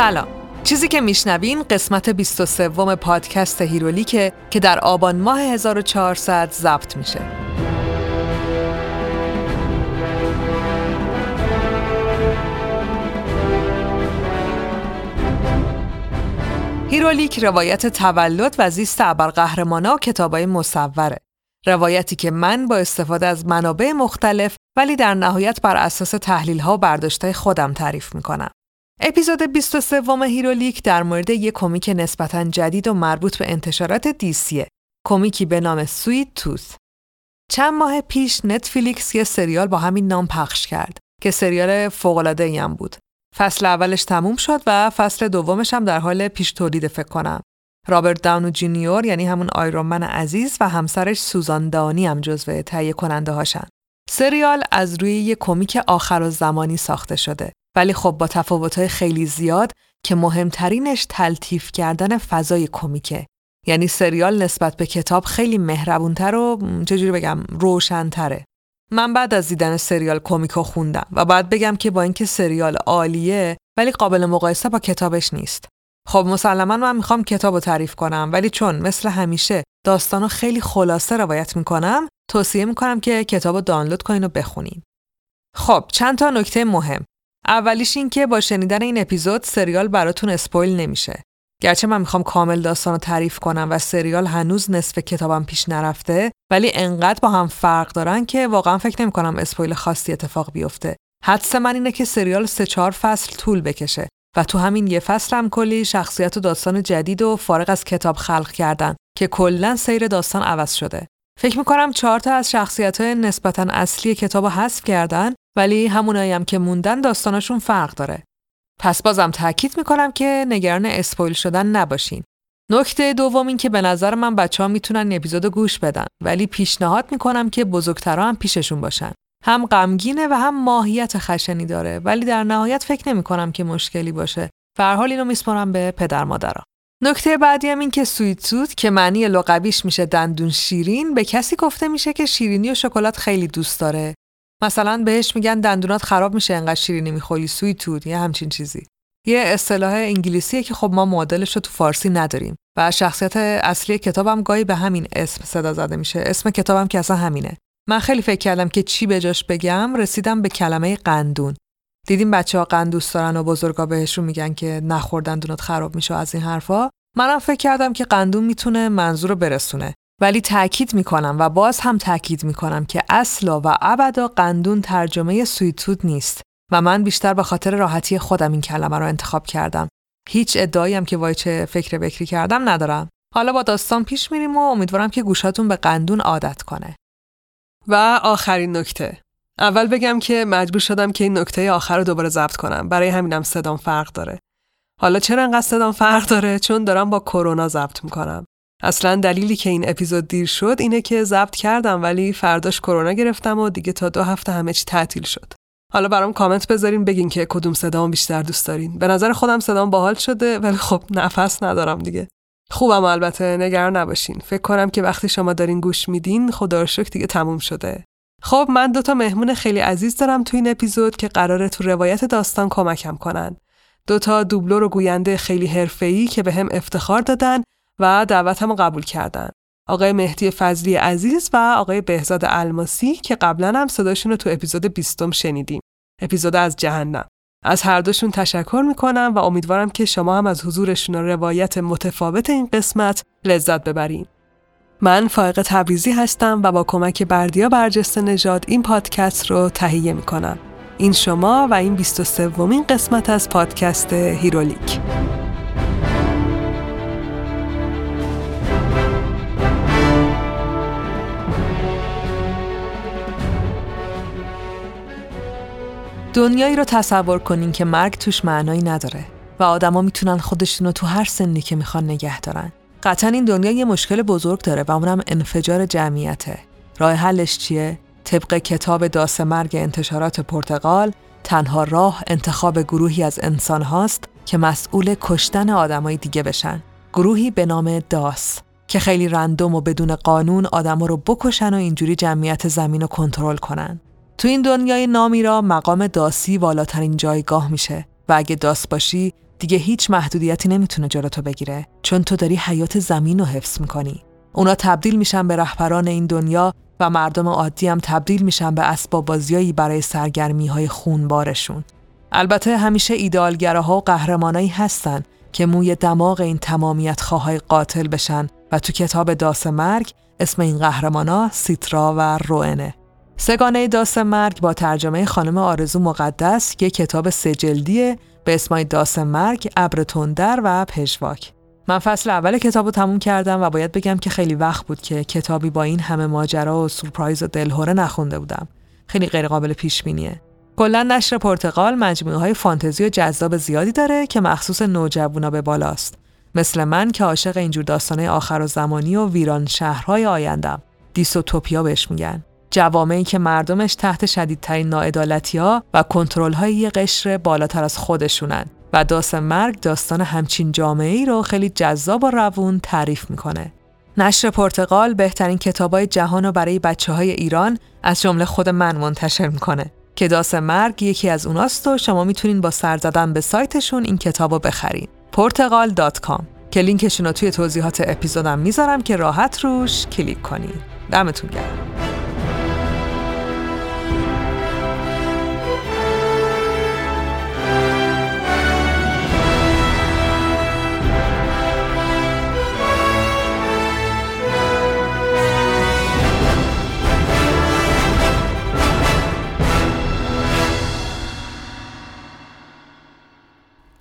سلام چیزی که میشنوین قسمت 23 پادکست هیرولیکه که در آبان ماه 1400 ضبط میشه هیرولیک روایت تولد و زیست ابرقهرمانا و کتابای مصوره. روایتی که من با استفاده از منابع مختلف ولی در نهایت بر اساس تحلیل ها و خودم تعریف می‌کنم. اپیزود 23 Herolic در مورد یک کمیک نسبتا جدید و مربوط به انتشارات DC یه. کمیکی به نام Sweet Tooth. چند ماه پیش Netflix یه سریال با همین نام پخش کرد که سریال فوق‌العاده هم بود. فصل اولش تموم شد و فصل دومش هم در حال پیش تولید فکر کنم. رابرت داونی جونیور یعنی همون Iron Man عزیز و همسرش سوزان داونی هم جزو تهیه کننده هاشن. سریال از روی یک کمیک آخر و زمانی ساخته شده ولی خب با تفاوت‌های خیلی زیاد که مهمترینش تلطیف کردن فضای کمیکه یعنی سریال نسبت به کتاب خیلی مهربونتر و چجوری بگم روشنتره من بعد از دیدن سریال کومیکو خوندم و بعد بگم که با اینکه سریال عالیه ولی قابل مقایسه با کتابش نیست. خب مسلما من می‌خوام کتاب رو تعریف کنم ولی چون مثل همیشه داستانو خیلی خلاصه روایت می‌کنم توصیه می‌کنم که کتاب رو دانلود کنین و بخونین. خب چند تا نکته مهم. اولیش این که با شنیدن این اپیزود سریال براتون اسپویل نمیشه. گرچه من می‌خوام کامل داستان رو تعریف کنم و سریال هنوز نصف کتابم پیش نرفته ولی انقدر با هم فرق دارن که واقعا فکر نمی کنم اسپویل خاصی اتفاق بیفته حدس من اینه که سریال سه چهار فصل طول بکشه و تو همین یه فصل هم کلی شخصیت و داستان جدید و فارغ از کتاب خلق کردن که کلا سیر داستان عوض شده فکر می‌کنم چهار تا از شخصیت های نسبتا اصلی کتاب حذف کردن ولی همونایی هم که موندن داستانشون فرق داره پس بازم تاکید می‌کنم که نگران اسپویل شدن نباشین. نکته دوم این که به نظر من بچه ها می‌تونن اپیزود گوش بدن ولی پیشنهاد می‌کنم که بزرگترها هم پیششون باشن. هم غمگینه و هم ماهیت خشنی داره ولی در نهایت فکر نمی کنم که مشکلی باشه. به اینو میسپارم به پدر مادرها. نکته بعدی هم این که سویت سوت که معنی لقبیش میشه دندون شیرین به کسی گفته میشه که شیرینی و شکلات خیلی دوست داره مثلا بهش میگن دندونات خراب میشه انقدر شیرینی می‌خوری سوی تود یه همچین چیزی. یه اصطلاح انگلیسیه که خب ما معادلش رو تو فارسی نداریم. و شخصیت اصلی کتابم گاهی به همین اسم صدا زده میشه. اسم کتابم که اصلا همینه. من خیلی فکر کردم که چی به جاش بگم رسیدم به کلمه قندون. دیدیم بچه ها قند دوست دارن و بزرگا بهشون میگن که نخوردن دندونات خراب میشه از این حرفا. منم فکر کردم که قندون می‌تونه منظور رو برسونه. ولی تاکید می‌کنم و باز هم تاکید می‌کنم که اصلا و ابدا قندون ترجمه سویتود نیست و من بیشتر به خاطر راحتی خودم این کلمه رو انتخاب کردم. هیچ ادعایی هم که وای چه فکر بکری کردم ندارم. حالا با داستان پیش میریم و امیدوارم که گوشاتون به قندون عادت کنه. و آخرین نکته. اول بگم که مجبور شدم که این نکته آخر رو دوباره ضبط کنم. برای همینم صدام فرق داره. حالا چرا انقدر صدام فرق داره؟ چون دارم با کرونا ضبط می‌کنم. اصلا دلیلی که این اپیزود دیر شد اینه که ضبط کردم ولی فرداش کرونا گرفتم و دیگه تا دو هفته همه چی تعطیل شد. حالا برام کامنت بذارین بگین که کدوم صدام بیشتر دوست دارین. به نظر خودم صدام باحال شده ولی خب نفس ندارم دیگه. خوبم البته نگران نباشین. فکر کنم که وقتی شما دارین گوش میدین خدا دیگه تموم شده. خب من دوتا مهمون خیلی عزیز دارم تو این اپیزود که قراره تو روایت داستان کمکم کنن. دوتا دوبلور و گوینده خیلی حرفه‌ای که به هم افتخار دادن و دعوتمو قبول کردن. آقای مهدی فضلی عزیز و آقای بهزاد الماسی که قبلا هم صداشون رو تو اپیزود 20 شنیدیم. اپیزود از جهنم. از هر دوشون تشکر می‌کنم و امیدوارم که شما هم از حضورشون و روایت متفاوت این قسمت لذت ببرین. من فائق تبریزی هستم و با کمک بردیا برجسته نژاد این پادکست رو تهیه می‌کنم. این شما و این 23 ومین قسمت از پادکست هیرولیک. دنیایی رو تصور کنین که مرگ توش معنایی نداره و آدما می‌تونن خودشون رو تو هر سنی که می‌خوان نگه دارن. قطعا این دنیا یه مشکل بزرگ داره و اونم انفجار جمعیته. راه حلش چیه؟ طبق کتاب داس مرگ انتشارات پرتغال تنها راه انتخاب گروهی از انسان هاست که مسئول کشتن آدمای دیگه بشن. گروهی به نام داس که خیلی رندوم و بدون قانون آدما رو بکشن و اینجوری جمعیت زمین رو کنترل کنن. تو این دنیای نامی را مقام داسی والاترین جایگاه میشه و اگه داس باشی دیگه هیچ محدودیتی نمی‌تونه جلو تو بگیره چون تو داری حیات زمین رو حفظ می‌کنی. اونا تبدیل میشن به رهبران این دنیا و مردم عادی هم تبدیل میشن به اسباب بازیایی برای سرگرمی های خونبارشون. البته همیشه ایدالگراها و قهرمانایی هستن که موی دماغ این تمامیت خواهای قاتل بشن و تو کتاب داس مرگ اسم این قهرمانا سیترا و روئنه. سگانه داس مرگ با ترجمه خانم آرزو مقدس یک کتاب سجلدیه به اسم داس مرگ، ابر تندر و پژواک. من فصل اول کتاب رو تموم کردم و باید بگم که خیلی وقت بود که کتابی با این همه ماجرا و سورپرایز و دلهوره نخونده بودم. خیلی غیر قابل پیش بینیه. کلا نشر پرتغال مجموعه های فانتزی و جذاب زیادی داره که مخصوص نوجوانا به بالاست. مثل من که عاشق اینجور داستانه آخر و زمانی و ویران شهرهای آیندم. دیسوتوپیا بهش میگن. جوامعی که مردمش تحت شدیدترین ناعدالتی ها و کنترل های یه قشر بالاتر از خودشونن و داس مرگ داستان همچین جامعه ای رو خیلی جذاب و روون تعریف می‌کنه. نشر پرتغال بهترین کتابای جهان رو برای بچه های ایران از جمله خود من منتشر می‌کنه که داس مرگ یکی از اوناست و شما می‌تونین با سر زدن به سایتشون این کتاب رو بخرین. portugal.com که لینکشون رو توی توضیحات اپیزودم می‌ذارم که راحت روش کلیک کنین. دمتون گرم.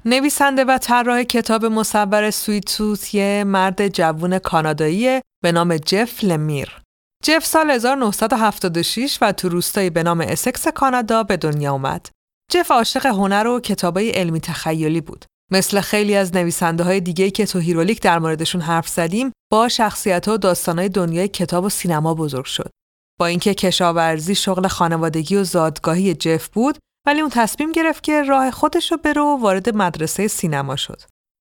نویسنده و طراح کتاب مصور Sweet یه مرد جوون کانادایی به نام جف لمیر. جف سال 1976 و تو روستایی به نام اسکس کانادا به دنیا اومد. جف عاشق هنر و کتابای علمی تخیلی بود. مثل خیلی از نویسنده های دیگه که تو Herolic در موردشون حرف زدیم با شخصیت و داستانهای دنیای کتاب و سینما بزرگ شد. با اینکه کشاورزی شغل خانوادگی و زادگاهی جف بود ولی اون تصمیم گرفت که راه خودش رو بره و وارد مدرسه سینما شد.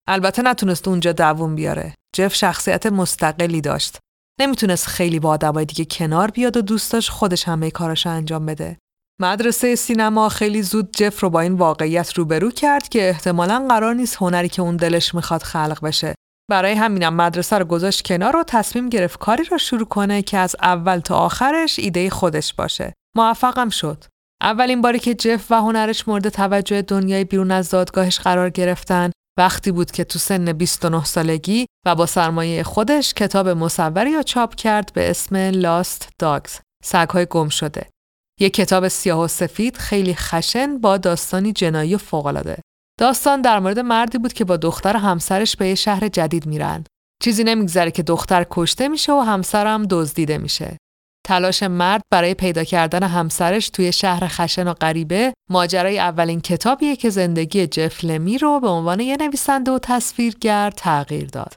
البته نتونست اونجا دووم بیاره. جف شخصیت مستقلی داشت. نمی‌تونست خیلی با آدمای دیگه کنار بیاد و دوست داشت خودش همه کاراش انجام بده. مدرسه سینما خیلی زود جف رو با این واقعیت روبرو کرد که احتمالا قرار نیست هنری که اون دلش می‌خواد خلق بشه. برای همینم مدرسه رو گذاشت کنار و تصمیم گرفت کاری رو شروع کنه که از اول تا آخرش ایده خودش باشه. موفقم شد. اولین باری که جف و هنرش مورد توجه دنیای بیرون از دادگاهش قرار گرفتن وقتی بود که تو سن 29 سالگی و با سرمایه خودش کتاب مصوری را چاپ کرد به اسم لاست داگز سگهای گم شده. یک کتاب سیاه و سفید خیلی خشن با داستانی جنایی و فوقالعاده. داستان در مورد مردی بود که با دختر همسرش به یه شهر جدید میرن. چیزی نمیگذره که دختر کشته میشه و همسرم دزدیده میشه. تلاش مرد برای پیدا کردن همسرش توی شهر خشن و غریبه ماجرای اولین کتابیه که زندگی جف لمی رو به عنوان یه نویسنده و تصویرگر تغییر داد.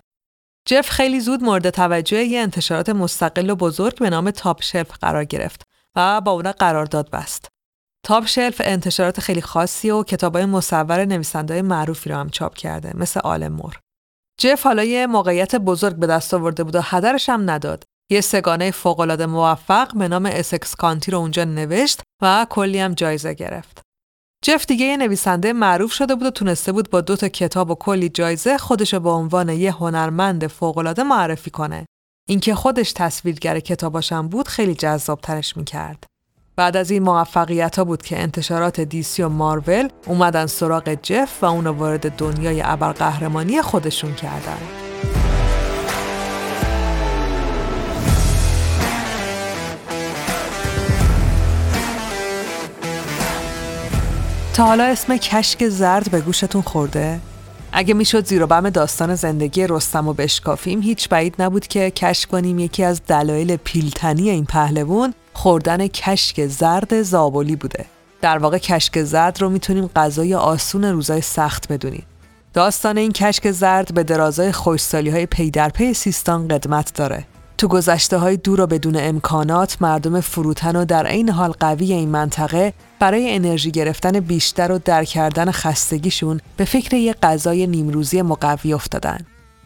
جف خیلی زود مورد توجه یه انتشارات مستقل و بزرگ به نام تاپ شلف قرار گرفت و با اون قرارداد بست. تاپ شلف انتشارات خیلی خاصی و کتابای مصور نویسنده‌های معروفی رو هم چاپ کرده مثل آل مور. جف حالا یه موقعیت بزرگ به دست آورده بود و هدرش هم نداد. یه سگانه فوقالعاده موفق به نام اسکس کانتی رو اونجا نوشت و کلی هم جایزه گرفت. جف دیگه یه نویسنده معروف شده بود و تونسته بود با دو تا کتاب و کلی جایزه خودش به عنوان یه هنرمند فوقالعاده معرفی کنه. اینکه خودش تصویرگر کتاباشم بود خیلی جذاب ترش می‌کرد. بعد از این موفقیت ها بود که انتشارات دیسی و مارول اومدن سراغ جف و اونو وارد دنیای ابرقهرمانی خودشون کردن. تا حالا اسم کشک زرد به گوشتون خورده؟ اگه می‌شد زیر بم داستان زندگی رستم و بشکافیم هیچ بعید نبود که کشف کنیم یکی از دلایل پیلتنی این پهلوون خوردن کشک زرد زابلی بوده. در واقع کشک زرد رو می‌تونیم غذای آسون روزای سخت بدونیم. داستان این کشک زرد به درازای خوشسالی های پی در پی سیستان قدمت داره. تو گذشته های دور و بدون امکانات مردم فروتن و در عین حال قوی این منطقه برای انرژی گرفتن بیشتر و در کردن خستگیشون به فکر یه غذای نیمروزی مقوی افتادن.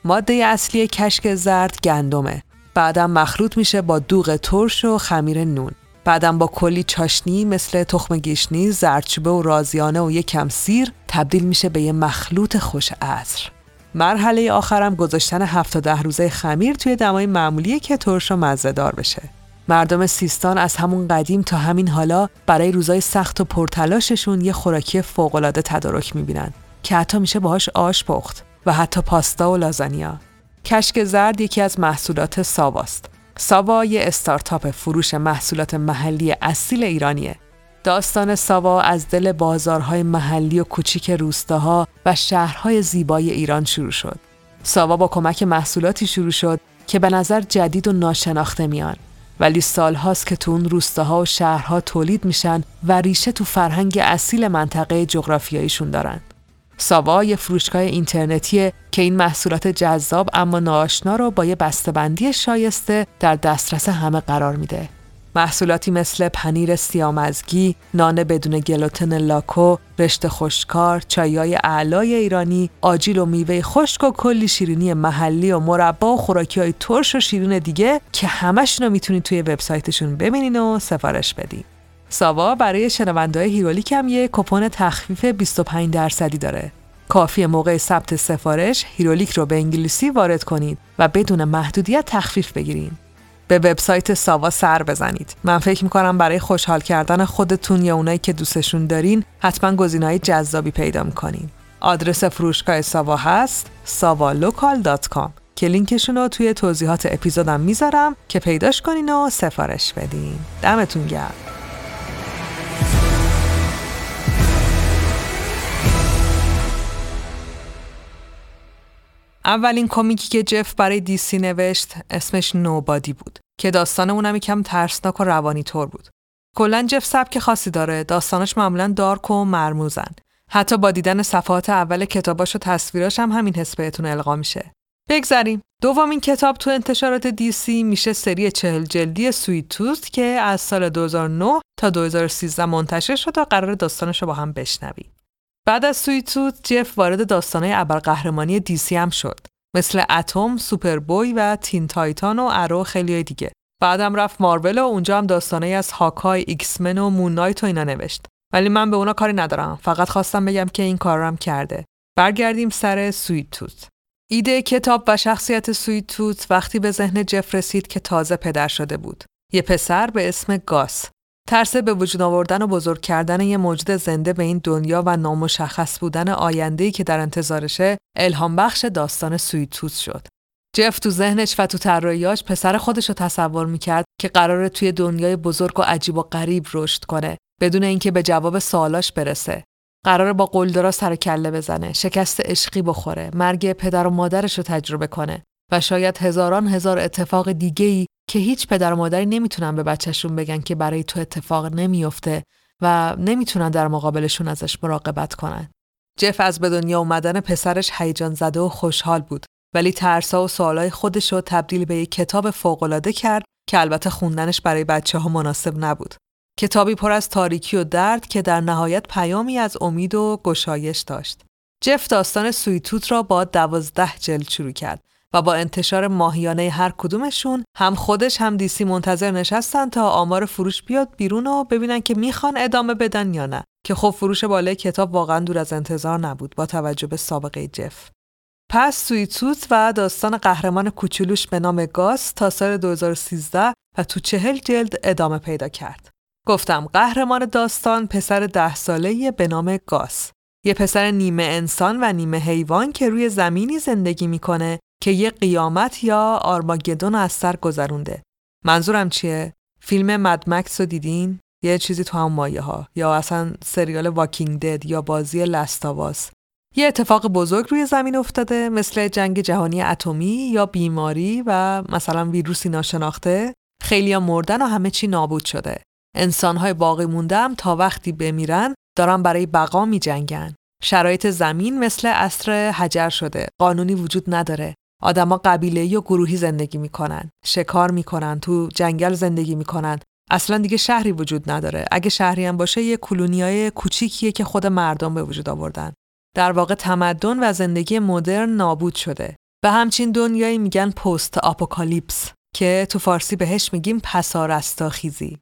ماده اصلی کشک زرد گندمه. بعدم مخلوط میشه با دوغ ترش و خمیر نون. بعدم با کلی چاشنی مثل تخم گیشنی، زردچوبه و رازیانه و یکم سیر تبدیل میشه به یه مخلوط خوش عصر. مرحله آخرم گذاشتن هفت تا ده روزه خمیر توی دمای معمولی که ترش و مزهدار بشه. مردم سیستان از همون قدیم تا همین حالا برای روزای سخت و پرتلاششون یه خوراکی فوق‌العاده تدارک می‌بینن که حتی میشه باهاش آش پخت و حتی پاستا و لازانیا. کشک زرد یکی از محصولات ساواست. ساوا یه استارتاپ فروش محصولات محلی اصیل ایرانیه. داستان ساوا از دل بازارهای محلی و کوچیک روستاها و شهرهای زیبای ایران شروع شد. ساوا با کمک محصولاتی شروع شد که به نظر جدید و ناشناخته میان. ولی سالهاست که تو اون روستاها و شهرها تولید میشن و ریشه تو فرهنگ اصیل منطقه جغرافیاییشون دارن. ساوا یه فروشگاه اینترنتیه که این محصولات جذاب اما ناآشنا رو با یه بسته‌بندی شایسته در دسترس همه قرار میده. محصولاتی مثل پنیر سیامزگی، نان بدون گلوتن لاکو، رشته خشکار، چایای اعلای ایرانی، آجیل و میوه خشک و کلی شیرینی محلی و مربا و خوراکی های ترش و شیرین دیگه که همشون رو می‌تونید توی وبسایتشون ببینین و سفارش بدین. ساوا برای شنوندههای Herolic هم یه کپون تخفیف 25 درصدی داره. کافی موقع ثبت سفارش هیرولیک رو به انگلیسی وارد کنید و بدون محدودیت تخفیف بگیرید. به وبسایت ساوا سر بزنید. من فکر می‌کنم برای خوشحال کردن خودتون یا اونایی که دوستشون دارین حتما گزینه‌های جذابی پیدا می‌کنین. آدرس فروشگاه ساوا هست savalocal.com که لینکشون رو توی توضیحات اپیزودم می‌ذارم که پیداش کنین و سفارش بدین. دمتون گرم. اولین کمیکی که جف برای دیسی نوشت اسمش نوبادی بود که داستان اونم یکم ترسناک و روانی طور بود. کلا جف سبک خاصی داره، داستانش معمولا دارک و مرموزن. حتی با دیدن صفحات اول کتاباش و تصویراش هم همین حس بهتون القا میشه. بگذریم. دومین کتاب تو انتشارات دیسی میشه سری چهل جلدی سویت توست که از سال 2009 تا 2013 منتشر شد و قرار داستانش رو با هم بشنویم. بعد از Sweet Tooth جف وارد داستانهای ابرقهرمانی DC هم شد مثل Atom، Superboy و Teen Titans و Arrow خیلی دیگه. بعدم رفت مارول و اونجا هم داستانهایی از Hawkeye، X-Men و Moon Knight و اینا نوشت. ولی من به اونا کاری ندارم. فقط خواستم بگم که این کار هم کرده. برگردیم سر Sweet Tooth. ایده کتاب و شخصیت Sweet Tooth وقتی به ذهن جف رسید که تازه پدر شده بود. یه پسر به اسم گاس ترس به وجود آوردن و بزرگ کردن یه موجود زنده به این دنیا و نامشخص بودن آینده‌ای که در انتظارشه الهام بخش داستان سویتوس شد. جف تو ذهنش و تو طراحیاش پسر خودش رو تصور می‌کرد که قراره توی دنیای بزرگ و عجیب و غریب رشد کنه بدون اینکه به جواب سوالاش برسه. قراره با قلدرا سر کله بزنه، شکست عشقی بخوره، مرگ پدر و مادرش رو تجربه کنه و شاید هزاران هزار اتفاق دیگه ای که هیچ پدر و مادری نمی‌تونن به بچهشون بگن که برای تو اتفاق نمیافته و نمی‌تونن در مقابلشون ازش مراقبت کنن. جف از به دنیا اومدن پسرش هیجان زده و خوشحال بود ولی ترسا و سوالای خودش رو تبدیل به یک کتاب فوقالعاده کرد که البته خوندنش برای بچه ها مناسب نبود. کتابی پر از تاریکی و درد که در نهایت پیامی از امید و گشایش داشت. جف داستان سویتوت را با دوازده جلد شروع کرد و با انتشار ماهیانه هر کدومشون هم خودش هم دیسی منتظر نشستن تا آمار فروش بیاد بیرون و ببینن که می‌خوان ادامه بدن یا نه که خب فروش بالای کتاب واقعا دور از انتظار نبود با توجه به سابقه جف پس سویتوت و داستان قهرمان کوچولوش به نام گاس تا سال 2013 و تو چهل جلد ادامه پیدا کرد. گفتم قهرمان داستان پسر ده ساله به نام گاس. یه پسر نیمه انسان و نیمه حیوان که روی زمینی زندگی می‌کنه که یه قیامت یا آرماگدون از سر گذرونده. منظورم چیه؟ فیلم مدمکس رو دیدین؟ یه چیزی تو هم مایه ها یا اصلا سریال واکینگ دد یا بازی لستاواس یه اتفاق بزرگ روی زمین افتاده مثل جنگ جهانی اتمی یا بیماری و مثلا ویروسی ناشناخته خیلی ها مردن و همه چی نابود شده انسانهای باقی مونده هم تا وقتی بمیرن دارن برای بقا می جنگن. شرایط زمین مثل اصر حجر شده قانونی وجود نداره آدما قبیله یا گروهی زندگی می‌کنن شکار می‌کنن تو جنگل زندگی می‌کنن. اصلا دیگه شهری وجود نداره. اگه شهری هم باشه یه کلونیای کوچیکیه که خود مردم به وجود آوردن. در واقع تمدن و زندگی مدرن نابود شده. به همچین دنیایی میگن post-apocalypse که تو فارسی بهش میگیم پسا رستاخیزی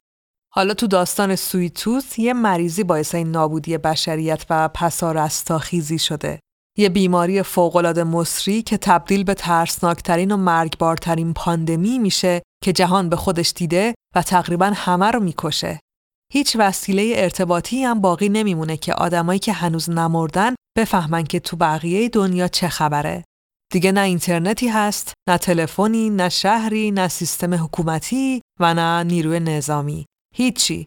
حالا تو داستان Sweet Tooth یه مریضی باعث این نابودی بشریت و پسا خیزی شده. یه بیماری فوقالعاده مسری که تبدیل به ترسناکترین و مرگبارترین پاندمی میشه که جهان به خودش دیده و تقریبا همه رو می‌کشه. هیچ وسیله ارتباطی هم باقی نمیمونه که آدمایی که هنوز نمردن بفهمن که تو بقیه دنیا چه خبره. دیگه نه اینترنتی هست، نه تلفنی، نه شهری، نه سیستم حکومتی و نه نیروی نظامی. هیچی.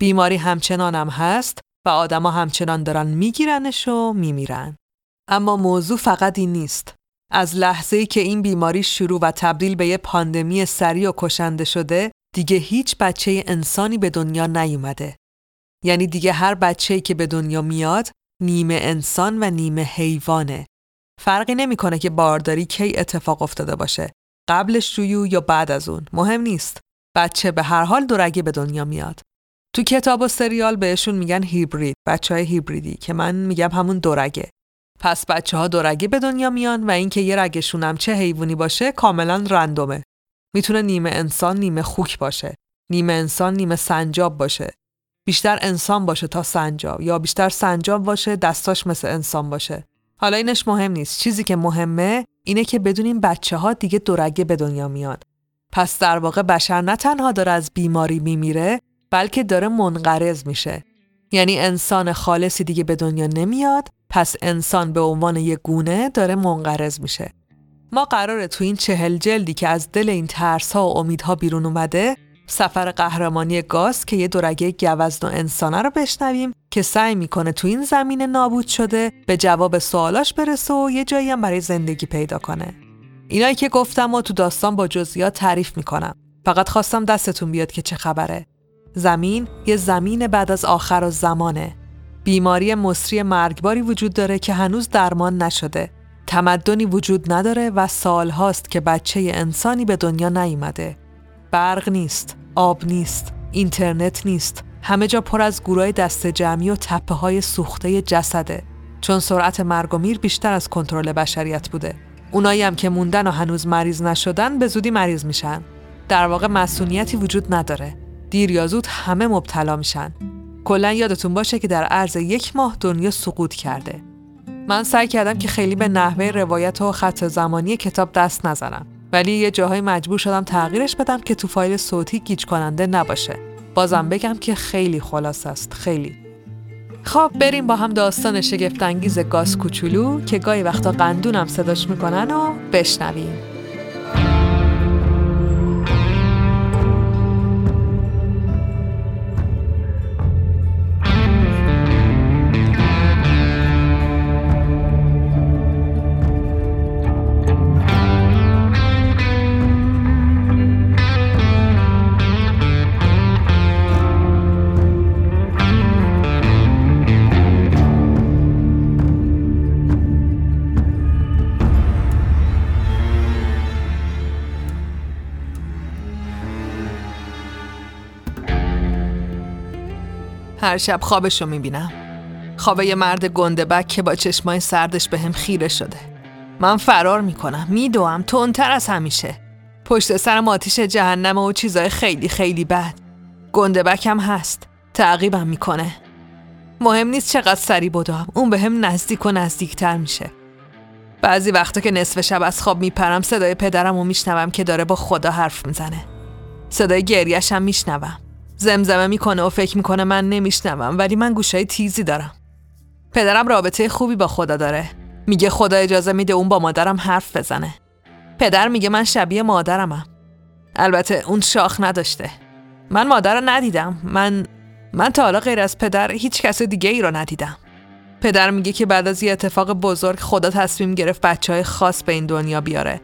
بیماری همچنان هم هست و آدما همچنان دارن میگیرنش و میمیرن. اما موضوع فقط این نیست. از لحظه ای که این بیماری شروع و تبدیل به یه پاندمی سریع و کشنده شده، دیگه هیچ بچه انسانی به دنیا نیومده. یعنی دیگه هر بچه‌ای که به دنیا میاد، نیمه انسان و نیمه حیوانه. فرقی نمی‌کنه که بارداری کی اتفاق افتاده باشه. قبلش رویو یا بعد از اون، مهم نیست. بچه به هر حال دورگه به دنیا میاد. تو کتاب و سریال بهشون میگن هیبرید، بچه های هیبریدی که من میگم همون دورگه. پس بچه ها دورگه به دنیا میان و اینکه یه رگشون هم چه حیوانی باشه کاملا رندومه. می‌تونه نیمه انسان نیمه خوک باشه. نیمه انسان نیمه سنجاب باشه. بیشتر انسان باشه تا سنجاب یا بیشتر سنجاب باشه دستاش مثل انسان باشه. حالا اینش مهم نیست. چیزی که مهمه اینه که بدونیم بچه ها دیگه دورگه به دنیا میان. پس در واقع بشر نه تنها داره از بیماری میمیره بلکه داره منقرض میشه. یعنی انسان خالصی دیگه به دنیا نمیاد پس انسان به عنوان یک گونه داره منقرض میشه. ما قراره تو این چهل جلدی که از دل این ترس ها و امیدها بیرون اومده سفر قهرمانی گاز که یه دورگه گوزن و انسانه رو بشنویم که سعی می‌کنه تو این زمین نابود شده به جواب سوالاش برسه و یه جایی هم برای زندگی پیدا کنه. اینایی که گفتم و تو داستان با جزئیات تعریف می‌کنم. فقط خواستم دستتون بیاد که چه خبره. زمین یه زمین بعد از آخر و زمانه. بیماری مصری مرگباری وجود داره که هنوز درمان نشده. تمدنی وجود نداره و سالهاست که بچه انسانی به دنیا نیومده. برق نیست، آب نیست، اینترنت نیست. همه جا پر از گروه دست جمعی و تپه های سوخته جسده. چون سرعت مرگ و میر بیشتر از کنترل بشریت بوده. اونایی هم که موندن و هنوز مریض نشدن به زودی مریض میشن. در واقع مسئولیتی وجود نداره. دیر یا زود همه مبتلا میشن. کلا یادتون باشه که در عرض یک ماه دنیا سقوط کرده. من سعی کردم که خیلی به نحوه روایت و خط زمانی کتاب دست نزنم ولی یه جاهای مجبور شدم تغییرش بدم که تو فایل صوتی گیج کننده نباشه. بازم بگم که خیلی خلاص است خیلی. خب بریم با هم داستان شگفتانگیز گاز کوچولو که گاهی وقتا قندونم صداش می‌کنن و بشنویم. هر شب خوابشو می‌بینم. خواب یه مرد گنده که با چشمای سردش به هم خیره شده. من فرار می‌کنم میدوم تندتر از همیشه. پشت سرم آتیش جهنم و چیزای خیلی خیلی بد. گنده هم هست تعقیبم می‌کنه. مهم نیست چقدر سری بدوم اون به هم نزدیک و نزدیکتر میشه. بعضی وقتا که نصف شب از خواب میپرم صدای پدرم رو میشنوم که داره با خدا حرف می‌زنه. صدای گریش هم میشنوم. زمزمه می‌کنه و فکر می‌کنه من نمیشنوم ولی من گوشای تیزی دارم. پدرم رابطه خوبی با خدا داره. میگه خدا اجازه میده اون با مادرم حرف بزنه. پدر میگه من شبیه مادرمم. البته اون شاخ نداشته. من مادر رو ندیدم. من من تا حالا غیر از پدر هیچ کس دیگه ای رو ندیدم. پدر میگه که بعد از یه اتفاق بزرگ خدا تصمیم گرفت بچه های خاص به این دنیا بیاره.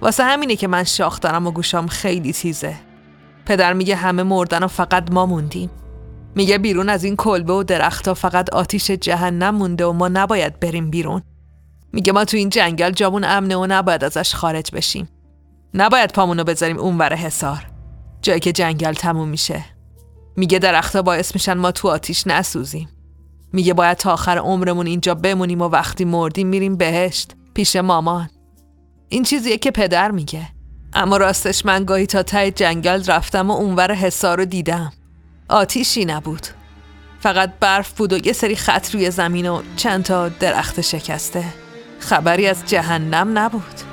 واسه همینه که من شاخ دارم و گوشام خیلی تیزه. پدر میگه همه مردن و فقط ما موندیم. میگه بیرون از این کلبه و درختها فقط آتیش جهنم مونده و ما نباید بریم بیرون. میگه ما تو این جنگل جامون امنه و نباید ازش خارج بشیم. نباید پامونو بذاریم اونور حسار جایی که جنگل تموم میشه. میگه درختها باعث میشن ما تو آتیش نسوزیم. میگه باید تا آخر عمرمون اینجا بمونیم و وقتی مردیم میریم بهشت پیش مامان. این چیزیه که پدر میگه. اما راستش من گاهی تا ته جنگل رفتم و اونور حسار رو دیدم. آتیشی نبود. فقط برف بود و یه سری خط روی زمین و چند تا درخت شکسته. خبری از جهنم نبود.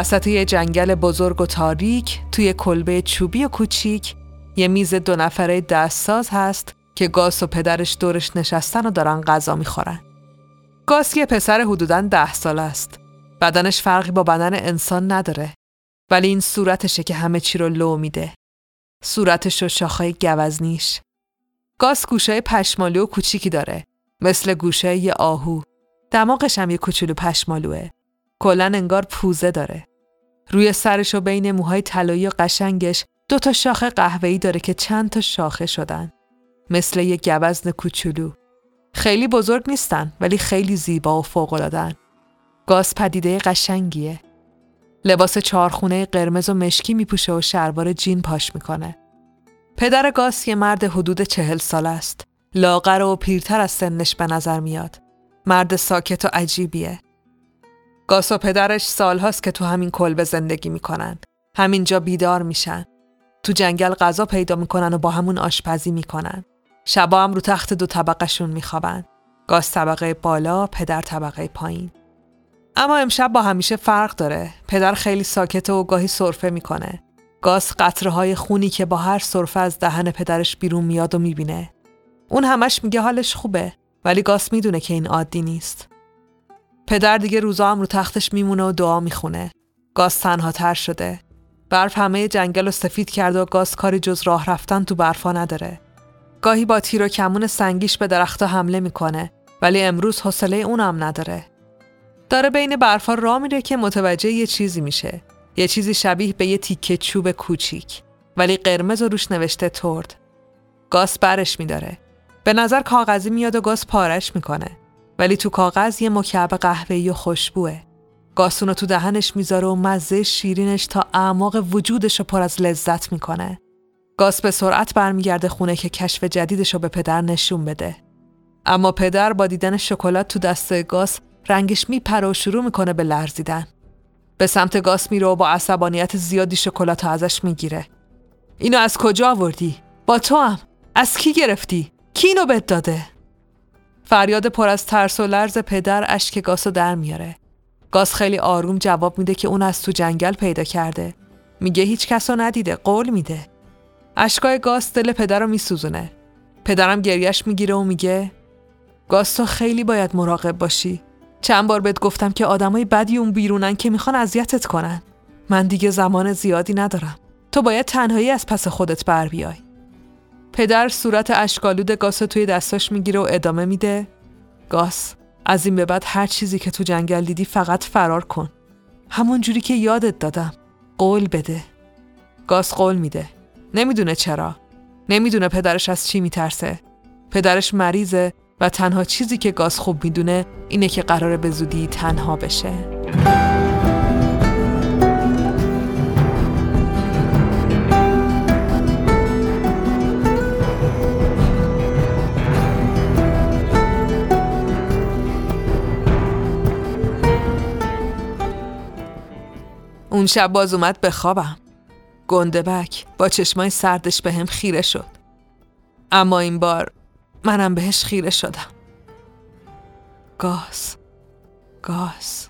وسط یه جنگل بزرگ و تاریک توی کلبه چوبی و کوچیک یه میز دو نفره دستساز هست که گاس و پدرش دورش نشستن و دارن غذا می‌خورن. گاس یه پسر حدوداً ده سال است. بدنش فرقی با بدن انسان نداره. ولی این صورتشه که همه چی رو لو میده. صورتش و شاخهای گوزنیش. گاس گوشه پشمالو و کوچیکی داره. مثل گوشه یه آهو. دماغش هم یه کوچولو پشمالوه. کلا انگار پوزه داره. روی سرش و بین موهای طلایی و قشنگش دو تا شاخه قهوه‌ای داره که چند تا شاخه شدن. مثل یه گوزن کوچولو. خیلی بزرگ نیستن ولی خیلی زیبا و فوق‌العاده‌ان. گاز پدیده قشنگیه. لباس چارخونه قرمز و مشکی میپوشه و شلوار جین پاش می‌کنه. پدر گاس یه مرد حدود چهل سال است. لاغر و پیرتر از سنش به نظر میاد. مرد ساکت و عجیبیه. گاس و پدرش سالهاست که تو همین کلبه زندگی می‌کنن. همینجا بیدار میشن. تو جنگل غذا پیدا می‌کنن و با همون آشپزی می‌کنن. شبا هم رو تخت دو طبقهشون میخوابن. گاس طبقه بالا، پدر طبقه پایین. اما امشب با همیشه فرق داره. پدر خیلی ساکته و گاهی سرفه می‌کنه. گاس قطره های خونی که با هر سرفه از دهن پدرش بیرون میاد و می‌بینه. اون همش میگه حالش خوبه ولی گاس می‌دونه که این عادی نیست. پدر دیگه روزا هم رو تختش میمونه و دعا می‌خونه. گاز تنها تر شده. برف همه جنگل رو سفید کرده و گاز کاری جز راه رفتن تو برفا نداره. گاهی با تیر و کمون سنگیش به درختها حمله می‌کنه ولی امروز حوصله اونم نداره. داره بین برفا راه میره که متوجه یه چیزی میشه. یه چیزی شبیه به یه تیکه چوب کوچیک ولی قرمز و روش نوشته ترد. گاز برش میداره. به نظر کاغذی میاد و گاز پارش می‌کنه. ولی تو کاغذ یه مکعب قهوه‌ای و خوشبوه. گاسونو تو دهنش می‌ذاره و مزه شیرینش تا اعماق وجودش رو پر از لذت می‌کنه. گاس به سرعت برمیگرده خونه که کشف جدیدش رو به پدر نشون بده. اما پدر با دیدن شکلات تو دست گاس رنگش میپره و شروع می‌کنه به لرزیدن. به سمت گاس میره و با عصبانیت زیادی شکلات ازش می‌گیره. اینو از کجا آوردی؟ با تو هم؟ از کی گرفتی؟ کی اینو بد داده؟ فریاد پر از ترس و لرز پدر اشک گاسو در میاره. گاس خیلی آروم جواب میده که اون از تو جنگل پیدا کرده. میگه هیچ کس رو ندیده. قول میده. اشکای گاس دل پدر رو میسوزونه. پدرم گریش می‌گیره و میگه گاس تو خیلی باید مراقب باشی. چند بار بهت گفتم که آدمای بدی اون بیرونن که می‌خوان اذیتت کنن. من دیگه زمان زیادی ندارم. تو باید تنهایی از پس خودت بر بیای. پدر صورت اشکالود گاس توی دستاش می‌گیره و ادامه میده. گاس از این به بعد هر چیزی که تو جنگل دیدی فقط فرار کن. همون جوری که یادت دادم. قول بده. گاس قول میده. نمی‌دونه چرا. نمی‌دونه پدرش از چی میترسه. پدرش مریضه و تنها چیزی که گاز خوب می‌دونه اینه که قراره به زودی تنها بشه. اون شب باز اومد به خوابم. گندبک با چشمای سردش به هم خیره شد. اما این بار منم بهش خیره شدم. گاز. گاز.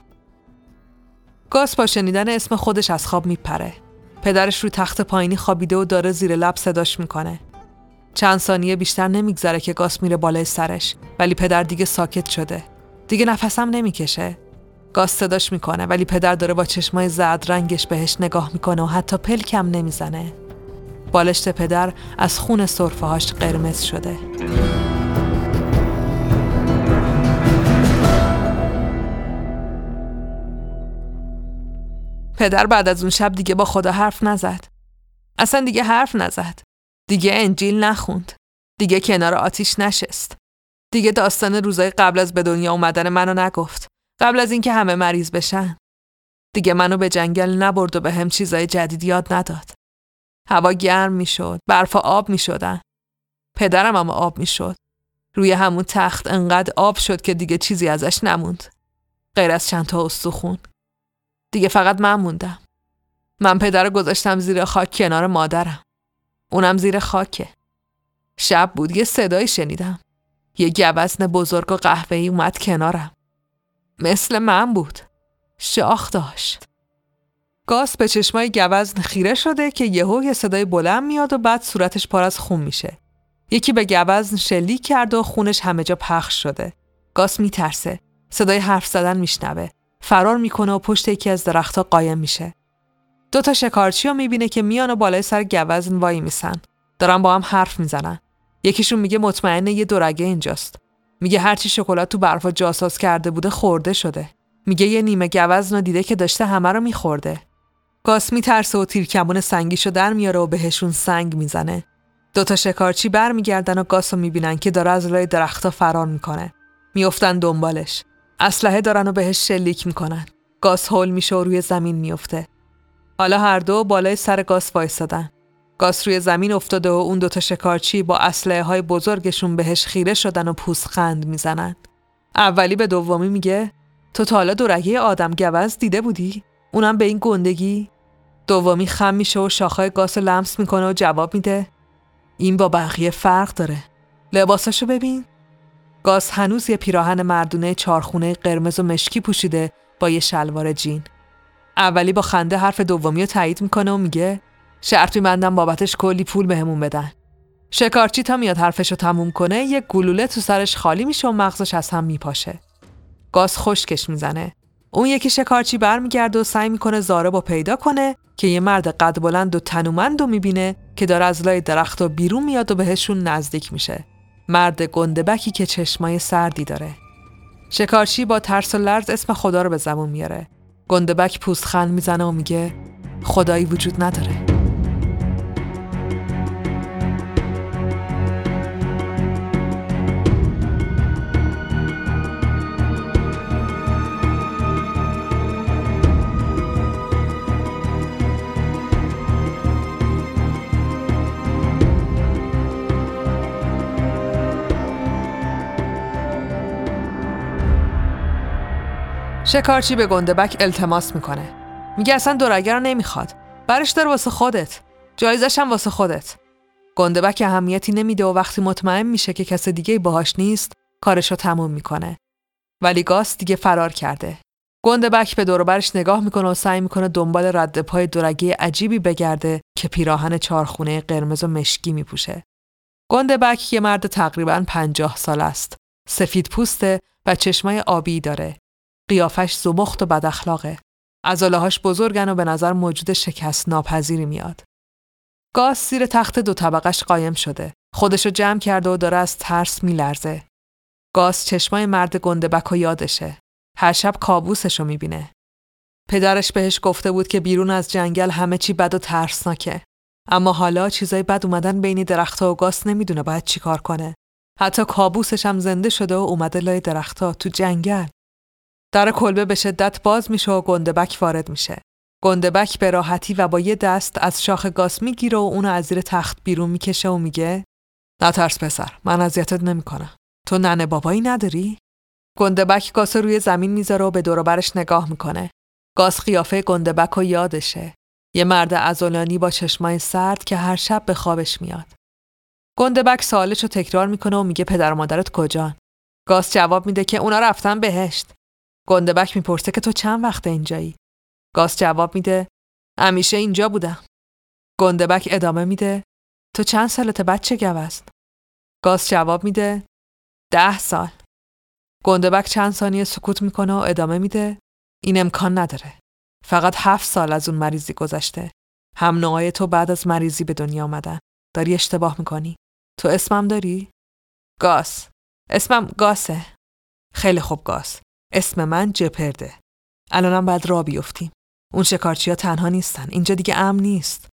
گاز با شنیدن اسم خودش از خواب میپره. پدرش رو تخت پایینی خوابیده و داره زیر لب صداش می‌کنه. چند ثانیه بیشتر نمیگذره که گاس میره بالای سرش ولی پدر دیگه ساکت شده. دیگه نفسم نمی‌کشه. گاس صداش می‌کنه ولی پدر داره با چشمای زرد رنگش بهش نگاه می‌کنه و حتی پلکم نمی‌زنه بالشت پدر از خون هاش قرمز شده پدر بعد از اون شب دیگه با خدا حرف نزد. اصلا دیگه حرف نزد. دیگه انجیل نخوند. دیگه کنار آتیش نشست. دیگه داستان روزای قبل از به دنیا اومدن منو نگفت. قبل از اینکه همه مریض بشن. دیگه منو به جنگل نبرد و به هم چیزای جدید یاد نداد. هوا گرم می‌شد، برف آب می‌شدن. پدرم اما آب می‌شد. روی همون تخت انقدر آب شد که دیگه چیزی ازش نموند. غیر از چند تا استخون. دیگه فقط من موندم. من پدر گذاشتم زیر خاک کنار مادرم. اونم زیر خاکه. شب بود یه صدایی شنیدم. یه گوزن بزرگ و قهوه‌ای اومد کنارم. مثل من بود. شاخ داشت. گاس به چشمای گوزن خیره شده که یهو یه صدای بلند میاد و بعد صورتش پر از خون میشه. یکی به گوزن شلیک کرد و خونش همه جا پخش شده. گاس میترسه. صدای حرف زدن میشنوه. فرار می‌کنه و پشت یکی از درختها قایم میشه. دو تا شکارچی رو می‌بینه که میان و بالای سر گوزن وای میسن. دارن با هم حرف می‌زنن. یکیشون میگه مطمئنه یه دورگه اینجاست. میگه هرچی شکلات تو برفا جاساز کرده بوده خورده شده. میگه یه نیمه گوزن رو دیده که داشته همه رو میخورده. گاس میترسه و تیرکمون سنگیشو در میاره و بهشون سنگ می‌زنه. دوتا شکارچی برمیگردن و گاس رو می‌بینن که داره از لای درختها فرار می‌کنه. میافتن دنبالش. اسلحه دارن و بهش شلیک می‌کنن. گاس هول میشه و روی زمین میفته. حالا هر دو بالای سر گاس وایسادن. گاس روی زمین افتاده و اون دوتا شکارچی با اسلحه های بزرگشون بهش خیره شدن و پوسخند می‌زنن. اولی به دومی میگه تو تا حالا دورگه آدم گوز دیده بودی؟ اونم به این گندگی؟ دومی خم میشه و شاخهای گاس لمس می‌کنه و جواب میده این با بقیه فرق داره. لباساشو ببین. گاس هنوز یه پیراهن مردونه چارخونه قرمز و مشکی پوشیده با یه شلوار جین. اولی با خنده حرف دومی رو تایید می‌کنه و میگه شرط میبندم بابتش کلی پول بهمون بدن. شکارچی تا میاد حرفشو تموم کنه یه گلوله تو سرش خالی میشه و مغزش از هم میپاشه. گاز خشکش می‌زنه. اون یکی شکارچی برمیگرده و سعی می‌کنه زاره با پیدا کنه که یه مرد قد بلند و تنومند و می‌بینه که داره از لای درخت و بیرون میاد و بهشون نزدیک میشه. مرد گندبکی که چشمای سردی داره. شکارچی با ترس و لرز اسم خدا رو به زبون میاره. گندبک پوستخند می‌زنه و میگه خدایی وجود نداره. شکارچی به گندبک التماس می‌کنه. میگه اصلا دورگر رو نمی‌خواد. برش داره واسه خودت. جایزش هم واسه خودت. گندبک اهمیتی نمیده و وقتی مطمئن میشه که کس دیگه باهاش نیست کارشو تموم می‌کنه. ولی گاس دیگه فرار کرده. گندبک به دوربرش نگاه می‌کنه و سعی می‌کنه دنبال رد پای دورگه عجیبی بگرده که پیراهن چارخونه قرمز و مشکی میپوشه. گندبک یه مرد تقریبا پنجاه سال است. سفید پوسته و چشمای آبی داره. قیافش زمخت و بد اخلاقه. هاش بزرگن و به نظر موجود شکست ناپذیری میاد. گاز زیر تخت دو طبقش قایم شده. خودشو جمع کرده و داره از ترس میلرزه. گاز چشمای مرد گندبک و یادشه. هر شب کابوسشو می‌بینه. پدرش بهش گفته بود که بیرون از جنگل همه چی بد و ترسناکه. اما حالا چیزای بد اومدن بین درختها و گاس نمی‌دونه باید چیکار کنه. حتی کابوسش هم زنده شده و اومده لای درختها تو جنگل. در کلبه به شدت باز میشه و گندبک وارد میشه. گندبک به راحتی و با یه دست از شاخ گاس می‌گیره و اونو از زیر تخت بیرون می‌کشه و میگه نترس پسر من اذیتت نمی‌کنم. تو ننه بابایی نداری؟ گندبک گاس روی زمین می‌ذاره و به دور برش نگاه می‌کنه. گاس قیافه گندبک و یادشه. یه مرد ازولانی با چشمای سرد که هر شب به خوابش میاد. گندبک سوالش رو تکرار می‌کنه و میگه پدر مادرت کجان؟ گاس جواب میده که اونا رفتن بهشت. گندبک می‌پرسه که تو چند وقت اینجایی؟ گاس جواب میده همیشه اینجا بودم. گندبک ادامه میده تو چند سالت بچه گوست؟ گاز جواب میده ده سال. گندبک چند ثانیه سکوت می‌کنه و ادامه میده این امکان نداره. فقط هفت سال از اون مریضی گذشته. هم نوعای تو بعد از مریضی به دنیا آمدن. داری اشتباه می‌کنی. تو اسمم داری؟ گاس. اسمم گاسه. خیلی خوب گاس. اسم من جپرده. الانم باید را بیفتیم. اون شکارچی ها تنها نیستن. اینجا دیگه امن نیست.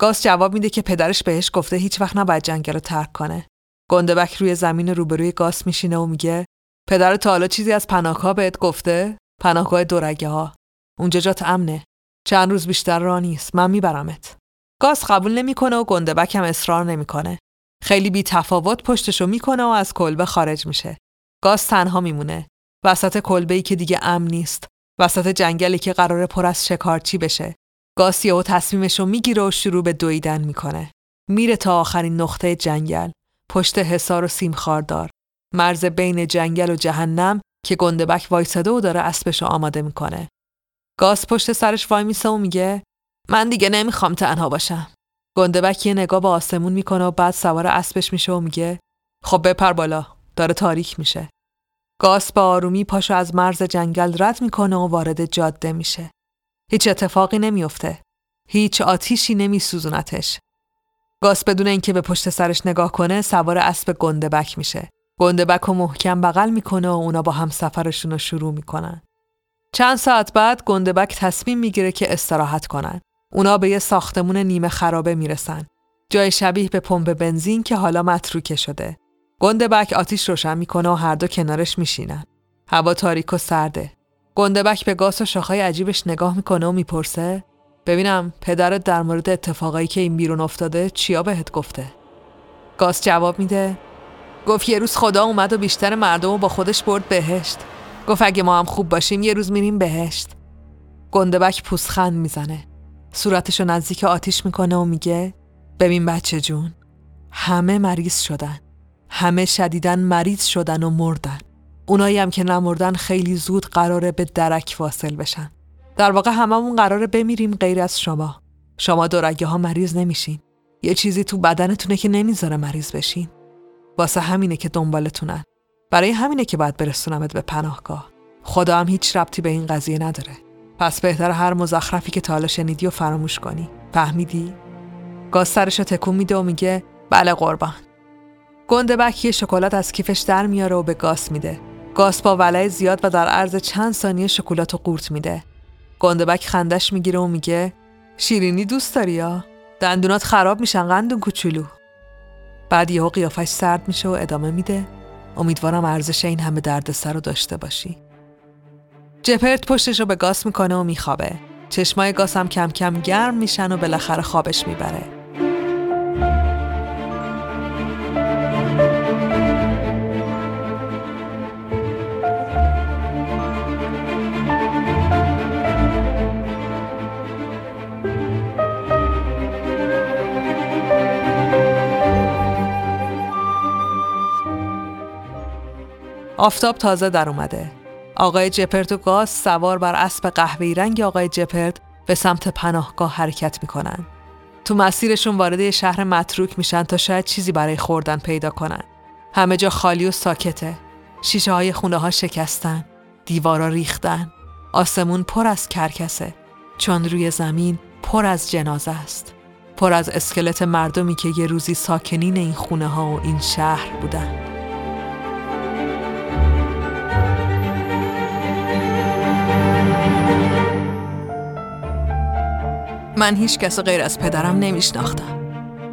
گاس جواب میده که پدرش بهش گفته هیچ وقت نباید جنگل رو ترک کنه. گندبک روی زمین روبروی گاس میشینه و میگه پدر تا حالا چیزی از پناهگاه بهت گفته؟ پناهگاه دورگه ها. اونجا جات امنه. چند روز بیشتر را نیست. من میبرمت. گاس قبول نمی‌کنه و گندبک هم اصرار نمی‌کنه. خیلی بی تفاوت پشتشو می‌کنه و از کلبه خارج میشه. گاز تنها میمونه. وسط کلبه ای که دیگه امن نیست. وسط جنگلی که قرار پر از شکارچی بشه. گاس و تصمیمشو می‌گیره و شروع به دویدن می‌کنه. میره تا آخرین نقطه جنگل. پشت حصار و سیم خاردار. مرز بین جنگل و جهنم که گندبک وایساده و داره اسبشو آماده می‌کنه. گاس پشت سرش وای میسه و میگه من دیگه نمی‌خوام تنها باشم. گندبک یه نگاه به آسمون می‌کنه و بعد سوار اسبش میشه و میگه خب بپر بالا داره تاریک میشه. گاس با آرومی پاشو از مرز جنگل رد می‌کنه و وارد جاده میشه. هیچ اتفاقی نمیافته. هیچ آتیشی نمیسوزونتش. گاس بدون اینکه به پشت سرش نگاه کنه سوار اسب گندبک میشه. گندبک رو محکم بغل می‌کنه و اونا با هم سفرشون رو شروع می‌کنن. چند ساعت بعد گندبک تصمیم می‌گیره که استراحت کنن. اونا به یه ساختمون نیمه خرابه می‌رسن. جای شبیه به پمپ بنزین که حالا متروکه شده. گندبک آتیش روشن می‌کنه و هر دو کنارش میشینن. هوا تاریک و سرده. گندبک به گاس و شاخهای عجیبش نگاه می‌کنه و می‌پرسه ببینم پدرت در مورد اتفاقایی که این بیرون افتاده چیا بهت گفته؟ گاس جواب میده گفت یه روز خدا اومد و بیشتر مردم رو با خودش برد بهشت. گفت اگه ما هم خوب باشیم یه روز میریم بهشت. گندبک پوسخند می‌زنه. صورتشو نزدیک آتیش می‌کنه و میگه ببین بچه جون همه مریض شدن. همه شدیدن مریض شدن و مردن. اونایی هم که نمردن خیلی زود قراره به درک واصل بشن. در واقع هممون قراره بمیریم غیر از شما. شما دورگه ها مریض نمیشین. یه چیزی تو بدنتونه که نمی‌ذاره مریض بشین. واسه همینه که دنبالتونن. برای همینه که باید برسونمت به پناهگاه. خدا هم هیچ ربطی به این قضیه نداره. پس بهتر هر مزخرفی که تا شنیدی و فراموش کنی. فهمیدی؟ گاز سرشو تکون میده و میگه بله قربان. گندبک یه شکلات از کیفش در میاره و به گاس میده. گاس با ولع زیاد و در عرض چند ثانیه شکلات و قورت میده. گندبک خندش می‌گیره و میگه شیرینی دوست داری یا؟ دندونات خراب میشن قندون کوچولو. بعد یهو قیافش سرد میشه و ادامه میده امیدوارم ارزش این همه دردسر رو داشته باشی. جپرت پشتش رو به گاس می‌کنه و میخوابه. چشمای گاس هم کم کم گرم میشن و بالاخره خوابش می‌بره. آفتاب تازه در اومده. آقای جپرت و گاز سوار بر اسب قهوه‌ای رنگ آقای جپرت به سمت پناهگاه حرکت می‌کنن. تو مسیرشون وارد شهر متروک میشن تا شاید چیزی برای خوردن پیدا کنن. همه جا خالی و ساکته. شیشه های خونه ها شکستن. دیوارا ریختن. آسمون پر از کرکسه. چون روی زمین پر از جنازه است. پر از اسکلت مردمی که یه روزی ساکنین این خونه ها و این شهر بودن. من هیچ کس غیر از پدرم نمیشناختم.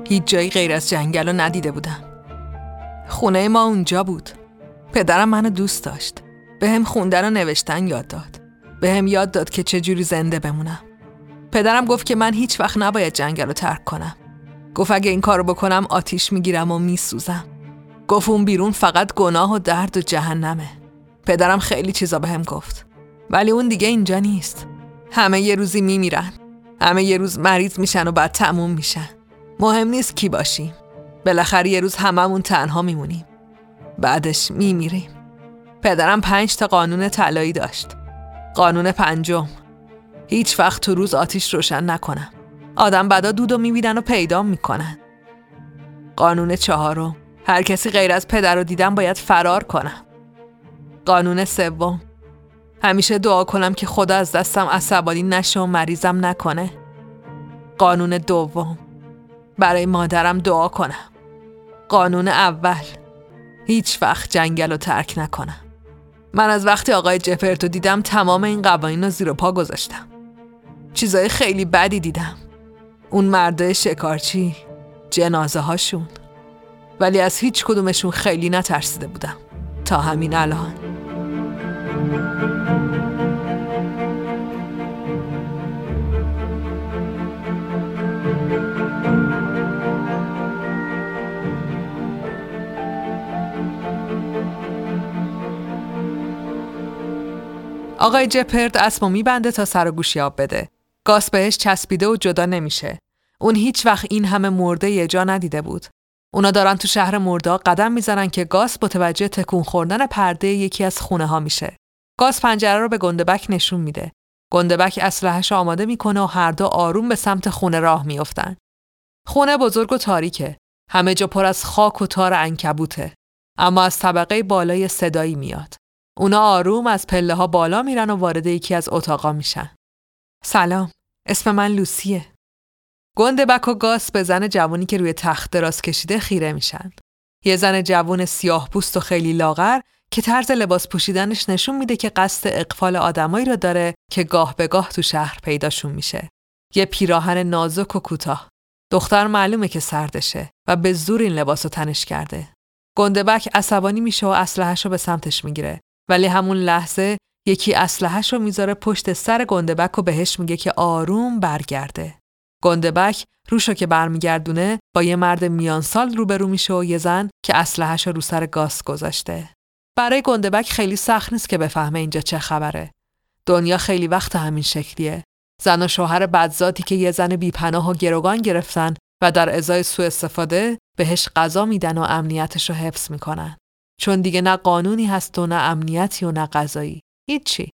هیچ جایی غیر از جنگل رو ندیده بودم. خونه ما اونجا بود. پدرم منو دوست داشت. به هم خوندن و نوشتن یاد داد. به هم یاد داد که چجوری زنده بمونم. پدرم گفت که من هیچ وقت نباید جنگل رو ترک کنم. گفت اگه این کارو بکنم آتیش می‌گیرم و میسوزم. گفت اون بیرون فقط گناه و درد و جهنمه. پدرم خیلی چیزا به هم گفت. ولی اون دیگه اینجا نیست. همه یه روزی میمیرن. همه یه روز مریض میشن و بعد تموم میشن. مهم نیست کی باشیم. بالاخره یه روز هممون تنها میمونیم. بعدش میمیریم. پدرم پنج تا قانون طلایی داشت. قانون پنجم. هیچ وقت تو روز آتیش روشن نکنم. آدم بعدا دود و می‌بینن و پیدا می‌کنن. قانون چهارم. هر کسی غیر از پدر رو دیدم باید فرار کنم. قانون سوم. همیشه دعا کنم که خدا از دستم عصبانی نشه و مریضم نکنه. قانون دوم. برای مادرم دعا کنم. قانون اول. هیچ وقت جنگل رو ترک نکنم. من از وقتی آقای جپرتو دیدم تمام این قوانین رو زیر پا گذاشتم. چیزای خیلی بدی دیدم. اون مرده شکارچی جنازه هاشون ولی از هیچ کدومشون خیلی نترسیده بودم. تا همین الان. آقای جپرد اسمو میبنده تا سر و گوشی آب بده. گاس بهش چسبیده و جدا نمیشه. اون هیچ وقت این همه مرده یه جا ندیده بود. اونا دارن تو شهر مرده قدم می‌زنن که گاس متوجه تکون خوردن پرده یکی از خونه ها میشه. گاس پنجره رو به گندبک نشون میده. گندبک اسلحه‌ش آماده می‌کنه و هر دو آروم به سمت خونه راه میافتن. خونه بزرگ و تاریکه. همه جا پر از خاک و تار انکبوته. اما از طبقه بالای صدایی میاد. اونا آروم از پله ها بالا میرن و وارد یکی از اتاقا میشن. سلام، اسم من لوسیه. گندبک و گاس به زن جوانی که روی تخت دراز کشیده خیره میشن. یه زن جوان سیاه پوست و خیلی لاغر که طرز لباس پوشیدنش نشون میده که قصد اقفال آدمایی رو داره که گاه به گاه تو شهر پیداشون میشه. یه پیراهن نازک و کوتاه. دختر معلومه که سردشه و به زور این لباس رو تنش کرده. گندبک عصبانی میشه و اسلحه‌شو به سمتش می‌گیره ولی همون لحظه یکی اسلحه‌ش رو می‌ذاره پشت سر گندبک و بهش میگه که آروم برگرده. گندبک روشو که برمیگردونه با یه مرد میان سال روبرو میشه و یه زن که اسلحه‌ش رو سر گاس گذاشته. برای گندبک خیلی سخت نیست که بفهمه اینجا چه خبره. دنیا خیلی وقت همین شکلیه. زن و شوهر بدزاتی که یه زن بیپناه و گروگان گرفتن و در ازای سوء استفاده بهش غذا میدن و امنیتش رو حفظ می‌کنن. چون دیگه نه قانونی هست و نه امنیتی و نه غذایی هیچی.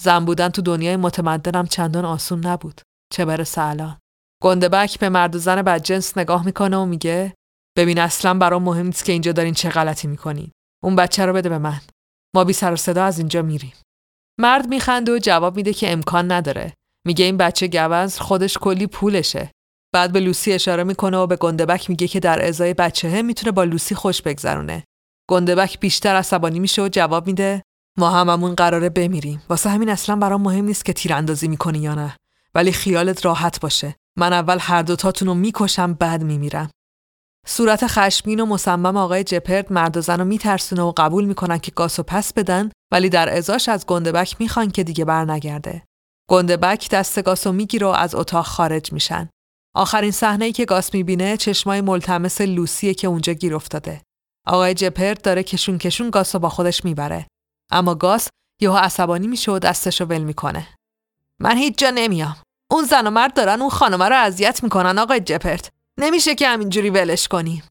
زن بودن تو دنیای متمدنم چندان آسون نبود. چه برسه الان؟ گندبک به مرد و زن بدجنس نگاه می‌کنه و میگه ببین اصلا برام مهم نیست که اینجا دارین چه غلطی می‌کنین. اون بچه رو بده به من. ما بی سر و صدا از اینجا میریم. مرد میخنده و جواب میده که امکان نداره. میگه این بچه گوز خودش کلی پولشه. بعد به لوسی اشاره می‌کنه و به گندبک میگه که در ازای بچهه می‌تونه با لوسی خوش بگذرونه. گندبک بیشتر عصبانی میشه و جواب میده ما هممون قراره بمیریم. واسه همین اصلا برام مهم نیست که تیراندازی می‌کنی یا نه. ولی خیالت راحت باشه. من اول هر دوتاتون رو می‌کشم بعد میمیرم. صورت خشمین و مصمم آقای جپرد مرد و زن رو میترسونه و قبول می‌کنن که گاسو پس بدن ولی در ازاش از گندبک می‌خوان که دیگه برنگرده. گندبک دست گاسو می‌گیره و از اتاق خارج میشن. آخرین صحنه ای که گاس می‌بینه چشمای ملتمس لوسیه که اونجا گیر افتاده. آقای جپرد داره کشون کشون گاس رو با خودش می‌بره. اما گاس یهو عصبانی میشه و دستش رو ول می‌کنه. من هیچ جا نمیام. اون زن و مرد دارن اون خانمه رو اذیت می‌کنن آقای جپرد نمیشه که همینجوری ولش کنیم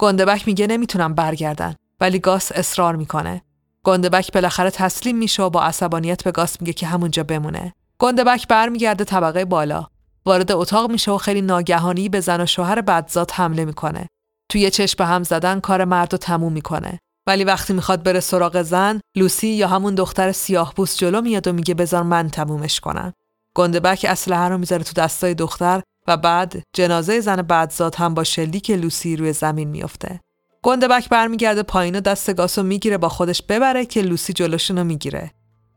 گندبک میگه نمی‌تونم برگردن ولی گاس اصرار می‌کنه. گندبک بالاخره تسلیم میشه و با عصبانیت به گاس میگه که همونجا بمونه. گندبک برمیگرده طبقه بالا. وارد اتاق میشه و خیلی ناگهانی به زن و شوهر بدزاد حمله می‌کنه. توی چشم به هم زدن کار مرد رو تموم می‌کنه. ولی وقتی می‌خواد بره سراغ زن لوسی یا همون دختر سیاه بوس جلو میاد و میگه بذار من تمومش کنم. گندبک اسلحه رو می‌ذاره تو دستای دختر و بعد جنازه زن بعدزاد هم با شلیک لوسی روی زمین میافته. گندبک برمیگرده پایین و دست گاسو می‌گیره با خودش ببره که لوسی جلوشونو می‌گیره.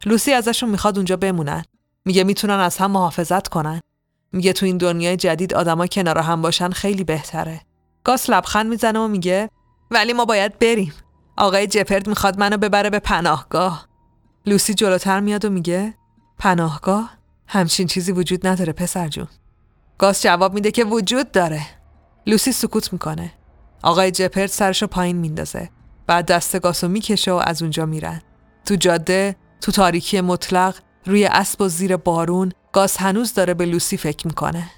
لوسی ازشون می‌خواد اونجا بمونن. میگه می‌تونن از هم محافظت کنن. میگه تو این دنیای جدید آدما کنار هم باشن خیلی بهتره. گاس لبخند می‌زنه و میگه ولی ما باید بریم. آقای جپرد می‌خواد منو ببره به پناهگاه. لوسی جلوتر میاد و میگه پناهگاه؟ همچین چیزی وجود نداره پسر جون. گاس جواب میده که وجود داره. لوسی سکوت می‌کنه. آقای جپرد سرشو پایین میندازه. بعد دست گاسو می‌کشه و از اونجا میرن. تو جاده تو تاریکی مطلق روی اسب و زیر بارون گاس هنوز داره به لوسی فکر می‌کنه.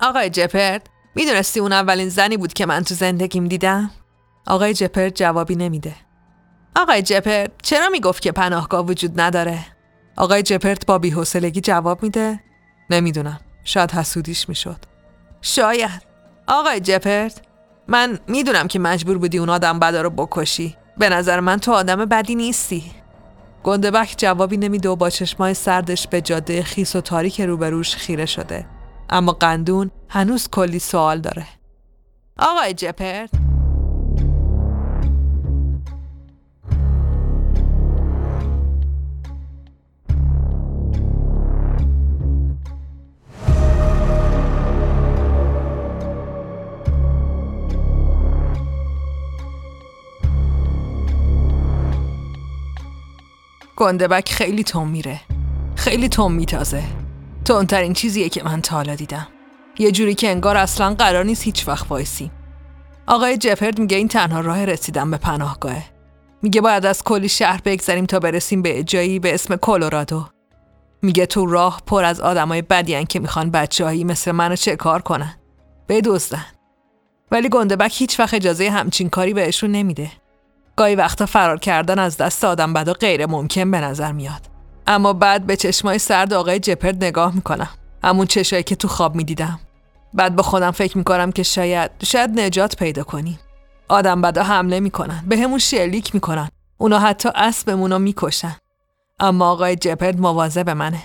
آقای جپرد می‌دونستی اون اولین زنی بود که من تو زندگیم دیدم؟ آقای جپرد جوابی نمیده. آقای جپرد چرا می‌گفت که پناهگاه وجود نداره؟ آقای جپرد با بیحوصلگی جواب میده. نمی‌دونم. شاید حسودیش می‌شد. شاید. آقای جپرد من می‌دونم که مجبور بودی اون آدم بدا رو بکشی. به نظر من تو آدم بدی نیستی. گندبک جوابی نمیده و با چشمای سردش به جاده خیس و تاریک روبروش خیره شده. اما قندون هنوز کلی سوال داره. آقای جپرد گندبک خیلی تون میره. خیلی تون میتازه. تونترین چیزیه که من تا حالا دیدم. یه جوری که انگار اصلا قرار نیست هیچ وقت وایسی. آقای جپرد میگه این تنها راه رسیدن به پناهگاهه. میگه باید از کلی شهر بگذریم تا برسیم به جایی به اسم کلرادو میگه تو راه پر از آدمای بدیان که می‌خوان بچههایی مثل منو چه کار کنن. بدزدن. ولی گندبک هیچ وقت اجازه همچین کاری بهشون نمیده. گاهی وقتا فرار کردن از دست آدم بدا غیر ممکن به نظر میاد. اما بعد به چشمای سرد آقای جپرد نگاه می‌کنم. همون چشایی که تو خواب می‌دیدم. بعد با خودم فکر می‌کنم که شاید شاید نجات پیدا کنیم آدم بدا حمله می‌کنن. به همون شلیک می‌کنن. اونا حتی اسبمون رو می‌کشن. اما آقای جپرد مواظب منه.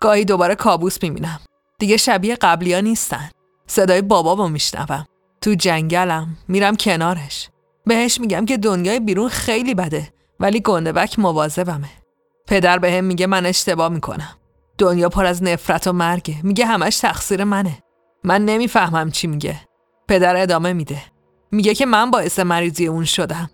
گاهی دوباره کابوس می‌بینم. دیگه شبیه قبلیا نیستن. صدای بابامو میشنوم. تو جنگلم. میرم کنارش. بهش میگم که دنیای بیرون خیلی بده. ولی گندبک مواظبمه. پدر بهم میگه من اشتباه می‌کنم. دنیا پر از نفرت و مرگه. میگه همش تقصیر منه. من نمی‌فهمم چی میگه. پدر ادامه میده. میگه که من باعث مریضی اون شدم.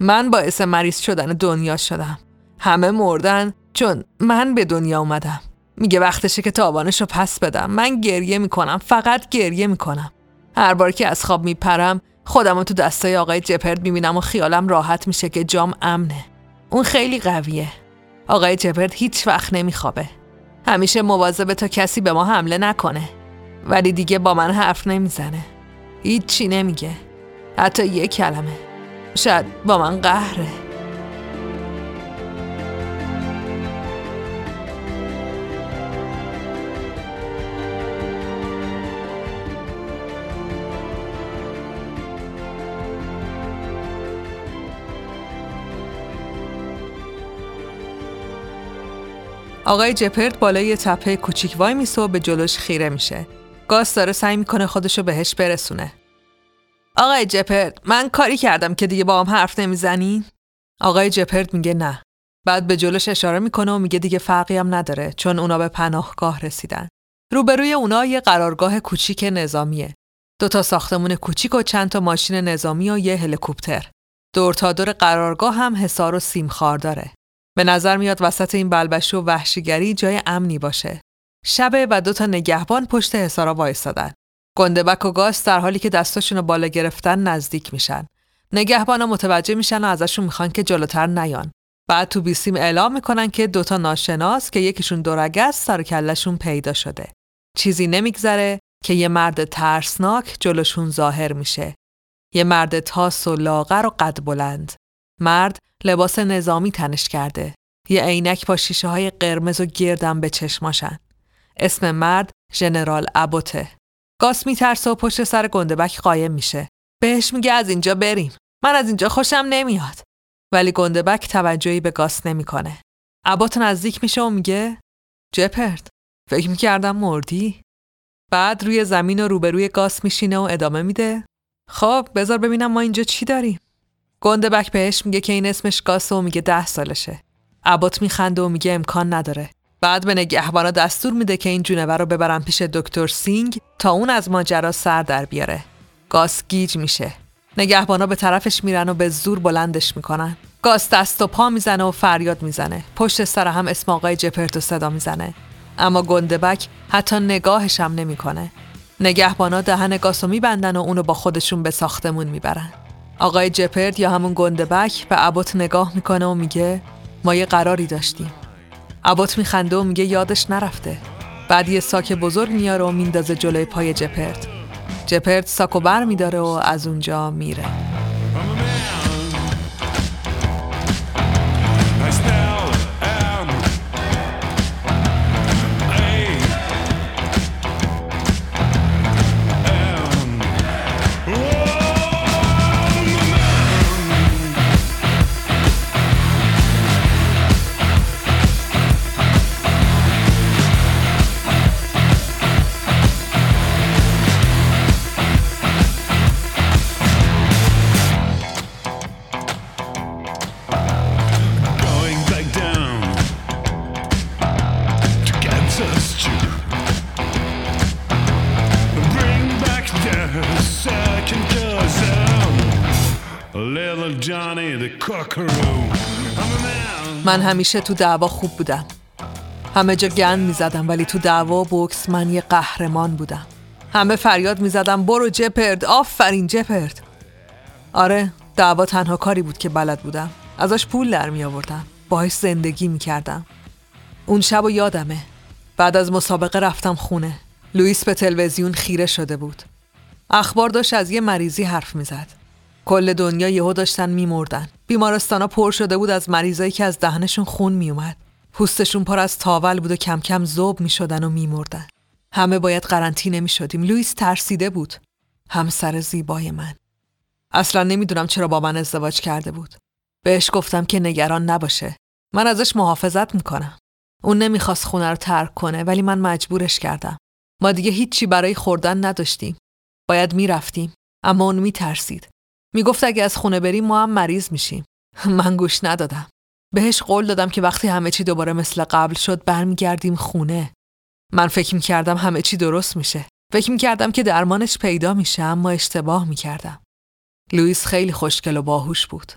من باعث مریض شدن دنیا شدم. همه مردن چون من به دنیا اومدم. میگه وقتشه که تاوانش رو پس بدم. من گریه می‌کنم. فقط گریه می‌کنم. هر بار که از خواب میپرم خودم تو دستای آقای جپرد می‌بینم و خیالم راحت میشه که جام امنه. اون خیلی قویه. آقای جپرد هیچ وقت نمیخوابه. همیشه مواظبه تا کسی به ما حمله نکنه. ولی دیگه با من حرف نمی‌زنه. هیچی نمیگه. حتی یک کلمه. شاید با من قهره. آقای جپرد بالای تپه کوچیک وای میسه و به جلوش خیره میشه. گاس داره سعی می‌کنه خودشو بهش برسونه. آقای جپرد من کاری کردم که دیگه با هم حرف نمی‌زنی؟ آقای جپرد میگه نه. بعد به جلوش اشاره می‌کنه و میگه دیگه فرقی هم نداره چون اونا به پناهگاه رسیدن. روبروی اونا یه قرارگاه کوچیک نظامیه. دو تا ساختمون کوچیک و چند تا ماشین نظامی و یه هلیکوپتر. دور تا دور قرارگاه هم حصار و سیمخوار داره. به نظر میاد وسط این بلبشو و وحشیگری جای امنی باشه. شبه و دو تا نگهبان پشت حسارا وایستادن. گندبک و گاس در حالی که دستاشون رو بالا گرفتن نزدیک میشن. نگهبانا متوجه میشن و ازشون می‌خوان که جلوتر نیان. بعد تو بیسیم اعلام می‌کنن که دوتا ناشناس که یکیشون دورگست سر کلشون پیدا شده. چیزی نمیگذره که یه مرد ترسناک جلوشون ظاهر میشه. یه مرد تاس و لاغر و قد بلند. مرد لباس نظامی تنش کرده. یه عینک با شیشه های قرمز و گردم به چشماشن. اسم مرد ژنرال ابوته. گاس میترسه و پشت سر گندبک قایم میشه. بهش میگه از اینجا بریم. من از اینجا خوشم نمیاد. ولی گندبک توجهی به گاس نمی‌کنه. ابوت نزدیک میشه و میگه جپرد فکر می‌کردم مردی. بعد روی زمین و روبروی گاس میشینه و ادامه میده. خب بذار ببینم ما اینجا چی داریم. گنده‌بک بهش میگه که این اسمش گاسه و میگه ده سالشه. ابوت میخنده و میگه امکان نداره. بعد به نگهبانا دستور میده که این جونور رو ببرن پیش دکتر سینگ تا اون از ماجرا سر در بیاره. گاس گیج میشه. نگهبانا به طرفش میرن و به زور بلندش می‌کنن. گاس دست و پا می‌زنه و فریاد می‌زنه. پشت سر هم اسم آقای جپردو صدا می‌زنه. اما گنده‌بک حتی نگاهش هم نمی‌کنه. نگهبانا دهن گاسو میبندن و اونو با خودشون به ساختمون می‌برن. آقای جپرد یا همون گندبک به عبوت نگاه می‌کنه و میگه ما یه قراری داشتیم. عبوت میخنده و میگه یادش نرفته. بعد یه ساک بزرگ میاره و میندازه جلوی پای جپرد. جپرد ساکو بر میداره و از اونجا میره. من همیشه تو دعوا خوب بودم. همه جا گند می زدم ولی تو دعوا بوکس من یه قهرمان بودم. همه فریاد می زدم برو جپرد آفرین جپرد. آره دعوا تنها کاری بود که بلد بودم. ازش پول در می آوردم باهاش زندگی می کردم اون شب و یادمه. بعد از مسابقه رفتم خونه. لوئیس به تلویزیون خیره شده بود. اخبار داشت از یه مریضی حرف می‌زد. کل دنیا یهو داشتن میمردن. بیمارستانا پر شده بود از مریضایی که از دهنشون خون میومد. پوستشون پر از تاول بود و کم کم ذوب می‌شدن و میمردن. همه باید قرنطینه می‌شدیم. لوئیس ترسیده بود. همسر زیبای من. اصلا نمی‌دونم چرا با من ازدواج کرده بود. بهش گفتم که نگران نباشه. من ازش محافظت می‌کنم. اون نمی‌خواست خونه رو ترک کنه ولی من مجبورش کردم. ما دیگه هیچی برای خوردن نداشتیم. باید می‌رفتیم. اما اون میترسید. می‌گفت اگه از خونه بریم ما هم مریض میشیم. من گوش ندادم. بهش قول دادم که وقتی همه چی دوباره مثل قبل شد برمیگردیم خونه. من فکر می‌کردم همه چی درست میشه. فکر می‌کردم که درمانش پیدا میشه اما اشتباه می‌کردم. لوئیس خیلی خوشگل و باهوش بود.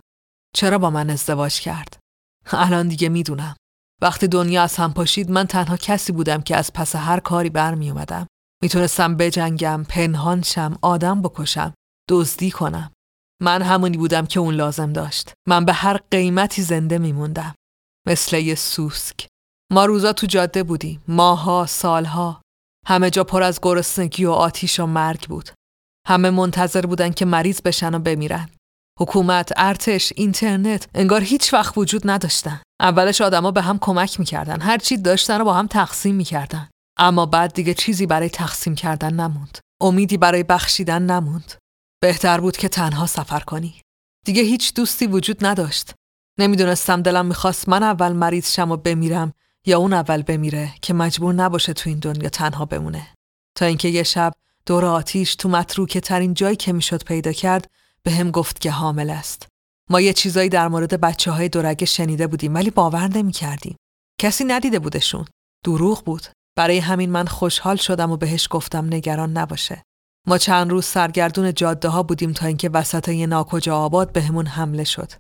چرا با من ازدواج کرد؟ الان دیگه می‌دونم. وقتی دنیا از هم پاشید من تنها کسی بودم که از پس هر کاری برمی اومدم. می‌تونستم بجنگم، پنهان شم، آدم بکشم، دزدی کنم. من همونی بودم که اون لازم داشت. من به هر قیمتی زنده میموندم. مثل یه سوسک. ما روزا تو جاده بودیم. ماها، سالها. همه جا پر از گرسنگی و آتیش و مرگ بود. همه منتظر بودن که مریض بشن و بمیرن. حکومت، ارتش، اینترنت انگار هیچ وقت وجود نداشتن. اولش آدما به هم کمک می‌کردن. هر چی داشتن رو با هم تقسیم می‌کردن. اما بعد دیگه چیزی برای تقسیم کردن نموند. امیدی برای بخشیدن نموند. بهتر بود که تنها سفر کنی. دیگه هیچ دوستی وجود نداشت. نمی‌دونستم دلم می‌خواست من اول مریض شم و بمیرم یا اون اول بمیره که مجبور نباشه تو این دنیا تنها بمونه. تا اینکه یه شب دور آتیش تو متروکه ترین جایی که می‌شد پیدا کرد به هم گفت که حامل است. ما یه چیزایی در مورد بچه های دورگه شنیده بودیم ولی باور نمی کردیم. کسی ندیده بودشون. دروغ بود. برای همین من خوشحال شدم و بهش گفتم نگران نباشه. ما چند روز سرگردون جاده ها بودیم تا اینکه وسط یه ناکجا آباد بهمون حمله شد.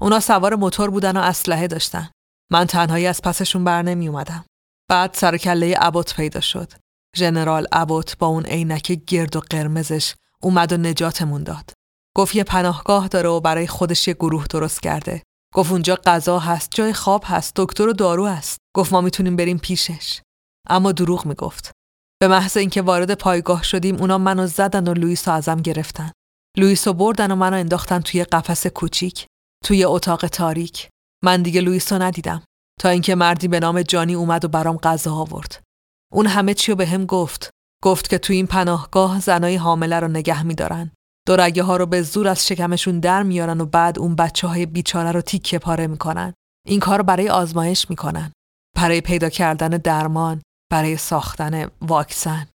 اونا سوار موتور بودن و اسلحه داشتن. من تنهایی از پسشون بر نمی اومدم. بعد سر کله عبوت پیدا شد. ژنرال عبوت با اون عینک گرد و قرمزش اومد و نجاتمون داد. گفت یه پناهگاه داره و برای خودش یه گروه درست کرده. گفت اونجا غذا هست، جای خواب هست، دکتر و دارو هست. گفت ما می‌تونیم بریم پیشش. اما دروغ می‌گفت. به محض اینکه وارد پایگاه شدیم اونا منو زدن و لوئیس رو ازم گرفتن. لوئیس رو بردن و منو انداختن توی قفس کوچیک، توی اتاق تاریک. من دیگه لوئیس رو ندیدم تا اینکه مردی به نام جانی اومد و برام غذا آورد. اون همه چی رو به هم گفت. گفت که توی این پناهگاه زنای حامله رو نگه میدارن. دورگه ها رو به زور از شکمشون در میارن و بعد اون بچه های بیچاره رو تیکه پاره می‌کنن. این کار برای آزمایش می‌کنن. برای پیدا کردن درمان، برای ساختن واکسن.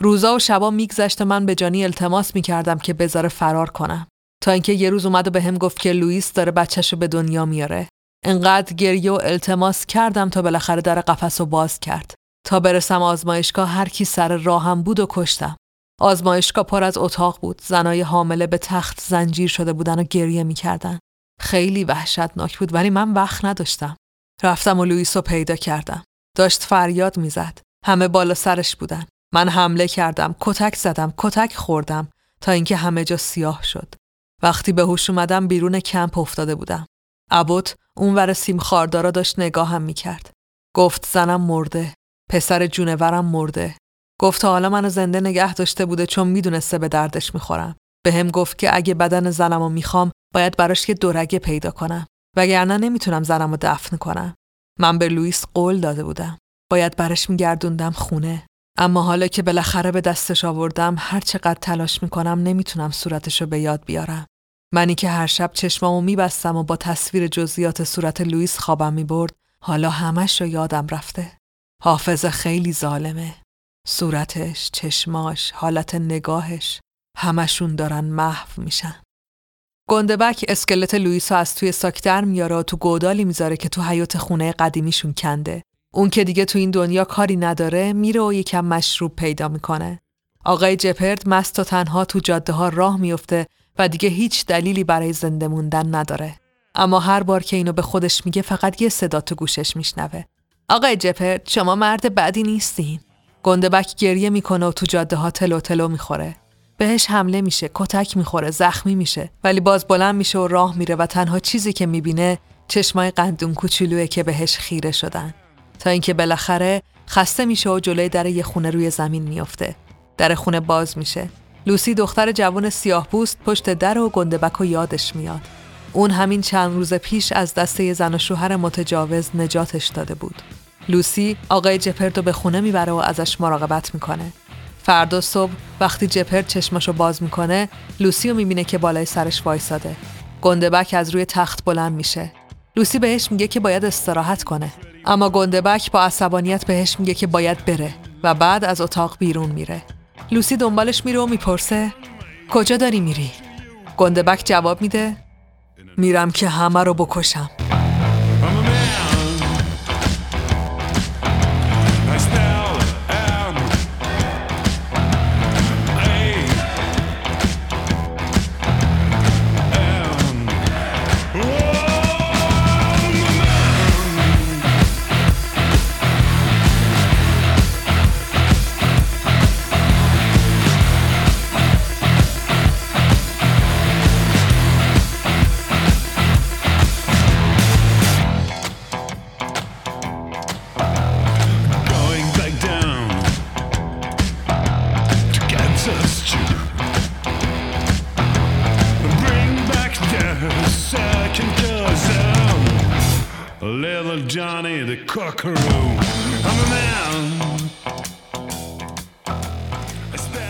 روزا و شبا میگذشت من به جانی التماس می‌کردم که بذاره فرار کنم. تا اینکه یه روز اومد و به هم گفت که لوئیس داره بچهش رو به دنیا میاره. انقدر گریه و التماس کردم تا بالاخره در قفس رو باز کرد. تا برسم آزمایشگاه هر کی سر راهم بود و کشتم. آزمایشگاه پر از اتاق بود. زنای حامله به تخت زنجیر شده بودن و گریه می‌کردن. خیلی وحشتناک بود ولی من وقت نداشتم. رفتم و لوئیس رو پیدا کردم. داشت فریاد می‌زد. همه بالا سرش بودن. من حمله کردم، کتک زدم، کتک خوردم تا اینکه همه جا سیاه شد. وقتی به هوش اومدم بیرون کمپ افتاده بودم. ابوت اونور سیم خاردارا داشت نگاهم می‌کرد. گفت زنم مرده. پسر جونورم مرده. گفت حالا منو زنده نگه داشته بوده چون می‌دونسته به دردش می‌خورم. به هم گفت که اگه بدن زنمو می‌خوام باید براش یه دورگه پیدا کنم. وگرنه نمی‌تونم زنمو دفن کنم. من به لوئیس قول داده بودم. باید برش میگردوندم خونه. اما حالا که بالاخره به دستش آوردم هر چقدر تلاش می‌کنم نمی‌تونم صورتشو به یاد بیارم. منی که هر شب چشمامو میبستم و با تصویر جزئیات صورت لوئیس خوابم می‌برد حالا همش رو یادم رفته. حافظ خیلی ظالمه. صورتش، چشماش، حالت نگاهش همشون دارن محو میشن. گندبک اسکلت لوئیس از توی ساکتر میاره و تو گودالی می‌ذاره که تو حیات خونه قدیمیشون کنده. اون که دیگه تو این دنیا کاری نداره میره و یکم مشروب پیدا می‌کنه. آقای جپرد مست و تنها تو جاده ها راه میفته و دیگه هیچ دلیلی برای زنده موندن نداره. اما هر بار که اینو به خودش میگه فقط یه صدا تو گوشش میشنوه. آقای جپرد شما مرد بدی نیستین. گندبک گریه می‌کنه و تو جاده ها تلو تلو می‌خوره. بهش حمله میشه، کتک می‌خوره، زخمی میشه ولی باز بلند میشه و راه میره و تنها چیزی که می‌بینه چشمای قندون کوچولوه که بهش خیره شدن. تا اینکه بالاخره خسته میشه و جلوی در یه خونه روی زمین میافته. در خونه باز میشه. لوسی دختر جوان سیاه پوست پشت در و گندبک و یادش میاد. اون همین چند روز پیش از دسته زن و شوهر متجاوز نجاتش داده بود. لوسی آقای جپرد رو به خونه می‌بره و ازش مراقبت می‌کنه. فردا صبح وقتی جپرد چشمشو باز می‌کنه لوسی رو می‌بینه که بالای سرش وایساده. گندبک از روی تخت بلند میشه. لوسی بهش میگه که باید استراحت کنه. اما گندبک با عصبانیت بهش میگه که باید بره و بعد از اتاق بیرون میره. لوسی دنبالش میره و می‌پرسه کجا داری میری؟ گندبک جواب میده میرم که همه رو بکشم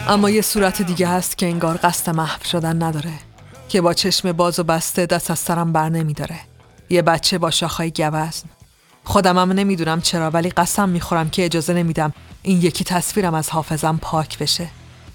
اما یه صورت دیگه هست که انگار قصد محو شدن نداره که با چشم باز و بسته دست از سرم بر نمیداره. یه بچه با شاخهای گوزن. هم نمی‌دونم چرا ولی قسم می‌خورم که اجازه نمیدم این یکی تصویرم از حافظم پاک بشه.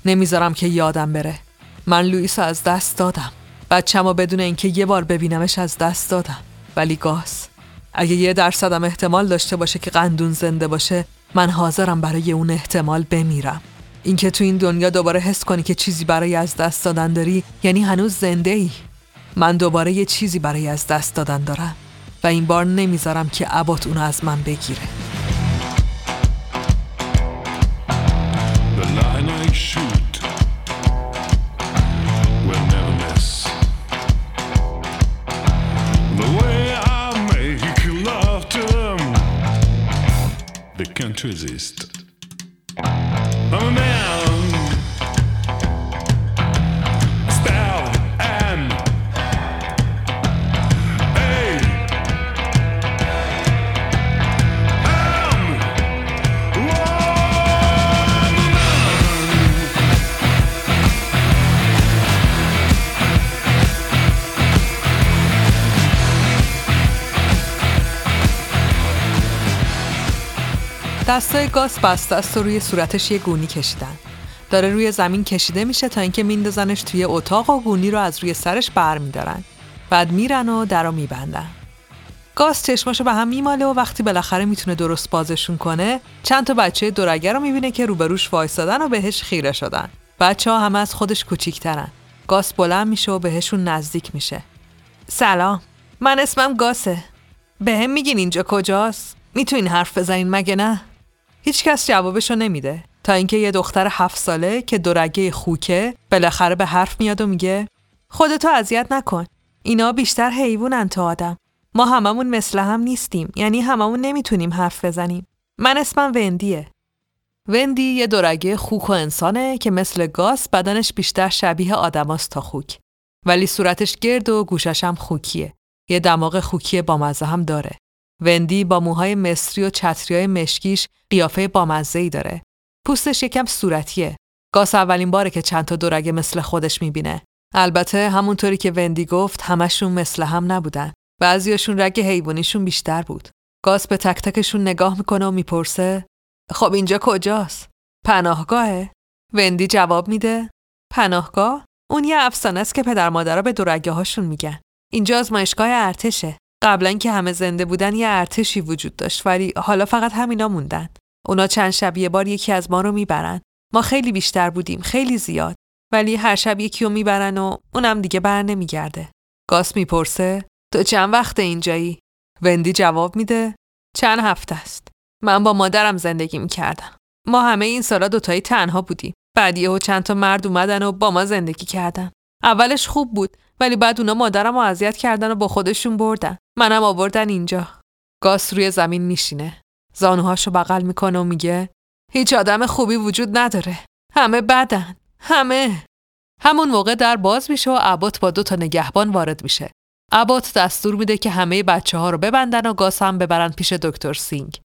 نمی‌ذارم که یادم بره. من لوئیس از دست دادم. بچم و بدون اینکه یه بار ببینمش از دست دادم. ولی گاز. اگه یه درصدم احتمال داشته باشه که قندون زنده باشه من حاضرم برای اون احتمال بمیرم. اینکه تو این دنیا دوباره حس کنی که چیزی برای از دست دادن داری یعنی هنوز زنده ای من دوباره یه چیزی برای از دست دادن دارم و این بار نمی‌ذارم که عبات اونو از من بگیره. Französisch دستای گاز بسته است روی صورتش یه گونی کشیدن. داره روی زمین کشیده میشه تا اینکه میندازنش توی اتاق و گونی رو از روی سرش بر میدارن. بعد میرن و در رو میبندن. گاز چشماشو به هم میماله و وقتی بالاخره می‌تونه درست بازشون کنه چند تا بچه دورگه رو می‌بینه که روبروش وایستادن و بهش خیره شدن. بچه ها همه از خودش کوچیکترن. گاس بلند میشه و بهشون نزدیک میشه. سلام. من اسمم گاسه. به هم میگین اینجا کجاست؟ می‌تونین حرف بزنین مگه نه؟ هیچکس جوابشو نمیده. تا اینکه یه دختر هفت ساله که دورگه خوکه بالاخره به حرف میاد و میگه خودتو اذیت نکن. اینا بیشتر حیوانن تا آدم. ما هممون مثل هم نیستیم. یعنی هممون نمی‌تونیم حرف بزنیم. من اسمم وندیه. وندی یه دورگه خوک و انسانه که مثل گاز بدنش بیشتر شبیه آدماست تا خوک. ولی صورتش گرد و گوشش هم خوکیه. یه دماغ خوکی با مزه هم داره. وندی با موهای مصری و چتریای مشکیش قیافه بامزه‌ای داره. پوستش یکم صورتیه. گاس اولین باره که چند تا دورگه مثل خودش می‌بینه. البته همونطوری که وندی گفت همشون مثل هم نبودن. بعضیاشون رگ حیوانیشون بیشتر بود. گاس به تک تکشون نگاه می‌کنه و می‌پرسه خب اینجا کجاست؟ پناهگاهه؟ وندی جواب میده پناهگاه؟ اون یه افسانه است که پدر مادرها به دورگه هاشون میگن. اینجا آزمایشگاه ارتشه. قبلا که همه زنده بودن یه ارتشی وجود داشت ولی حالا فقط همینا موندن. اونا چند شب یه بار یکی از ما رو می‌برن. ما خیلی بیشتر بودیم، خیلی زیاد. ولی هر شب یکی رو می‌برن و اونم دیگه بر نمیگرده. گاس می‌پرسه تو چند وقت اینجایی؟ وندی جواب میده چند هفته است. من با مادرم زندگی می‌کردم. ما همه این سالا دوتایی تنها بودیم. بعد یهو چند تا مرد اومدن و با ما زندگی کردن. اولش خوب بود ولی بعد اونا مادرم رو اذیت کردن و با خودشون بردن. منم آوردن اینجا. گاس روی زمین میشینه. زانوهاشو بغل می‌کنه و میگه هیچ آدم خوبی وجود نداره. همه بدن. همه. همون موقع در باز میشه و ابوت با دو تا نگهبان وارد میشه. ابوت دستور میده که همه بچه ها رو ببندن و گاس هم ببرن پیش دکتر سینگ.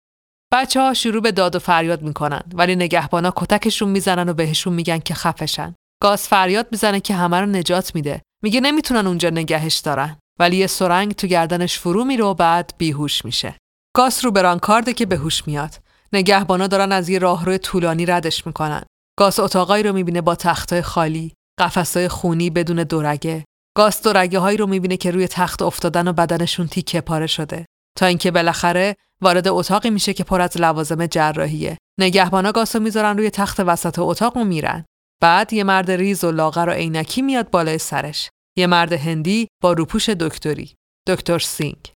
بچه ها شروع به داد و فریاد می‌کنن ولی نگهبانا کتکشون می‌زنن و بهشون میگن که خفشن. گاز فریاد می‌زنه که همه رو نجات میده. میگه نمی‌تونن اونجا نگهش دارن. ولی یه سرنگ تو گردنش فرو میره و بعد بیهوش میشه. گاس رو برانکارده که به هوش میاد. نگهبانا دارن از یه راهرو طولانی ردش می‌کنن. گاس اتاقایی رو می‌بینه با تختای خالی، قفسای خونی بدون دورگه. گاس دورگه هایی رو می‌بینه که روی تخت افتادن و بدنشون تیکه پاره شده. تا اینکه بالاخره وارد اتاقی میشه که پر از لوازم جراحیه. نگهبانا گاس رو می‌ذارن روی تخت وسط اتاق و میرن. بعد یه مرد ریز و لاغر و عینکی میاد بالای سرش. یه مرد هندی با روپوش دکتری. دکتر سینگ.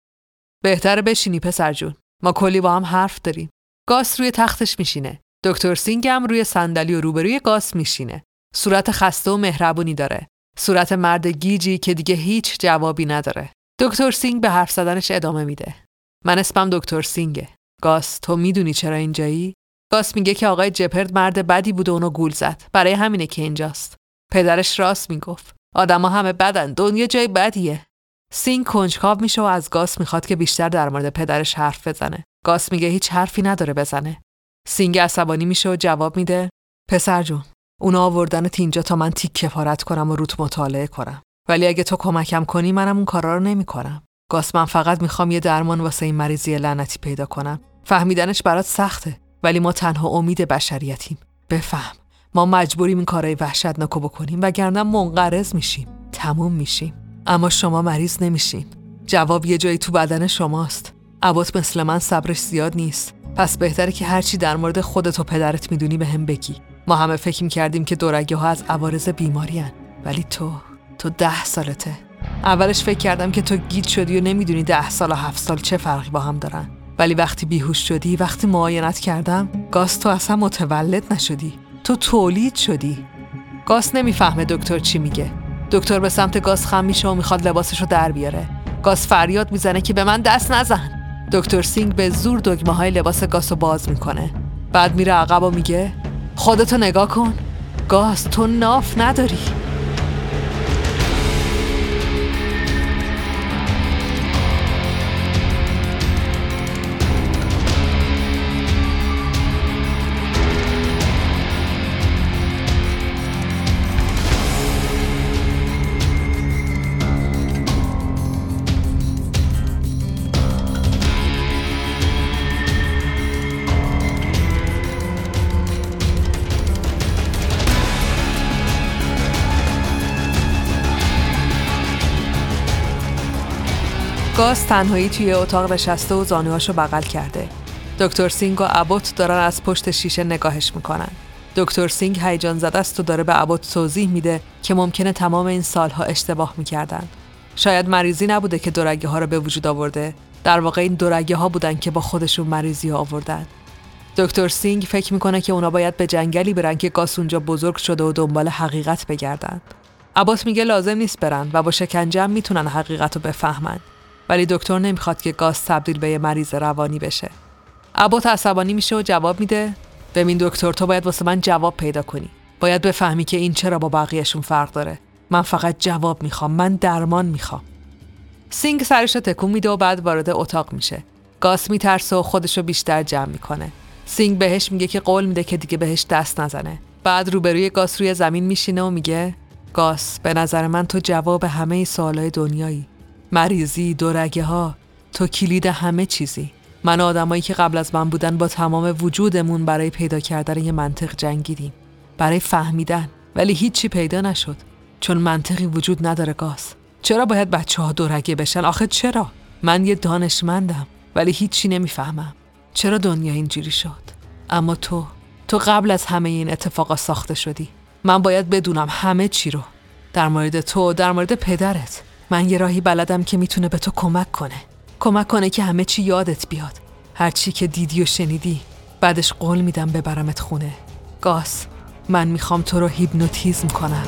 بهتره بشینی پسر جون. ما کلی با هم حرف داریم. گاس روی تختش میشینه. دکتر سینگ هم روی صندلی و روبروی گاس میشینه. صورت خسته و مهربونی داره. صورت مرد گیجی که دیگه هیچ جوابی نداره. دکتر سینگ به حرف زدنش ادامه میده. من اسمم دکتر سینگه. گاس تو می‌دونی چرا اینجایی؟ گاس میگه که آقای جپرد مرد بدی بود و اونو گول زد. برای همینه که اینجاست. پدرش راست می‌گفت. آدما همه بدن. دنیا جای بدیه. سینگ کنجکاو میشه و از گاس می‌خواد که بیشتر در مورد پدرش حرف بزنه. گاس میگه هیچ حرفی نداره بزنه. سینگ عصبانی میشه و جواب میده پسر جون اونا آوردنت اینجا تا من تیکه پارت کنم و روت مطالعه کنم ولی اگه تو کمکم کنی منم اون کارا رو نمی‌کنم گاس من فقط می‌خوام یه درمان واسه این مریضی لعنتی پیدا کنم فهمیدنش برات سخته ولی ما تنها امید بشریتیم. بفهم. ما مجبوریم این کارای وحشتناکو بکنیم وگرنه منقرض میشیم. تموم میشیم. اما شما مریض نمیشین. جواب یه جایی تو بدن شماست. عبات مثل من صبرش زیاد نیست. پس بهتره که هرچی در مورد خودت و پدرت می‌دونی به هم بگی. ما همه فکر می‌کردیم که دورگه ها از عوارض بیماری‌ان ولی تو تو ده سالته. اولش فکر کردم که تو گیج شدی و نمی‌دونی ده سال و هفت سال چه فرقی با هم دارن. ولی وقتی بیهوش شدی وقتی معاینت کردم گاس تو اصلا متولد نشدی. تو تولید شدی. گاس نمی‌فهمه دکتر چی میگه. دکتر به سمت گاس خم میشه و می‌خواد لباسشو در بیاره. گاس فریاد می‌زنه که به من دست نزن. دکتر سینگ به زور دگمه های لباس گاس رو باز می‌کنه. بعد میره عقب و میگه خودتو نگاه کن. گاز تو ناف نداری. تنهایی توی اتاق نشسته و زانوهاشو بغل کرده. دکتر سینگ و ابوت دارن از پشت شیشه نگاهش می‌کنن. دکتر سینگ هیجان زده است و داره به ابوت توضیح میده که ممکنه تمام این سالها اشتباه می‌کردن. شاید مریضی نبوده که دورگه ها رو به وجود آورده. در واقع این دورگه ها بودن که با خودشون مریضی ها آوردن. دکتر سینگ فکر می‌کنه که اونا باید به جنگلی برن که گاس اونجا بزرگ شده و دنبال حقیقت بگردن. ابوت میگه لازم نیست برن و با شکنجه می‌تونن حقیقت رو بفهمن. ولی دکتر نمی‌خواد که گاس تبدیل به یه مریض روانی بشه. ابوت عصبانی میشه و جواب میده ببین دکتر تو باید واسه من جواب پیدا کنی. باید بفهمی که این چرا با بقیهشون فرق داره. من فقط جواب می‌خوام. من درمان می‌خوام. سینگ سرش رو تکون میده و بعد وارد اتاق میشه. گاس میترسه و خودش رو بیشتر جمع می‌کنه. سینگ بهش میگه که قول میده که دیگه بهش دست نزنه. بعد روبروی گاس روی زمین میشینه و میگه گاس به نظر من تو جواب همه سوالای دنیایی. مریضی دورگه ها تو کلید همه چیزی. من آدمایی که قبل از من بودن با تمام وجودمون برای پیدا کردن یه منطق جنگیدیم. برای فهمیدن ولی هیچی پیدا نشد. چون منطقی وجود نداره گاز. چرا باید بچه ها دورگه بشن؟ آخه چرا؟ من یه دانشمندم ولی هیچی نمی‌فهمم. چرا دنیا اینجوری شد؟ اما تو تو قبل از همه این اتفاقا ساخته شدی. من باید بدونم همه چی رو. در مورد تو در مورد پدرت. من یه راهی بلدم که می‌تونه به تو کمک کنه. کمک کنه که همه چی یادت بیاد. هر چی که دیدی و شنیدی بعدش قول میدم ببرمت خونه. گاس من می‌خوام تو رو هیپنوتیزم کنم.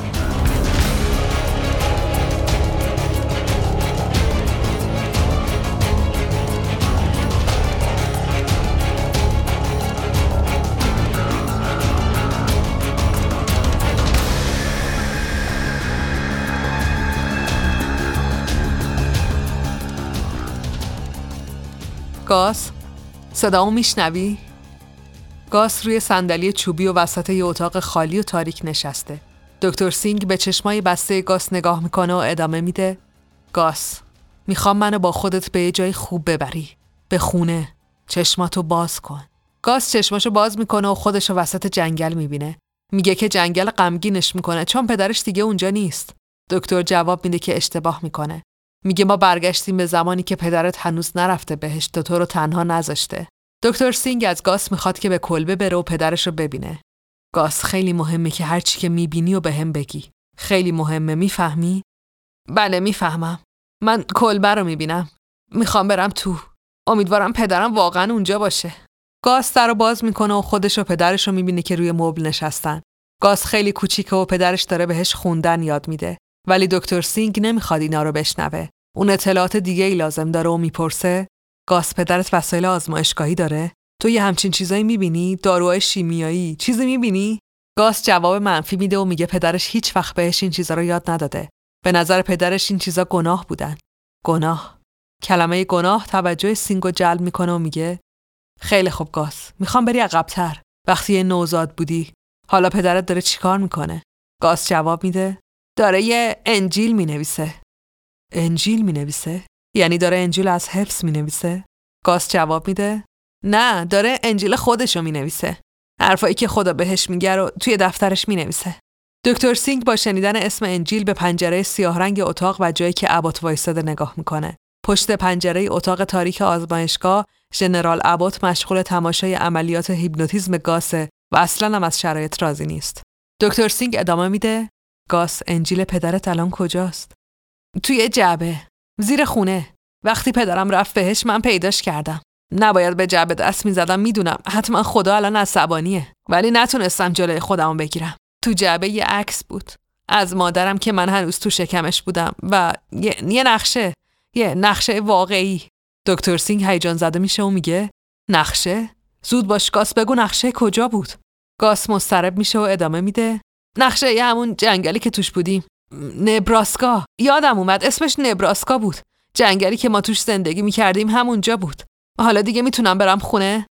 گاس صدامو میشنوی؟ گاس روی صندلی چوبی و وسط یه اتاق خالی و تاریک نشسته. دکتر سینگ به چشمای بسته گاس نگاه می‌کنه و ادامه میده. گاس می‌خوام منو با خودت به یه جای خوب ببری. به خونه. چشماتو باز کن. گاس چشماشو باز می‌کنه و خودشو وسط جنگل می‌بینه. میگه که جنگل غمگینش می‌کنه چون پدرش دیگه اونجا نیست. دکتر جواب میده که اشتباه می‌کنه. میگه ما برگشتیم به زمانی که پدرت هنوز نرفته بهشت تو رو تنها نذاشته. دکتر سینگ از گاس می‌خواد که به کلبه بره و پدرش رو ببینه. گاس خیلی مهمه که هر چی که می‌بینی و بهم بگی. خیلی مهمه می‌فهمی؟ بله می‌فهمم. من کلبه رو می‌بینم. می‌خوام برم تو. امیدوارم پدرم واقعا اونجا باشه. گاس در رو باز می‌کنه و خودش و پدرش رو می‌بینه که روی مبل نشستن. گاس خیلی کوچیکه و پدرش داره بهش خوندن یاد میده. ولی دکتر سینگ نمی‌خواد اینا رو بشنوه. اون اطلاعات دیگه ای لازم داره و می‌پرسه گاس پدرت وسایل آزمایشگاهی داره؟ تو یه همچین چیزایی می‌بینی؟ داروهای شیمیایی؟ چیزی می‌بینی؟ گاس جواب منفی میده و میگه پدرش هیچ وقت بهش این چیزا رو یاد نداده. به نظر پدرش این چیزا گناه بودن. گناه. کلمه گناه توجه سینگو جلب می‌کنه و میگه خیلی خوب گاس. می‌خوام بری عقبتر. وقتی یه نوزاد بودی. حالا پدرت داره چیکار می‌کنه؟ گاس جواب میده داره یه انجیل می نویسه. انجیل می نویسه؟ یعنی داره انجیل از حفظ می نویسه؟ گاس جواب میده نه داره انجیل خودشو می نویسه. حرفایی که خدا بهش میگه رو توی دفترش می نویسه. دکتر سینگ با شنیدن اسم انجیل به پنجره سیاه رنگ اتاق و جایی که ابوت وایستاده نگاه می‌کنه. پشت پنجره اتاق تاریک آزمایشگاه ژنرال ابوت مشغول تماشای عملیات هیپنوتیزم گاسه و اصلا هم از شرایط راضی نیست. دکتر سینگ ادامه میده گاس انجیل پدرت الان کجاست؟ توی جعبه زیر خونه. وقتی پدرم رفت بهشت من پیداش کردم. نباید به جعبه دست می‌زدم می‌دونم. حتما خدا الان عصبانیه ولی نتونستم جلوی خودمو بگیرم. تو جعبه یه عکس بود. از مادرم که من هنوز تو شکمش بودم. و یه, نقشه. یه نقشه واقعی. دکتر سینگ هیجان زده میشه و میگه نقشه؟ زود باش گاس بگو نقشه کجا بود. گاس مضطرب میشه و ادامه میده. نقشه ی همون جنگلی که توش بودیم. نبراسکا. یادم اومد اسمش نبراسکا بود. جنگلی که ما توش زندگی می‌کردیم همونجا بود. حالا دیگه می‌تونم برم خونه؟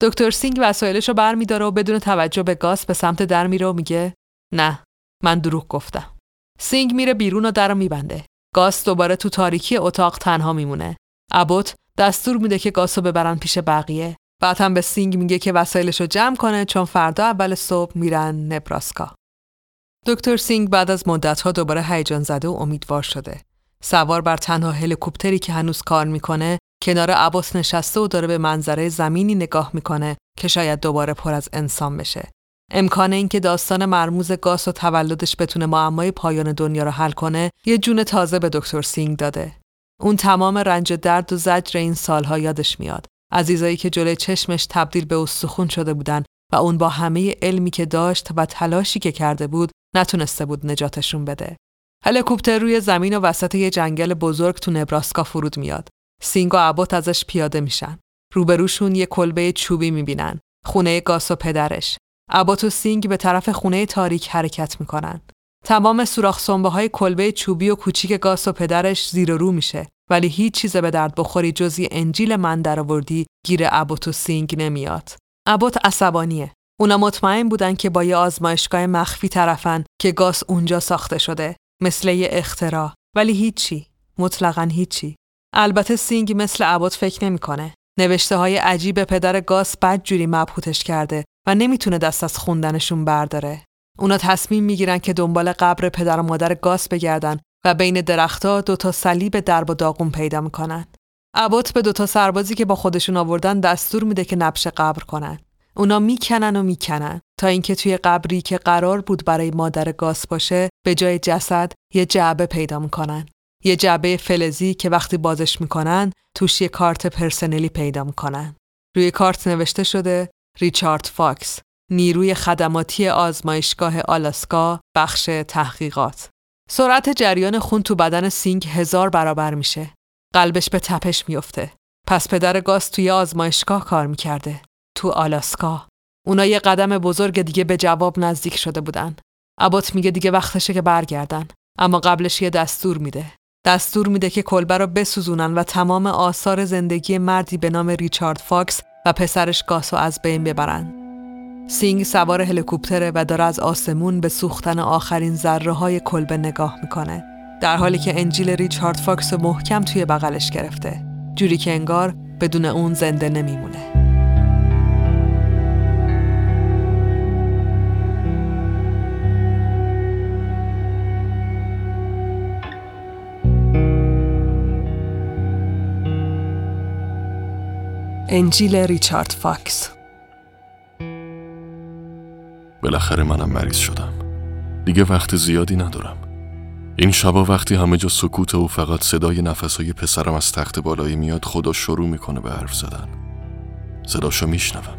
دکتر سینگ وسایلش رو بر میداره و بدون توجه به گاس به سمت در میره و میگه نه من دروغ گفتم. سینگ میره بیرون و در رو میبنده. گاس دوباره تو تاریکی اتاق تنها میمونه. ابوت دستور میده که گاس رو ببرن پیش بقیه. بعد هم به سینگ میگه که وسایلش رو جمع کنه چون فردا اول صبح میرن نبراسکا. دکتر سینگ بعد از مدتها دوباره هیجان زده و امیدوار شده. سوار بر تنها هلیکوپتری که هنوز کار می‌کنه کنار ابوت نشسته و داره به منظره زمینی نگاه می‌کنه که شاید دوباره پر از انسان بشه. امکان اینکه داستان مرموز گاس و تولدش بتونه معمای پایان دنیا رو حل کنه یه جون تازه به دکتر سینگ داده. اون تمام رنج درد و زجر این سالها یادش میاد. عزیزایی که جلوی چشمش تبدیل به استخون شده بودن و اون با همه علمی که داشت و تلاشی که کرده بود نتونسته بود نجاتشون بده. هلیکوپتر روی زمین و وسط یه جنگل بزرگ تو نبراسکا فرود میاد. سینگ و ابوت ازش پیاده میشن. روبروشون یه کلبه چوبی می‌بینن. خونه گاس و پدرش. ابوت و سینگ به طرف خونه تاریک حرکت می‌کنن. تمام سوراخ سنبه های کلبه چوبی و کوچیک گاس و پدرش زیر و رو میشه ولی هیچ چیز به درد بخوری جز یه انجیل من درآوردی گیر ابوت و سینگ نمیاد. ابوت عصبانیه. اونا مطمئن بودن که با یه آزمایشگاه مخفی طرفن که گاس اونجا ساخته شده مثل یه اختراع. ولی هیچی. مطلقا هیچی. البته سینگ مثل ابوت فکر نمی‌کنه. نوشته های عجیب پدر گاس بدجوری مبهوتش کرده و نمی‌تونه دست از خوندنشون برداره. اونا تصمیم می‌گیرن که دنبال قبر پدر و مادر گاس بگردن و بین درختها دوتا صلیب درب و داغون پیدا می‌کنن. ابوت به دوتا سربازی که با خودشون آوردن دستور میده که نبش قبر کنن. اونا می‌کنن و می‌کنن تا اینکه توی قبری که قرار بود برای مادر گاس باشه به جای جسد یه جعبه پیدا می‌کنن. یه جعبه فلزی که وقتی بازش می‌کنن توش یه کارت پرسنلی پیدا می‌کنن. روی کارت نوشته شده ریچارد فاکس نیروی خدماتی آزمایشگاه آلاسکا بخش تحقیقات سرعت جریان خون تو بدن سینگ هزار برابر میشه قلبش به تپش میفته پس پدر گاس توی آزمایشگاه کار می‌کرده. تو آلاسکا. اونا یه قدم بزرگ دیگه به جواب نزدیک شده بودن. ابوت میگه دیگه وقتشه که برگردن. اما قبلش یه دستور میده. دستور میده که کلبه رو بسوزونن و تمام آثار زندگی مردی به نام ریچارد فاکس و پسرش گاسو از بین ببرن. سینگ سوار هلیکوپتره و داره از آسمون به سوختن آخرین ذره های کلبه نگاه می‌کنه. در حالی که انجیل ریچارد فاکس محکم توی بغلش گرفته جوری که انگار بدون اون زنده نمیمونه. انجیل ریچارد فاکس. بالاخره منم مریض شدم. دیگه وقت زیادی ندارم. این شبا وقتی همه جا سکوت و فقط صدای نفسهای پسرم از تخت بالایی میاد خدا شروع می‌کنه به حرف زدن. صداشو میشنوم.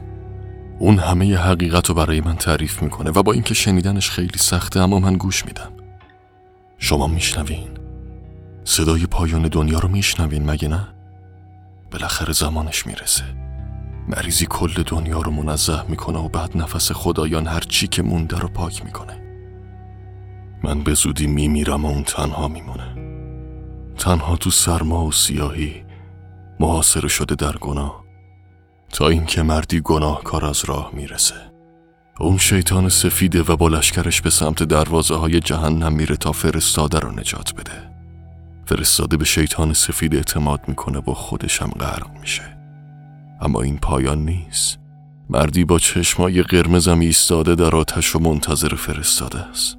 اون همه حقیقت رو برای من تعریف می‌کنه و با اینکه شنیدنش خیلی سخته اما من گوش میدم. شما میشنوین؟ صدای پایان دنیا رو میشنوین مگه نه؟ بالاخره زمانش می‌رسه. مریضی کل دنیا رو منزه می‌کنه و بعد نفس خدایان هر چی که مونده رو پاک می‌کنه. من به زودی میمیرم و اون تنها میمونه. تنها تو سرما و سیاهی محاصره شده در گناه. تا اینکه مردی گناهکار از راه می‌رسه. اون شیطان سفیده و با لشکرش به سمت دروازه های جهنم میره تا فرستاده رو نجات بده. فرستاده به شیطان سفید اعتماد می‌کنه با خودش هم غرق میشه. اما این پایان نیست. مردی با چشمای قرمزم ایستاده در آتش و منتظر فرستاده است.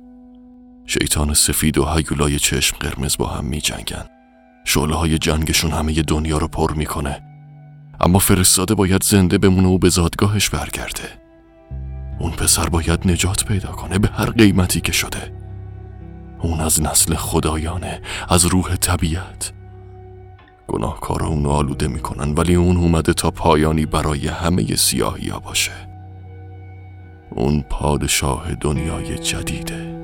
شیطان سفید و هیولای چشم قرمز با هم می جنگن شعله های جنگشون همه دنیا رو پر می‌کنه. اما فرستاده باید زنده بمونه و به زادگاهش برگرده. اون پسر باید نجات پیدا کنه به هر قیمتی که شده. اون از نسل خدایانه از روح طبیعت. گناهکار اونو آلوده می‌کنن ولی اون اومده تا پایانی برای همه سیاهی باشه. اون پادشاه دنیای جدیده.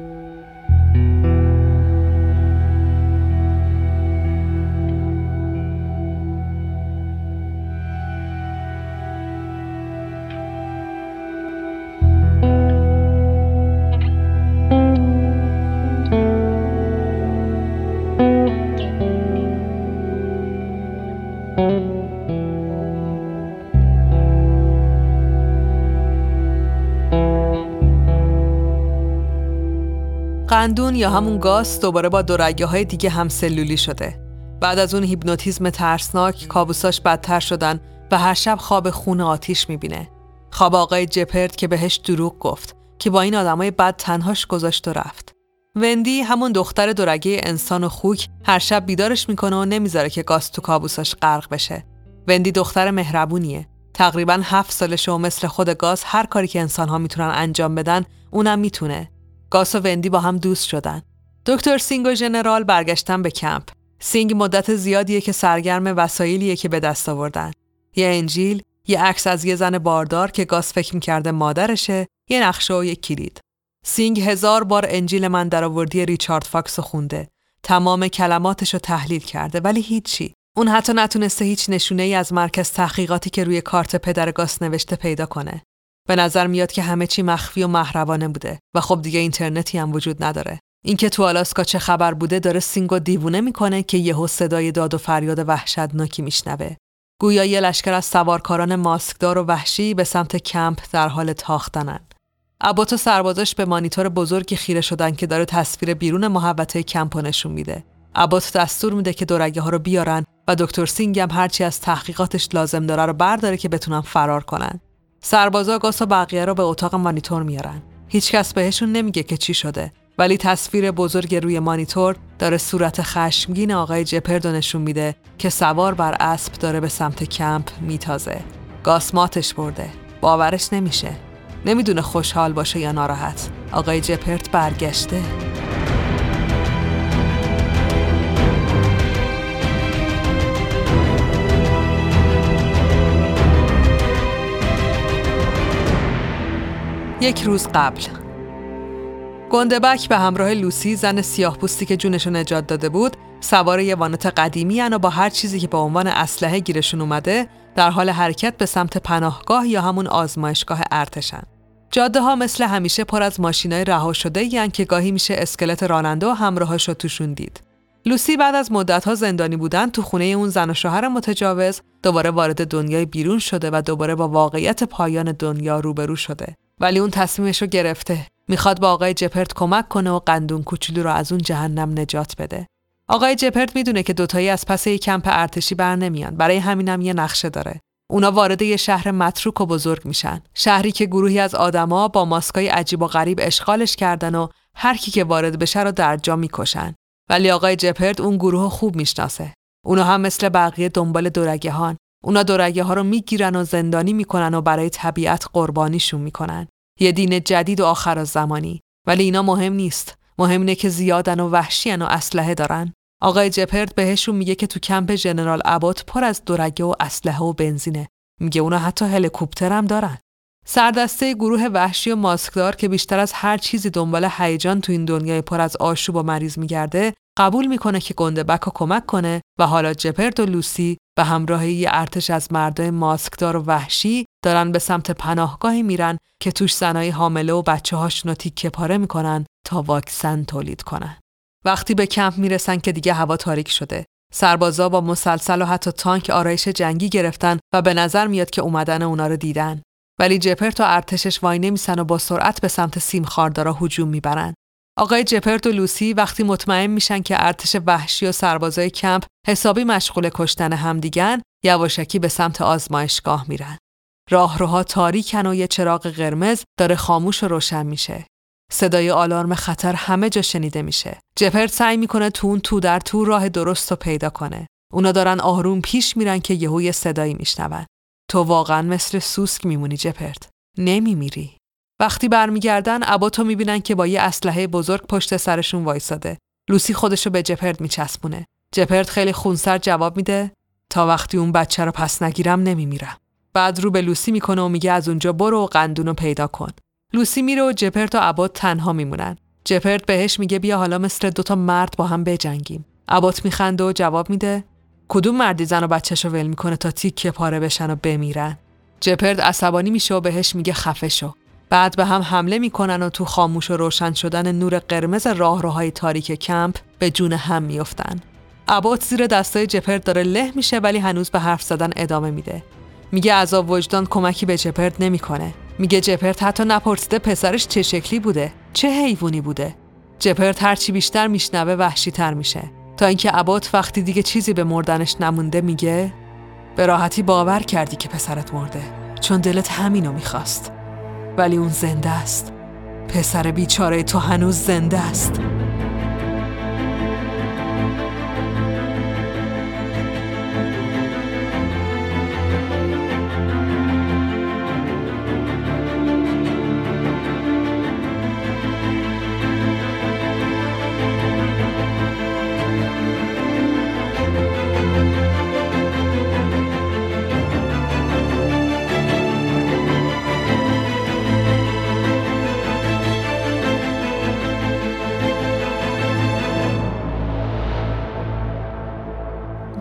قندون یا همون گاز دوباره با دورگه های دیگه هم سلولی شده. بعد از اون هیپنوتیزم ترسناک کابوساش بدتر شدن و هر شب خواب خون آتیش می‌بینه. خواب آقای جپرد که بهش دروغ گفت که با این آدمای بد تنهاش گذاشت و رفت. وندی همون دختر دورگه انسان و خوک هر شب بیدارش می‌کنه و نمی‌ذاره که گاز تو کابوساش غرق بشه. وندی دختر مهربونیه. تقریبا هفت سالشه و مثل خود گاز هر کاری که انسانها می‌تونن انجام بدن اونم می‌تونه. گاس و وندی با هم دوست شدن. دکتر سینگ و ژنرال برگشتن به کمپ. سینگ مدت زیادیه که سرگرم وسایلیه که به دست آوردن. یه انجیل، یه عکس از یه زن باردار که گاس فکر می‌کرده مادرشه، یه نقشه و یه کلید. سینگ هزار بار انجیل من درآوردی ریچارد فاکس خونده. تمام کلماتش رو تحلیل کرده ولی هیچی. اون حتی نتونسته هیچ نشونه ای از مرکز تحقیقاتی که روی کارت پدر گاس نوشته پیدا کنه. به نظر میاد که همه چی مخفی و محربانه بوده و خب دیگه اینترنتی هم وجود نداره. اینکه تو آلاسکا چه خبر بوده داره سینگو دیوونه می‌کنه که یهو صدای داد و فریاد وحشتناکی میشنوه. گویا یه لشکر از سوارکاران ماسکدار و وحشی به سمت کمپ در حال تاختنن. ابوت و سربازاش به مانیتور بزرگی خیره شدن که داره تصویر بیرون محوطه کمپ نشون میده. ابوت دستور میده که دورگه ها رو بیارن و دکتر سینگ هم هرچی از تحقیقاتش لازم داره رو برداره که بتونن فرار کنن. سربازا گاس و بقیه رو به اتاق مانیتور میارن. هیچکس بهشون نمیگه که چی شده ولی تصویر بزرگ روی مانیتور داره صورت خشمگین آقای جپرد نشون میده که سوار بر اسب داره به سمت کمپ میتازه. گاس ماتش برده. باورش نمیشه نمی‌دونه خوشحال باشه یا ناراحت آقای جپرت برگشته یک روز قبل گندبک به همراه لوسی زن سیاه پوستی که جونشو نجات داده بود سوار یه وانت قدیمی و با هر چیزی که به عنوان اسلحه گیرشون اومده در حال حرکت به سمت پناهگاه یا همون آزمایشگاه ارتشن. جاده ها مثل همیشه پر از ماشینای رها شده یعنی که گاهی میشه اسکلت راننده و همراهاش رو توشون دید. لوسی بعد از مدتها زندانی بودن تو خونه اون زن و شوهر متجاوز دوباره وارد دنیای بیرون شده و دوباره با واقعیت پایان دنیا روبرو شده. ولی اون تصمیمش رو گرفته. می‌خواد با آقای جپرت کمک کنه و قندون کوچولو رو از اون جهنم نجات بده. آقای جپرت می‌دونه که دوتایی از پس یک کمپ ارتشی بر نمیان. برای همینم یه نقشه داره. اونا وارد یه شهر متروک و بزرگ میشن. شهری که گروهی از آدما با ماسکای عجیب و غریب اشغالش کردن و هر کی که وارد بشه رو در جا می‌کشن. ولی آقای جپرت اون گروه خوب می‌شناسه. اونا هم مثل بقیه دنبال دورگهان. اونا دورگه ها رو می‌گیرن و زندانی می‌کنن و برای طبیعت قربانیشون می‌کنن. یه دین جدید و آخر زمانی. ولی اینا مهم نیست. مهم اینه که زیادن و وحشیان و اسلحه دارن. آقای جپرد بهشون میگه که تو کمپ ژنرال ابات پر از دورگه و اسلحه و بنزینه. میگه اونا حتی هلیکوپتر هم دارن. سردسته گروه وحشی و ماسکدار که بیشتر از هر چیزی دنبال هیجان تو این دنیای پر از آشوب و مریض میگرده قبول می‌کنه که گنده بک کمک کنه و حالا جپرد و لوسی به همراه یه ارتش از مردای ماسکدار و وحشی دارن به سمت پناهگاهی میرن که توش زنای حامله و بچه هاشون رو تیکه پاره می‌کنن تا واکسن تولید کنن. وقتی به کمپ می‌رسن که دیگه هوا تاریک شده. سربازا با مسلسل و حتی تانک آرایش جنگی گرفتن و به نظر میاد که اومدن اونا رو دیدن. ولی جپرت و ارتشش وای نمیسن و با سرعت به سمت سیم خاردارا هجوم می‌برن. آقای جپرت و لوسی وقتی مطمئن میشن که ارتش وحشی و سربازای کمپ حسابی مشغول کشتن همدیگن یواشکی به سمت آزمایشگاه میرن. راهروها تاریکن و یه چراغ قرمز داره خاموش و روشن میشه. صدای آلارم خطر همه جا شنیده میشه. جپرت سعی می‌کنه تون تو در تو راه درست رو پیدا کنه. اونا دارن آروم پیش میرن که یهو یه صدایی میشنون. تو واقعا مثل سوسک میمونی جپرت. نمیمیری. وقتی برمیگردن اباتو می‌بینن که با یه اسلحه بزرگ پشت سرشون وایساده. لوسی خودشو به جپرت میچسبونه. جپرت خیلی خونسر جواب میده تا وقتی اون بچه رو پس نگیرم نمیمیرم. بعد رو به لوسی می‌کنه و میگه از اونجا برو و قندون رو پیدا کن. لوسی میره و جپرت و عبات تنها میمونن. جپرت بهش میگه بیا حالا مثل دوتا مرد با هم بجنگیم. عبات میخنده و جواب میده کدوم مردی زن و بچهش ول می‌کنه تا تیکه پاره بشن و بمیرن. جپرت عصبانی میشه و بهش میگه خفه شو. بعد به هم حمله می‌کنن و تو خاموش و روشن شدن نور قرمز راهروهای تاریک کمپ به جون هم میفتن. عبات زیر دستای جپرت داره له میشه ولی هنوز به حرف زدن ادامه میده. میگه عذاب وجدان کمکی به جپرت نمی‌کنه. میگه جپرت حتی نپرسیده پسرش چه شکلی بوده، چه حیوانی بوده. جپرت هرچی بیشتر میشنوه وحشی تر میشه. تا اینکه عبات وقتی دیگه چیزی به مردنش نمونده میگه به راحتی باور کردی که پسرت مرده چون دلت همینو می‌خواست ولی اون زنده است. پسر بیچاره تو هنوز زنده است.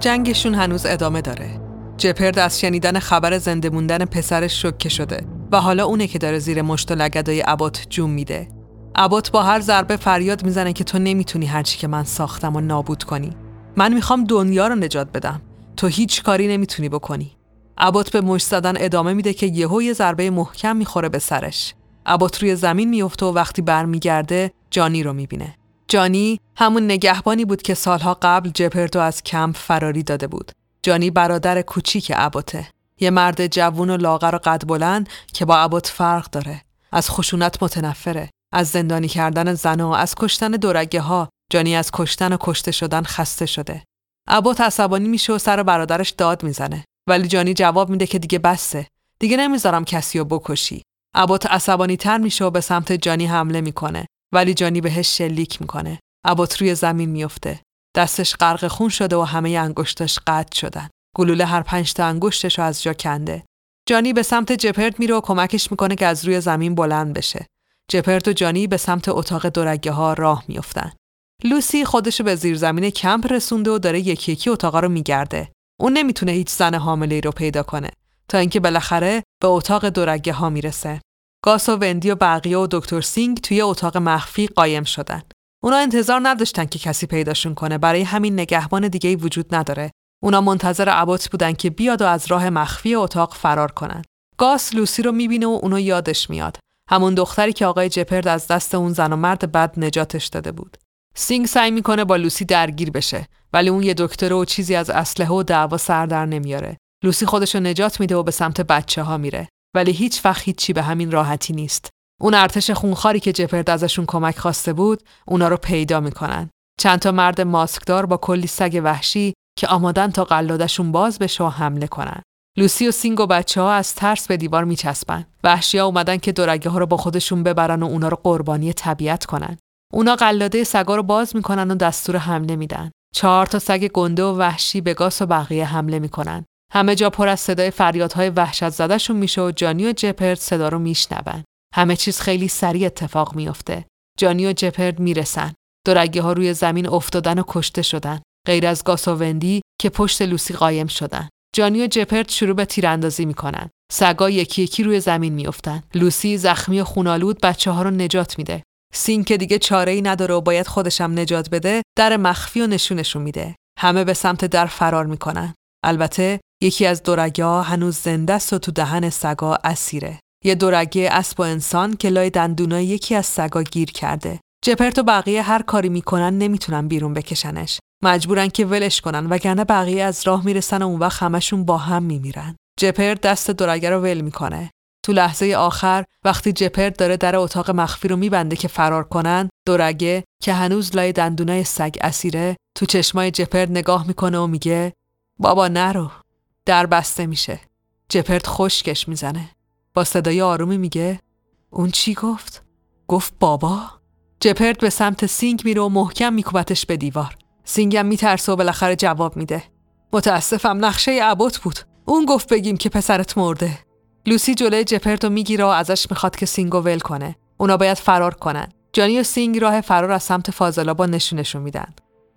جنگشون هنوز ادامه داره. جپرد از شنیدن خبر زنده موندن پسرش شوکه شده و حالا اونه که داره زیر مشت و لگدای ابات جون میده. ابات با هر ضربه فریاد می‌زنه که تو نمی‌تونی هرچی که من ساختم و نابود کنی. من می‌خوام دنیا رو نجات بدم. تو هیچ کاری نمی‌تونی بکنی. ابات به مشت زدن ادامه میده که یهو یه ضربه محکم می‌خوره به سرش. ابات روی زمین میفته و وقتی برمیگرده جانی رو می‌بینه. جانی همون نگهبانی بود که سالها قبل جپرتو از کمپ فراری داده بود. جانی برادر کوچیک ابوته. یه مرد جوون و لاغر و قد بلند که با ابوت فرق داره. از خشونت متنفره. از زندانی کردن زن و از کشتن دورگه ها. جانی از کشتن و کشته شدن خسته شده. ابوت عصبانی میشه و سر برادرش داد می‌زنه. ولی جانی جواب میده که دیگه بسه. دیگه نمی‌ذارم کسی رو بکشی. ابات عصبانی تر میشه و به سمت جانی حمله می‌کنه ولی جانی بهش شلیک می‌کنه. ابات روی زمین میفته. دستش غرق خون شده و همه انگشتش قطع شدن. گلوله هر پنج تا انگشتش رو از جا کنده. جانی به سمت جپرت میره و کمکش می‌کنه که از روی زمین بلند بشه. جپرت و جانی به سمت اتاق دورگه ها راه میافتن. لوسی خودش به زیرزمین کمپ رسونده و داره یکی یکی اتاقا رو میگرده. اون نمی‌تونه هیچ زن حامله رو پیدا کنه تا اینکه بالاخره به اتاق دورگه ها می‌رسه. گاس و وندی و بقیه و دکتر سینگ توی اتاق مخفی قایم شدن. اونا انتظار نداشتن که کسی پیداشون کنه برای همین نگهبان دیگه ای وجود نداره. اونا منتظر ابوت بودن که بیاد و از راه مخفی اتاق فرار کنن. گاس لوسی رو می‌بینه و اونو یادش میاد. همون دختری که آقای جپرد از دست اون زن و مرد بد نجاتش داده بود. سینگ سعی می‌کنه با لوسی درگیر بشه ولی اون یه دکتره و چیزی از اسلحه و دعوا سر در نمیاره. لوسی خودشو نجات میده و به سمت بچه ها میره ولی هیچ وقت هیچی به همین راحتی نیست. اون ارتش خونخواری که جپرد ازشون کمک خواسته بود اونا رو پیدا می‌کنن. چند تا مرد ماسکدار با کلی سگ وحشی که آماده‌ن تا قلادشون باز بشه و حمله کنن. لوسی و سینگ و بچه ها از ترس به دیوار میچسبن. وحشی ها اومدن که دورگه ها رو با خودشون ببرن و اونا رو قربانی طبیعت کنن. اونا قلاده سگا رو باز می‌کنن و دستور حمله میدن. چهار تا سگ گنده و وحشی به گاس و بقیه حمله می‌کنن. همه جا پر از صدای فریادهای وحشت زدهشون میشه و جانی و جپرد صدا رو میشنون. همه چیز خیلی سریع اتفاق میافته. جانی و جپرد می‌رسن. دورگه ها روی زمین افتادن و کشته شدن. غیر از گاس و وندی که پشت لوسی قایم شدن. جانی و جپرد شروع به تیراندازی می‌کنن. سگا یکی یکی روی زمین میافتن. لوسی زخمی و خونالود بچه ها رو نجات میده. سین که دیگه چاره ای نداره و باید خودشم نجات بده، در مخفی و نشونشون میده. همه به سمت در فرار می‌کنن. البته یکی از دورگه ها هنوز زنده است و تو دهن سگا اسیره. یه دورگه اسب و انسان که لای دندونای یکی از سگا گیر کرده. جپرت و بقیه هر کاری می‌کنن نمی‌تونن بیرون بکشنش. مجبورن که ولش کنن وگرنه بقیه از راه می‌رسن و اون وقت همشون با هم میمیرن. جپرت دست دورگه رو ول می‌کنه. تو لحظه آخر وقتی جپرد داره در اتاق مخفی رو میبنده که فرار کنن دورگه که هنوز لای دندونای سگ اسیره تو چشمای جپرد نگاه می‌کنه و میگه بابا نرو در بسته میشه. جپرد خشکش می‌زنه. با صدای آرومی میگه اون چی گفت؟ گفت بابا. جپرد به سمت سینگ میره و محکم میکوبتش به دیوار. سینگم میترسه و بالاخره جواب میده. متاسفم نقشه ابوت بود. اون گفت بگیم که پسرت مرده. لوسی جلوی جپردو می‌گیره و ازش می‌خواد که سینگو ول کنه. اونا باید فرار کنن. جانی و سینگ راه فرار از سمت فاضلابا نشونشون میدن.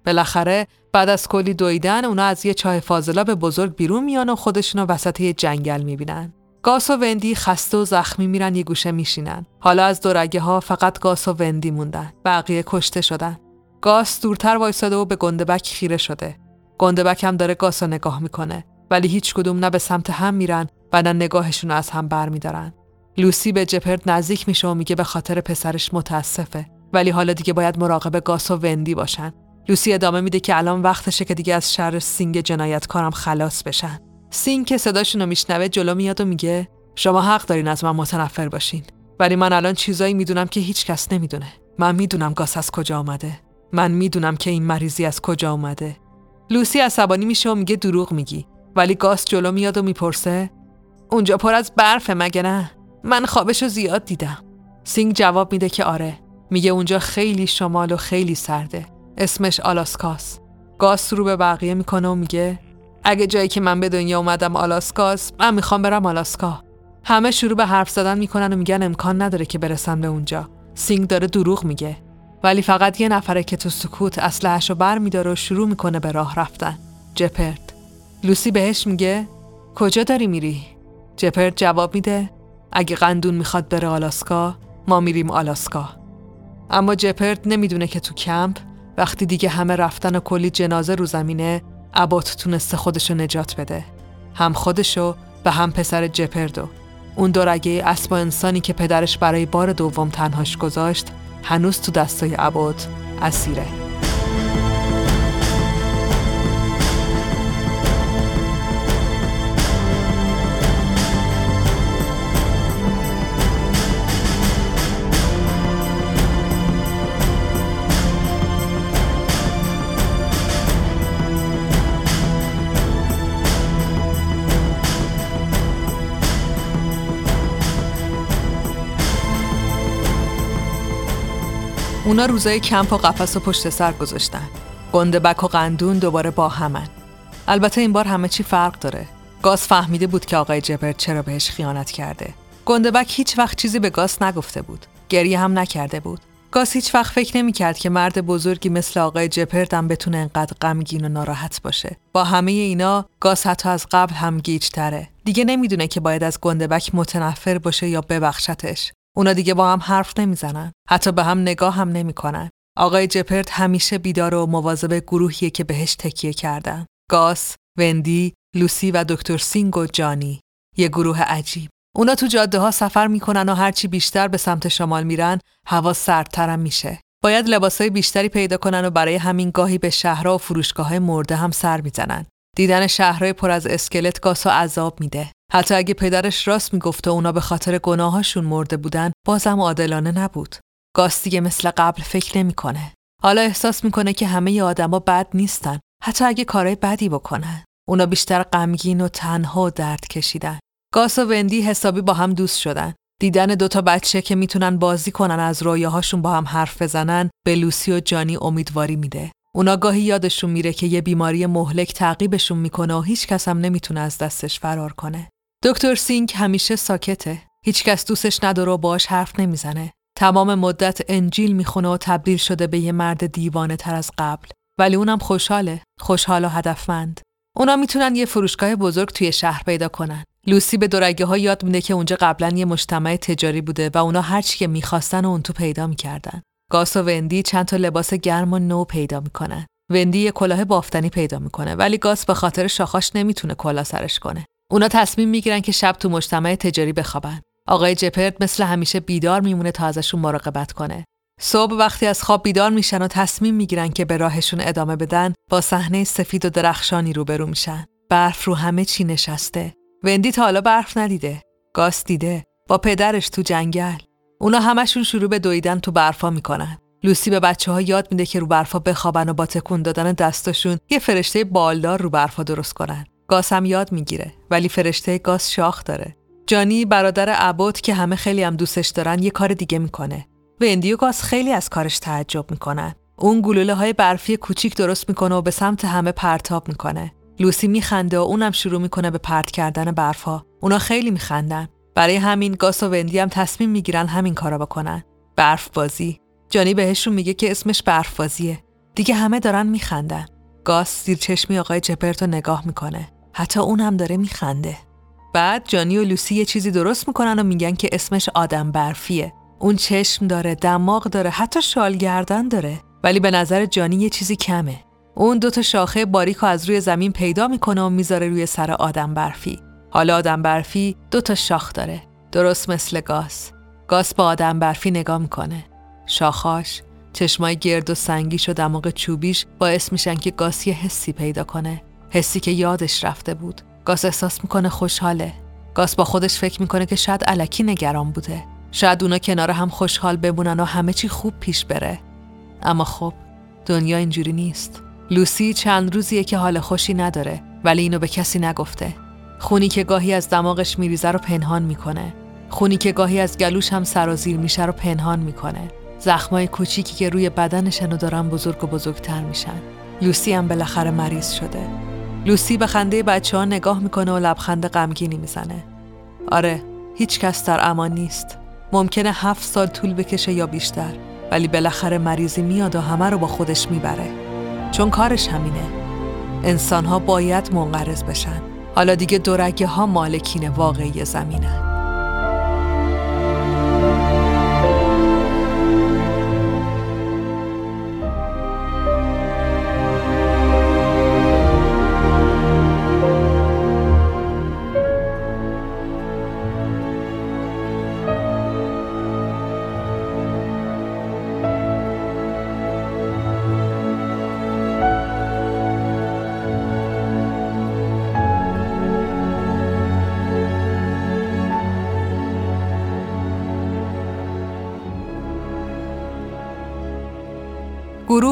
بالاخره بعد از کلی دویدن اونا از یه چاه فاضلاب بزرگ بیرون میان و خودشونو وسط یه جنگل می‌بینن. گاس و وندی خسته و زخمی میرن یه گوشه میشینن. حالا از دورگه ها فقط گاس و وندی موندن. بقیه کشته شدن. گاس دورتر وایساده و به گندبک خیره شده. گندبک هم داره گاس رو نگاه می‌کنه. ولی هیچ کدوم نه به سمت هم میرن و نه نگاهشون از هم برمیدارن. لوسی به جپرد نزدیک میشه و میگه به خاطر پسرش متاسفه. ولی حالا دیگه باید مراقب گاس و وندی باشن. لوسی ادامه میده که الان وقتشه که دیگه از شر سینگ جنایتکارم خلاص بشن. سینگ که صداشون رو میشنوه جلو میاد و میگه شما حق دارین از من متنفر باشین ولی من الان چیزایی می‌دونم که هیچ کس نمی‌دونه. من می‌دونم گاس از کجا آمده من می‌دونم که این مریضی از کجا اومده. لوسی عصبانی میشه و میگه دروغ میگی. ولی گاس جلو میاد و می‌پرسه اونجا پر از برفه مگه نه؟ من خوابشو زیاد دیدم. سینگ جواب میده که آره. میگه اونجا خیلی شمال و خیلی سرده. اسمش آلاسکاس. گاس رو به بقیه می‌کنه و میگه اگه جایی که من به دنیا اومدم آلاسکاس من می‌خوام برم آلاسکا. همه شروع به حرف زدن می‌کنن و میگن امکان نداره که برسن به اونجا. سینگ داره دروغ میگه. ولی فقط یه نفره که تو سکوت اسلحه‌شو رو بر میداره و شروع می‌کنه به راه رفتن. جپرد. لوسی بهش میگه کجا داری میری؟ جپرد جواب میده اگه قندون می‌خواد بره آلاسکا ما میریم آلاسکا. اما جپرد نمی‌دونه که تو کمپ وقتی دیگه همه رفتن و کلی جنازه رو زمینه ابوت تونسته خودشو نجات بده. هم خودشو و هم پسر جپردو. اون دورگه اسب و انسانی که پدرش برای بار دوم تنهاش گذاشت هنوز تو دستای عبات اسیره. اونا روزای کمپ و قفس و پشت سر گذاشتن گندبک و قندون دوباره با همن البته این بار همه چی فرق داره گاز فهمیده بود که آقای جبرت چرا بهش خیانت کرده گندبک هیچ وقت چیزی به گاز نگفته بود گریه هم نکرده بود گاز هیچ وقت فکر نمی کرد که مرد بزرگی مثل آقای جپرد هم بتونه انقدر غمگین و ناراحت باشه. با همه اینا گاز حتی از قبل هم گیج تره. دیگه نمی‌دونه که باید از گندبک متنفر باشه یا ببخشتش. اونا دیگه با هم حرف نمی‌زنن. حتی به هم نگاه هم نمی‌کنن. آقای جپرد همیشه بیدار و مواظب گروهیه که بهش تکیه کردن. گاس، وندی، لوسی و دکتر سینگ و جانی. یه گروه عجیب. اونا تو جاده ها سفر می‌کنن و هرچی بیشتر به سمت شمال میرن هوا سردترم میشه. باید لباسای بیشتری پیدا کنن و برای همین گاهی به شهرها و فروشگاه مرده هم سر می‌زنن. دیدن شهرهای پر از اسکلت گاسو عذاب میده. حتی اگه پدرش راست می‌گفت و اونا به خاطر گناهاشون مرده بودن بازم عادلانه نبود. گاس دیگه مثل قبل فکر نمی‌کنه. حالا احساس می‌کنه که همه آدما بد نیستن حتی اگه کارهای بدی بکنن. اونا بیشتر غمگین و تنها و درد کشیدن. گاس و وندی حسابی با هم دوست شدن. دیدن دوتا بچه که می‌تونن بازی کنن از رویاهاشون با هم حرف بزنن به لوسی و جانی امیدواری میده. اونا گاهی یادشون میره که یه بیماری مهلک تعقیبشون می‌کنه و هیچ کس هم نمی‌تونه از دستش فرار کنه. دکتر سینگ همیشه ساکته. هیچ کس دوستش نداره و باش حرف نمی‌زنه. تمام مدت انجیل می‌خونه و تبدیل شده به یه مرد دیوانه تر از قبل. ولی اونم خوشحاله. خوشحال و هدفمند. اونا می‌تونن یه فروشگاه بزرگ توی شهر پیدا کنن. لوسی به دورگه ها یاد میده که اونجا قبلا یه مجتمع تجاری بوده و اونا هر چی که می‌خواستن و اون تو پیدا می‌کردن. گاس و وندی چند تا لباس گرم و نو پیدا می‌کنن. وندی یه کلاه بافتنی پیدا می‌کنه ولی گاس به خاطر شاخاش نمی‌تونه کلاه سرش کنه. اونا تصمیم می‌گیرن که شب تو مجتمع تجاری بخوابن. آقای جپرد مثل همیشه بیدار میمونه تا ازشون مراقبت کنه. صبح وقتی از خواب بیدار میشن و تصمیم می‌گیرن که به راهشون ادامه بدن با صحنه سفید و درخشانی روبرو میشن. برف رو همه چی نشسته. وندی تا حالا برف ندیده. گاس دیده. با پدرش تو جنگل. اونا همشون شروع به دویدن تو برفا می‌کنن. لوسی به بچه ها یاد میده که رو برفا بخوابن و با تکون دادن دستاشون یه فرشته بالدار رو برفا درست کنن. گاس هم یاد می‌گیره ولی فرشته گاس شاخ داره. جانی برادر عبود که همه خیلی هم دوستش دارن یه کار دیگه می‌کنه. وندی و گاس خیلی از کارش تعجب می‌کنن. اون گلوله های برفی کوچیک درست می‌کنه و به سمت همه پرتاب می‌کنه. لوسی میخنده و اونم شروع می‌کنه به پرت کردن برفها. اونا خیلی میخندن. برای همین گاس و وندی هم تصمیم می‌گیرن همین کارا بکنن. برف بازی. جانی بهشون میگه که اسمش برف بازیه. دیگه همه دارن میخندن. گاس زیر چشمی آقای جپرت رو نگاه می‌کنه. حتی اون هم داره میخنده. بعد جانی و لوسی یه چیزی درست می‌کنن و میگن که اسمش آدم برفیه. اون چشم داره، دماغ داره، حتی شال گردن داره. ولی به نظر جانی یه چیزی کمه. اون دوتا شاخه باریک از روی زمین پیدا می‌کنه و می‌ذاره روی سر آدم برفی. حالا آدم برفی دو تا شاخ داره. درست مثل گاس. گاس با آدم برفی نگاه می‌کنه. شاخاش چشمای گرد و سنگیش و دماغ چوبیش باعث میشن که گاس یه حسی پیدا کنه. حسی که یادش رفته بود. گاس احساس می‌کنه خوشحاله. گاس با خودش فکر می‌کنه که شاید علکی نگران بوده. شاید اونا کنار هم خوشحال بمونن و همه چی خوب پیش بره. اما خب دنیا اینجوری نیست. لوسی چند روزیه که حال خوشی نداره ولی اینو به کسی نگفته. خونی که گاهی از دماغش میریزه رو پنهان می‌کنه. خونی که گاهی از گلوش هم سرازیر میشه رو پنهان می‌کنه. زخمای کوچیکی که روی بدنشن و دارن بزرگ و بزرگتر میشن. لوسی هم بالاخره مریض شده. لوسی به خنده بچه ها نگاه می‌کنه و لبخند غمگینی می‌زنه. آره، هیچ کس در امان نیست. ممکنه هفت سال طول بکشه یا بیشتر ولی بالاخره مریضی میاد و همه رو با خودش می‌بره. چون کارش همینه. انسان باید منقرض بشن. حالا دیگه دورگه ها مالکین واقعی زمینن.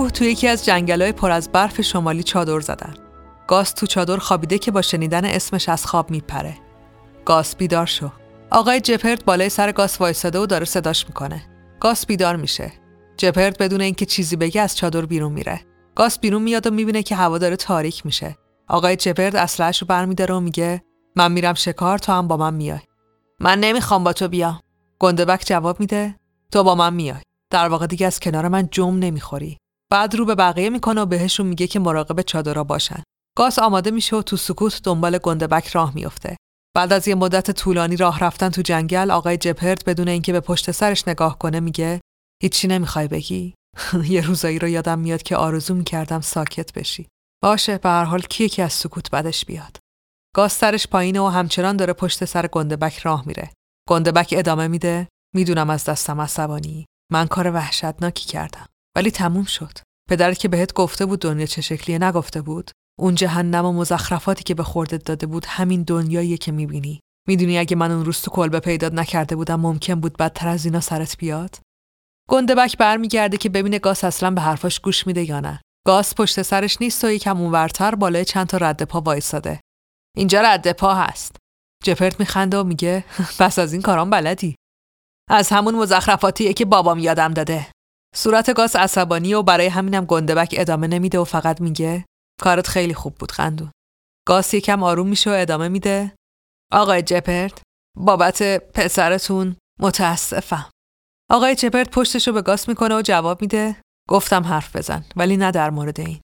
گروه تو یکی از جنگلای پر از برف شمالی چادر زدن. گاس تو چادر خوابیده که با شنیدن اسمش از خواب میپره. گاس بیدار شو. آقای جپرد بالای سر گاس وایساده و داره صداش می‌کنه. گاس بیدار میشه. جپرد بدون اینکه چیزی بگه از چادر بیرون میره. گاس بیرون میاد و می‌بینه که هوا داره تاریک میشه. آقای جپرد اسلحه‌ش رو برمیداره و میگه من میرم شکار تو هم با من میای. من نمی‌خوام با تو بیام. گندبک جواب میده تو با من میای. در واقع دیگه از کنار من جم نمی‌خوری. بعد رو به بقیه می‌کنه و بهشون میگه که مراقب چادرها باشن. گاس آماده میشه و تو سکوت دنبال گندبک راه میفته. بعد از یه مدت طولانی راه رفتن تو جنگل آقای جپرد بدون اینکه به پشت سرش نگاه کنه میگه هیچی نمی‌خوای بگی؟ یه روزایی رو یادم میاد که آرزو می‌کردم ساکت بشی. باشه به هر حال کیه که از سکوت بدش بیاد. گاز سرش پایینه و همچنان داره پشت سر گندبک راه میره. گندبک ادامه میده می‌دونم از دستم عصبانی. من کار وحشتناکی کردم. ولی تموم شد. پدرت که بهت گفته بود دنیا چه شکلیه نگفته بود. اون جهنم و مزخرفاتی که به خوردت داده بود همین دنیاییه که می‌بینی. می‌دونی اگه من اون روز تو کلبه پیدات نکرده بودم ممکن بود بدتر از اینا سرت بیاد؟ گندبک برمیگرده که ببینه گاس اصلا به حرفاش گوش میده یا نه. گاس پشت سرش نیست و یکم اونورتر بالای چند تا رد پا وایساده. اینجا رد پا هست. جپرت میخنده و میگه پس از این کارام بلدی. از همون مزخرفاتیه که بابام یادم داده. صورت گاس عصبانی و برای همینم گندبک ادامه نمیده و فقط میگه کارت خیلی خوب بود خندون گاس یکم آروم میشه و ادامه میده. آقای جپرت بابت پسرتون متاسفم. آقای جپرت پشتشو به گاس می‌کنه و جواب میده گفتم حرف بزن ولی نه در مورد این.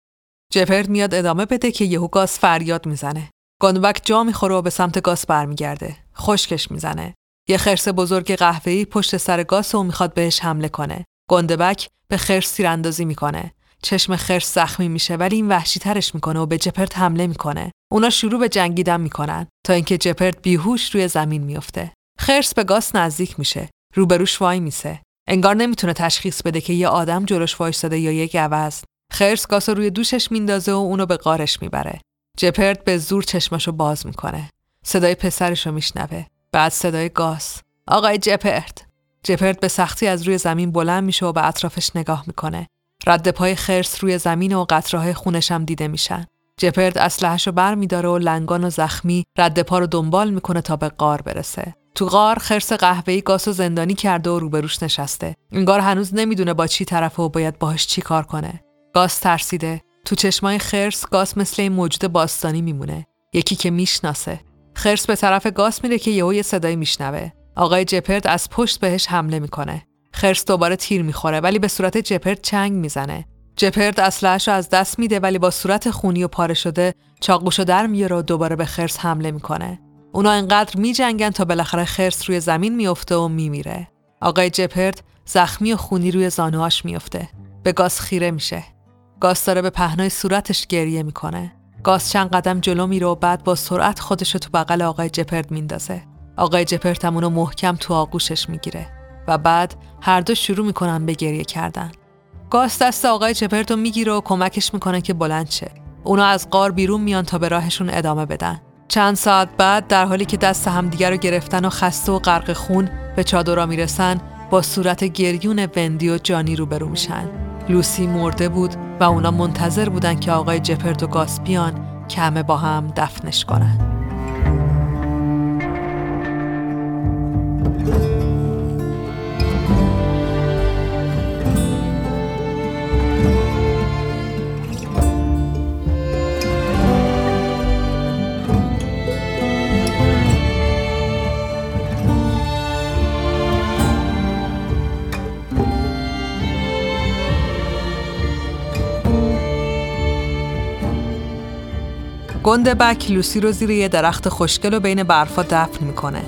جپرت میاد ادامه بده که یهو گاس فریاد می‌زنه. گندبک جا می‌خوره و به سمت گاس برمیگرده. خشکش می‌زنه. یه خرس بزرگ قهوه‌ای پشت سر گاس و می‌خواد بهش حمله کنه. گندبک به خرس تیراندازی می‌کنه. چشم خرس زخمی میشه ولی این وحشی ترش می‌کنه و به جپرت حمله می‌کنه. اونا شروع به جنگیدن می‌کنن تا اینکه جپرت بیهوش روی زمین میفته خرس به گاس نزدیک میشه. روبروش وای میسه. انگار نمی‌تونه تشخیص بده که یه آدم جلوش وایستاده یا یه گوز خرس گاس روی دوشش میندازه و اونو به قارش می‌بره. جپرت به زور چشمشو باز می‌کنه. صدای پسرشو میشنوه. بعد صدای گاس آقای جپرت جپرت به سختی از روی زمین بلند میشه و به اطرافش نگاه می‌کنه رد پای خرس روی زمین و قطره‌های خونش هم دیده میشن. جپرد اسلحه‌شو بر میداره و لنگان و زخمی رد پا رو دنبال می‌کنه تا به قار برسه. تو غار خرس قهوه‌ای گاس و زندانی کرده و روبروش نشسته. انگار هنوز نمی‌دونه با چی طرفه و باید باهاش چی کار کنه. گاس ترسیده. تو چشمای خرس گاس مثل این موجود باستانی میمونه. یکی که می‌شناسه. خرس به طرف گاس میره که یهو یه صدایی میشنوه. آقای جپرد از پشت بهش حمله می‌کنه. خرس دوباره تیر می‌خوره ولی به صورت جپرد چنگ می‌زنه. جپرد اسلحه‌اش رو از دست میده ولی با صورت خونی و پاره شده چاقوشو در میاره و دوباره به خرس حمله می‌کنه. اونا انقدر میجنگن تا بالاخره خرس روی زمین میفته و میمیره. آقای جپرد زخمی و خونی روی زانوهاش میفته به گاز خیره میشه. گاز داره به پهنای صورتش گریه می‌کنه. گاز چند قدم جلو میره و بعد با سرعت خودشو تو بغل آقای جپرد میندازه. آقای جپرد هم اونو محکم تو آغوشش می‌گیره و بعد هر دو شروع می‌کنن به گریه کردن. گاس دست آقای چپرتو می‌گیره و کمکش می‌کنه که بلند شه. اونا از قار بیرون میان تا به راهشون ادامه بدن. چند ساعت بعد در حالی که دست همدیگر رو گرفتن و خسته و غرق خون به چادرها می‌رسن با صورت گریون وندی و جانی روبرو میشن. لوسی مرده بود و اونا منتظر بودن که آقای جپرت و گاس بیان که همه با هم دفنش کنن. بک لوسی رو زیر یه درخت خوشگل و بین برفا دفن می‌کنه.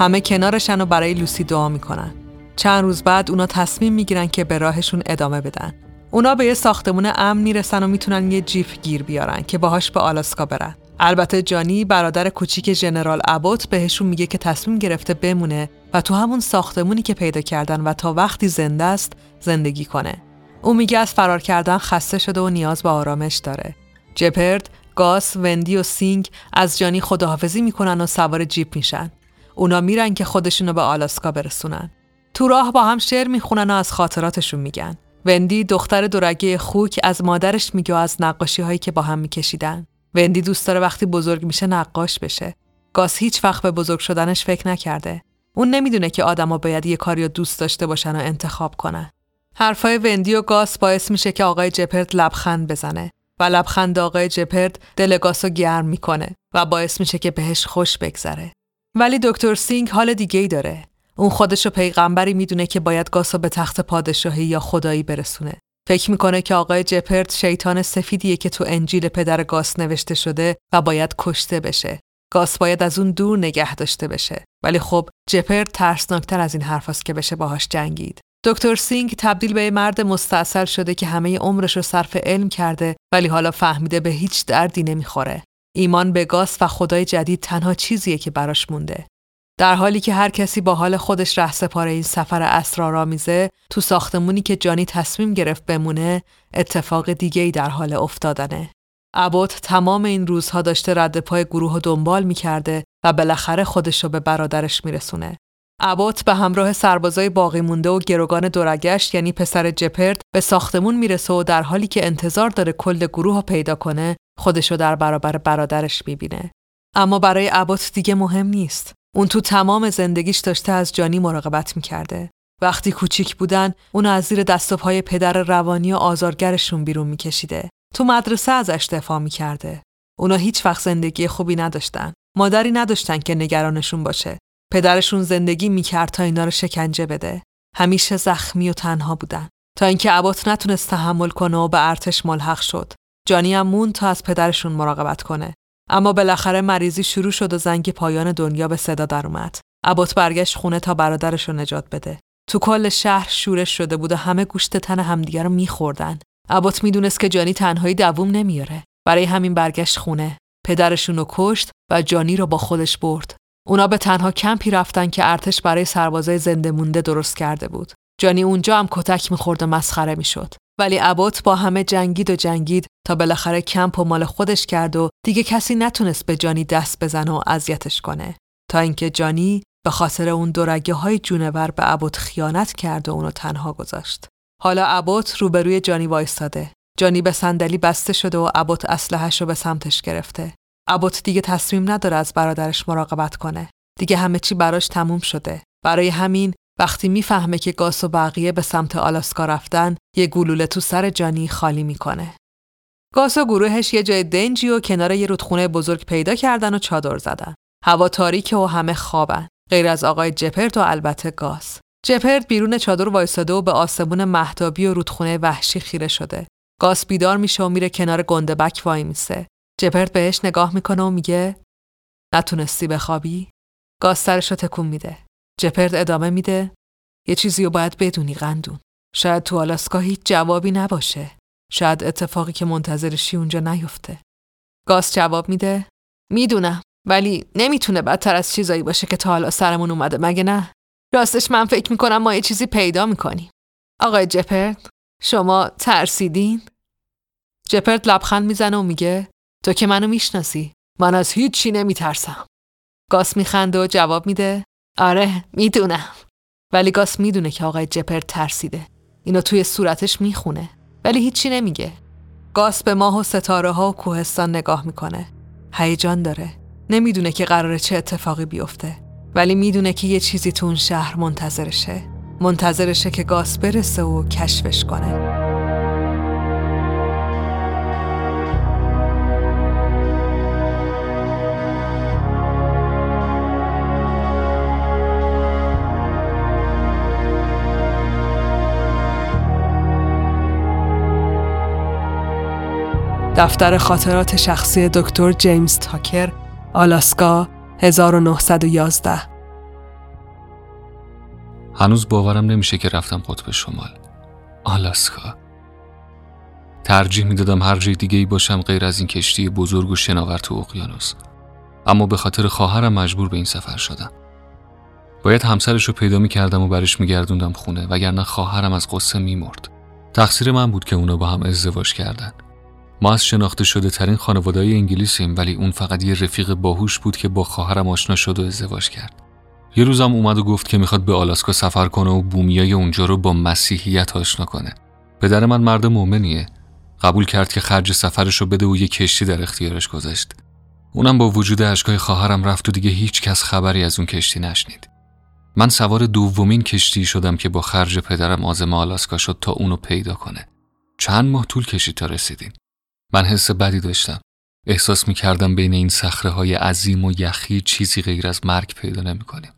همه کنارشن و برای لوسی دعا می‌کنن. چند روز بعد اونا تصمیم می‌گیرن که به راهشون ادامه بدن. اونا به یه ساختمون امن می‌رسن و می‌تونن یه جیپ گیر بیارن که باهاش به آلاسکا برن. البته جانی برادر کوچیک ژنرال ابوت بهشون میگه که تصمیم گرفته بمونه و تو همون ساختمونی که پیدا کردن و تا وقتی زنده است زندگی کنه. او میگه از فرار کردن خسته شده و نیاز به آرامش داره. جپرد گاس، وندی و سینگ از جانی خداحافظی می‌کنن و سوار جیپ میشن. اونا میرن که خودشونو به آلاسکا برسونن. تو راه با هم شعر می‌خونن و از خاطراتشون میگن. وندی دختر دورگه خوک از مادرش میگه از نقاشی هایی که با هم میکشیدن. وندی دوست داره وقتی بزرگ میشه نقاش بشه. گاس هیچ وقت به بزرگ شدنش فکر نکرده. اون نمی‌دونه که آدما باید یه کاری رو دوست داشته باشن و انتخاب کنن. حرفای وندی و گاس باعث میشه که آقای جپرد لبخند بزنه و لبخند آقای جپرد دل گاسو گرم می‌کنه و باعث میشه که بهش خوش بگذره. ولی دکتر سینگ حال دیگه ای داره. اون خودش رو پیغمبری می‌دونه که باید گاسو به تخت پادشاهی یا خدایی برسونه. فکر می‌کنه که آقای جپرد شیطان سفیدیه که تو انجیل پدر گاس نوشته شده و باید کشته بشه. گاس باید از اون دور نگه داشته بشه. ولی خب جپرد ترسناکتر از این حرفاست که بشه باهاش جنگید. دکتر سینگ تبدیل به مرد مستاصلی شده که همه عمرش رو صرف علم کرده ولی حالا فهمیده به هیچ دردی نمی‌خوره. ایمان به گاس و خدای جدید تنها چیزیه که براش مونده. در حالی که هر کسی با حال خودش ره سپاره این سفر اسرارآمیزه تو ساختمونی که جانی تصمیم گرفت بمونه اتفاق دیگه ای در حال افتادنه. عبود تمام این روزها داشته رد پای گروه و دنبال می‌کرده و بالاخره خودش رو به برادرش میرسونه. عبات به همراه سربازای باقی مونده و گروگان دورگشت یعنی پسر جپرد به ساختمون می‌رسه و در حالی که انتظار داره کل گروه رو پیدا کنه خودشو در برابر برادرش می‌بینه. اما برای عبات دیگه مهم نیست. اون تو تمام زندگیش داشته از جانی مراقبت می‌کرده. وقتی کوچیک بودن اون از زیر دست و پای پدر روانی و آزارگرشون بیرون میکشیده. تو مدرسه ازش دفاع می‌کرده. اونا هیچ وقت زندگی خوبی نداشتن. مادری نداشتن که نگرانشون باشه. پدرشون زندگی می‌کرد تا اینا رو شکنجه بده. همیشه زخمی و تنها بودن. تا اینکه عبات نتونست تحمل کنه و به ارتش ملحق شد. جانی هم مون تا از پدرشون مراقبت کنه. اما بالاخره مریضی شروع شد و زنگ پایان دنیا به صدا در اومد. عبات برگشت خونه تا برادرش رو نجات بده. تو کل شهر شورش شده بود و همه گوشت تن همدیگه رو میخوردن. عبات می‌دونست که جانی تنهایی دووم نمیاره. برای همین برگشت خونه. پدرشون رو کشت و جانی رو با خودش برد. اونا به تنها کمپی رفتن که ارتش برای سربازای زنده مونده درست کرده بود. جانی اونجا هم کتک می‌خورد و مسخره می‌شد. ولی عبات با همه جنگید و جنگید تا بالاخره کمپ و مال خودش کرد و دیگه کسی نتونست به جانی دست بزنه و اذیتش کنه تا اینکه جانی به خاطر اون دورگه های جونور به عبات خیانت کرد و اونو تنها گذاشت. حالا عبات روبروی جانی وایستاده. جانی به صندلی بسته شده و اسلحه‌ش رو به سمتش گرفته. عبات دیگه تصمیم نداره از برادرش مراقبت کنه. دیگه همه چی براش تموم شده. برای همین وقتی می‌فهمه که گاس و بقیه به سمت آلاسکا رفتن، یه گلوله تو سر جانی خالی می‌کنه. گاس و گروهش یه جای دنجی و کنار یه رودخونه بزرگ پیدا کردن و چادر زدن. هوا تاریکه و همه خوابن. غیر از آقای جپرت و البته گاس. جپرت بیرون چادر وایساده و به آسمون مهتابی و رودخونه وحشی خیره شده. گاس بیدار میشه و میره کنار گندبک وای میسه. جپرت بهش نگاه می‌کنه و میگه نتونستی بخوابی؟ گاز سرش رو تکون میده. جپرت ادامه میده یه چیزی رو باید بدونی قندون. شاید تو آلاسکا هیچ جوابی نباشه. شاید اتفاقی که منتظرشی اونجا نیفته. گاز جواب میده می‌دونم ولی نمی‌تونه بدتر از چیزایی باشه که تا حالا سرمون اومده مگه نه؟ راستش من فکر می‌کنم ما یه چیزی پیدا می‌کنیم. آقای جپرت شما ترسیدین؟ جپرت لبخند می‌زنه و میگه تو که منو می‌شناسی من از هیچی نمیترسم گاس میخنده و جواب میده آره می‌دونم. ولی گاس می‌دونه که آقای جپر ترسیده. اینو توی صورتش می‌خونه. ولی هیچی نمیگه. گاس به ماه و ستاره ها و کوهستان نگاه می‌کنه. هیجان داره. نمی‌دونه که قراره چه اتفاقی بیفته. ولی می‌دونه که یه چیزی تو اون شهر منتظرشه. منتظرشه که گاس برسه و کشفش کنه. دفتر خاطرات شخصی دکتر جیمز تاکر آلاسکا 1911 هنوز باورم نمیشه که رفتم قطب شمال. آلاسکا. ترجیح می‌دادم هر جای دیگه ای باشم غیر از این کشتی بزرگ و شناور تو اقیانوس. اما به خاطر خواهرم مجبور به این سفر شدم. باید همسرش رو پیدا می‌کردم و برش میگردوندم خونه وگرنه خواهرم از قصه میمرد. تقصیر من بود که اونا با هم ازدواج کردن. ما از شناخته شده ترین خانواده انگلیسیم ولی اون فقط یه رفیق باهوش بود که با خواهرم آشنا شد و ازدواج کرد. یه روزم اومد و گفت که می‌خواد به آلاسکا سفر کنه و بومیای اونجا رو با مسیحیت آشنا کنه. پدر من مرد مؤمنیه. قبول کرد که خرج سفرش رو بده و یه کشتی در اختیارش گذاشت. اونم با وجود اشکای خواهرم رفت و دیگه هیچ کس خبری از اون کشتی نشنید. من سوار دومین کشتی شدم که با خرج پدرم آزم آلاسکا شد تا اونو پیدا کنه. چند ماه طول کشید تا رسیدیم. من حس بدی داشتم. احساس می کردم بین این صخره های عظیم و یخی چیزی غیر از مرگ پیدا نمی کنیم.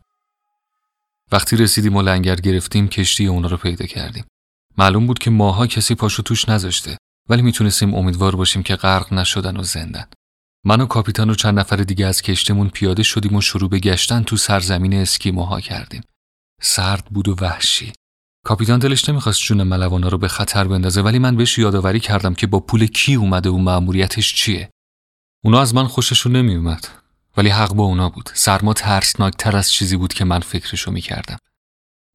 وقتی رسیدیم و لنگر گرفتیم کشتی اونا رو پیدا کردیم. معلوم بود که ماها کسی پاشو توش نذاشته ولی می‌تونستیم امیدوار باشیم که غرق نشدن و زندن. من و کاپیتان و چند نفر دیگه از کشتمون پیاده شدیم و شروع به گشتن تو سرزمین اسکیموها کردیم. سرد بود و وحشی. کاپیتان دلش نمی‌خواست جون ملوانا رو به خطر بندازه ولی من بهش یادآوری کردم که با پول کی اومده و مأموریتش چیه. اونا از من خوششون نمیومد ولی حق با اونا بود. سرما ترسناکتر از چیزی بود که من فکرشو می‌کردم.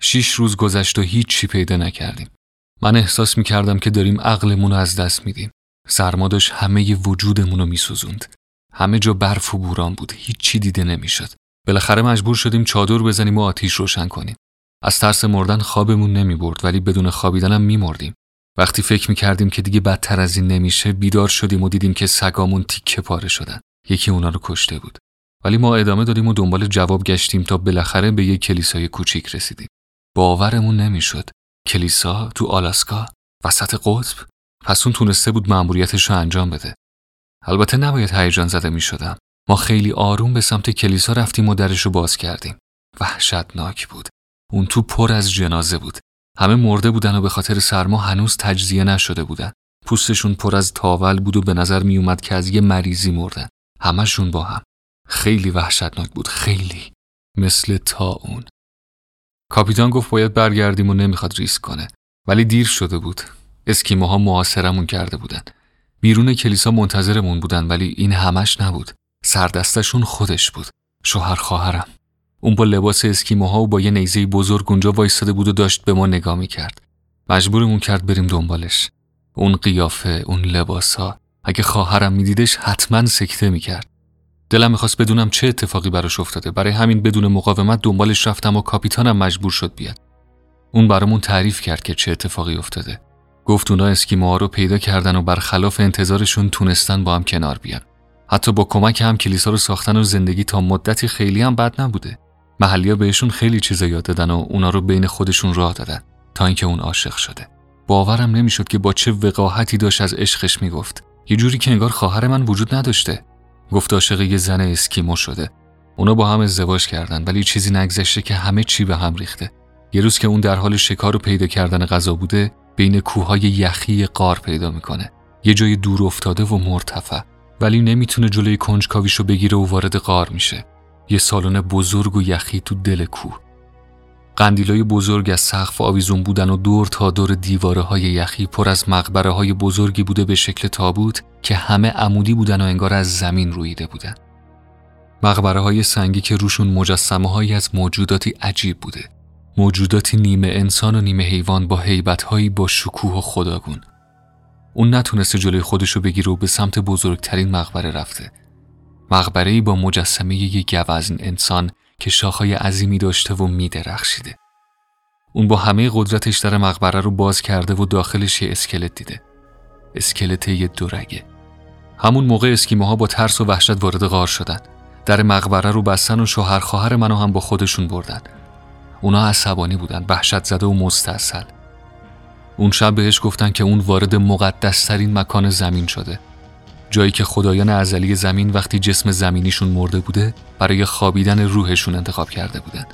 شیش روز گذشت و هیچ پیدا نکردیم. من احساس می‌کردم که داریم عقلمون رو از دست میدیم. سرما داشت همه وجودمون رو میسوزوند. همه جا برف و بوران بود. هیچی دیده نمی‌شد. بالاخره مجبور شدیم چادر بزنیم و آتیش روشن کنیم. از ترس مردن خوابمون نمی برد ولی بدون خوابیدنم میمردیم. وقتی فکر می‌کردیم که دیگه بدتر از این نمیشه بیدار شدیم و دیدیم که سگامون تیکه پاره شدن. یکی اونا رو کشته بود. ولی ما ادامه دادیم و دنبال جواب گشتیم تا بالاخره به یک کلیسای کوچیک رسیدیم. باورمون نمی‌شد. کلیسا تو آلاسکا وسط قطب پس اون تونسته بود مأموریتش رو انجام بده. البته نباید هیجان زده می شدم. ما خیلی آروم به سمت کلیسا رفتیم و درش رو باز کردیم. وحشتناک بود. اون تو پر از جنازه بود. همه مرده بودن و به خاطر سرما هنوز تجزیه نشده بودن. پوستشون پر از تاول بود و به نظر می اومد که از یه مریضی مردن. همشون با هم. خیلی وحشتناک بود. خیلی. مثل تا اون. کاپیتان گفت باید برگردیم و نمی‌خواد ریسک کنه. ولی دیر شده بود. اسکیموها محاصرمون کرده بودن. بیرون کلیسا منتظرمون بودن ولی این همش نبود. سردستشون خودش بود. شوهر خواهرم. اون با لباس اسکیموها و با یه نیزه بزرگ اونجا وایستاده بود و داشت به ما نگاه می‌کرد. مجبورمون کرد بریم دنبالش. اون قیافه، اون لباسا. اگه خواهرم میدیدش حتما سکته می‌کرد. دلم می‌خواست بدونم چه اتفاقی براش افتاده. برای همین بدون مقاومت دنبالش رفتم و کاپیتانم مجبور شد بیاد. اون برامون تعریف کرد که چه اتفاقی افتاده. گفت اونا اسکیموها رو پیدا کردن و برخلاف انتظارشون تونستن با هم کنار بیان. حتی با کمک هم کلیسا رو ساختن و زندگی تا مدتی خیلی هم بد نبوده. محلیا بهشون خیلی چیزا یاد دادن و اونا رو بین خودشون راه دادن تا اینکه اون عاشق شده. باورم نمی‌شد که با چه وقاحتی داشت از عشقش می‌گفت. یه جوری که انگار خواهر من وجود نداشته. گفت عاشق یه زن اسکیمو شده. اونا با هم ازدواج کردن ولی چیزی نگذشته که همه چی به هم ریخته. یه روز که اون در حال شکار و پیدا کردن غذا بوده بین کوههای یخی قار پیدا می‌کنه یه جای دور افتاده و مرتفع ولی نمی‌تونه جلوی کنجکاویشو بگیره و وارد قار میشه یه سالن بزرگ و یخی تو دل کوه قندیلای بزرگ از سقف آویزون بودن و دور تا دور دیواره های یخی پر از مقبره های بزرگی بوده به شکل تابوت که همه عمودی بودن و انگار از زمین رویده بودن. مقبره های سنگی که روشون مجسمه هایی از موجوداتی عجیب بوده. موجوداتی نیمه انسان و نیمه حیوان با حیبتهایی با شکوه و خداگون اون نتونسته جلوی خودشو بگیره و به سمت بزرگترین مقبره رفته مقبره با مجسمه یک گوزن انسان که شاخهای عظیمی داشته و میدرخشیده. اون با همه قدرتش در مقبره رو باز کرده و داخلش یه اسکلت دیده. اسکلت یه دورگه. همون موقع اسکیموها با ترس و وحشت وارد غار شدن. در مقبره رو بستن و شوهر خواهر منو هم با خودشون بردن. اونا عصبانی بودن وحشت زده و مستاصل اون شب بهش گفتن که اون وارد مقدسترین مکان زمین شده. جایی که خدایان ازلی زمین وقتی جسم زمینیشون مرده بوده برای خوابیدن روحشون انتخاب کرده بودن.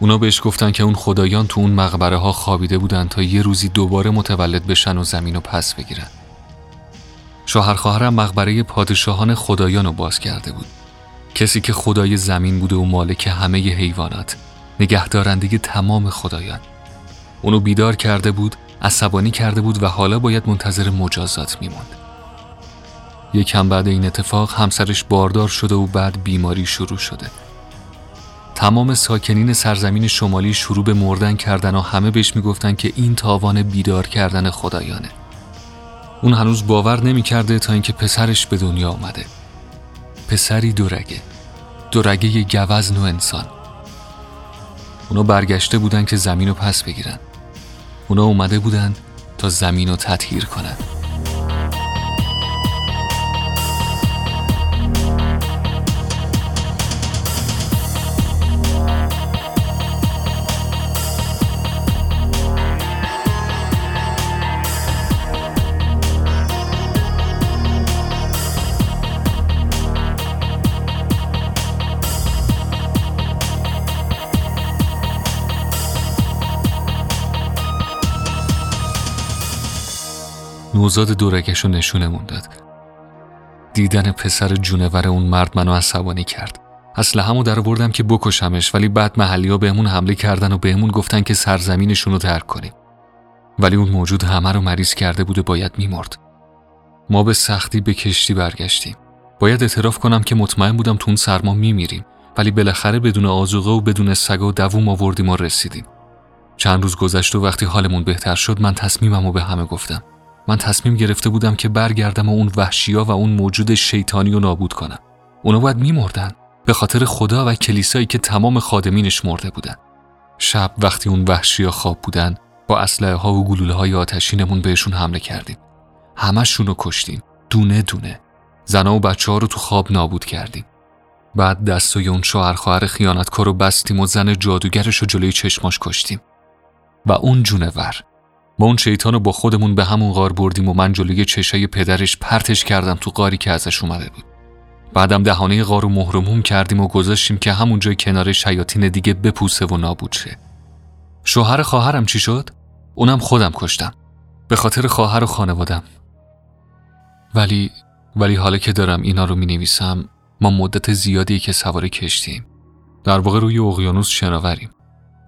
اونا بهش گفتن که اون خدایان تو اون مقبره ها خوابیده بودن تا یه روزی دوباره متولد بشن و زمین رو پس بگیرن. شوهر خواهرم مقبره پادشاهان خدایان رو باز کرده بود. کسی که خدای زمین بوده و مالک همه حیوانات نگهدارندگی تمام خدایان. اونو بیدار کرده بود عصبانی کرده بود و حالا باید منتظر مجازات میموند. یکم بعد این اتفاق همسرش باردار شده و بعد بیماری شروع شده. تمام ساکنین سرزمین شمالی شروع به مردن کردن و همه بهش می‌گفتن که این تاوان بیدار کردن خدایانه. اون هنوز باور نمی‌کرده تا اینکه پسرش به دنیا آمده پسری دورگه. دورگه گوزن و انسان. اونا برگشته بودن که زمین رو پس بگیرن. اونا اومده بودن تا زمین رو تطهیر کنن. نوزاد دورگش رو نشونمون داد. دیدن پسر جونور اون مرد منو عصبانی کرد. همو در بردم که بکشمش ولی بعد محلی ها بهمون حمله کردن و بهمون گفتن که سرزمینشون رو ترک کنیم. ولی اون موجود همه رو مریض کرده بود و باید میمرد. ما به سختی به کشتی برگشتیم. باید اعتراف کنم که مطمئن بودم تو اون سرما میمیریم. ولی بالاخره بدون آزوقه و بدون سگ و دووم آوردیم و رسیدیم. چند روز گذشت و وقتی حالمون بهتر شد من تصمیمم و به همه گفتم. من تصمیم گرفته بودم که برگردم و اون وحشیا و اون موجود شیطانی رو نابود کنم. اونا باید میمردن به خاطر خدا و کلیسایی که تمام خادمینش مرده بودن. شب وقتی اون وحشیا خواب بودن با اسلحه ها و گلوله های آتشینمون بهشون حمله کردیم. همشون رو کشتیم دونه دونه. زنا و بچه ها رو تو خواب نابود کردیم. بعد دستای اون شوهر خواهر خیانتکار رو بستیم و زن جادوگرش رو جلوی چشماش کشتیم. و اون جونور ما اون شیطان رو با خودمون به همون غار بردیم و من جلوی چشای پدرش پرتش کردم تو غاری که ازش اومده بود. بعدم دهانه غار رو مهرموم کردیم و گذاشتیم که همونجا کنار شیاطین دیگه بپوسه و نابود شه. شوهر خواهرم چی شد؟ اونم خودم کشتم. به خاطر خواهر و خانوادم. ولی ولی حالا که دارم اینا رو می نویسم ما مدت زیادی که سوار کشتیم. در واقع روی اقیانوس شناوریم.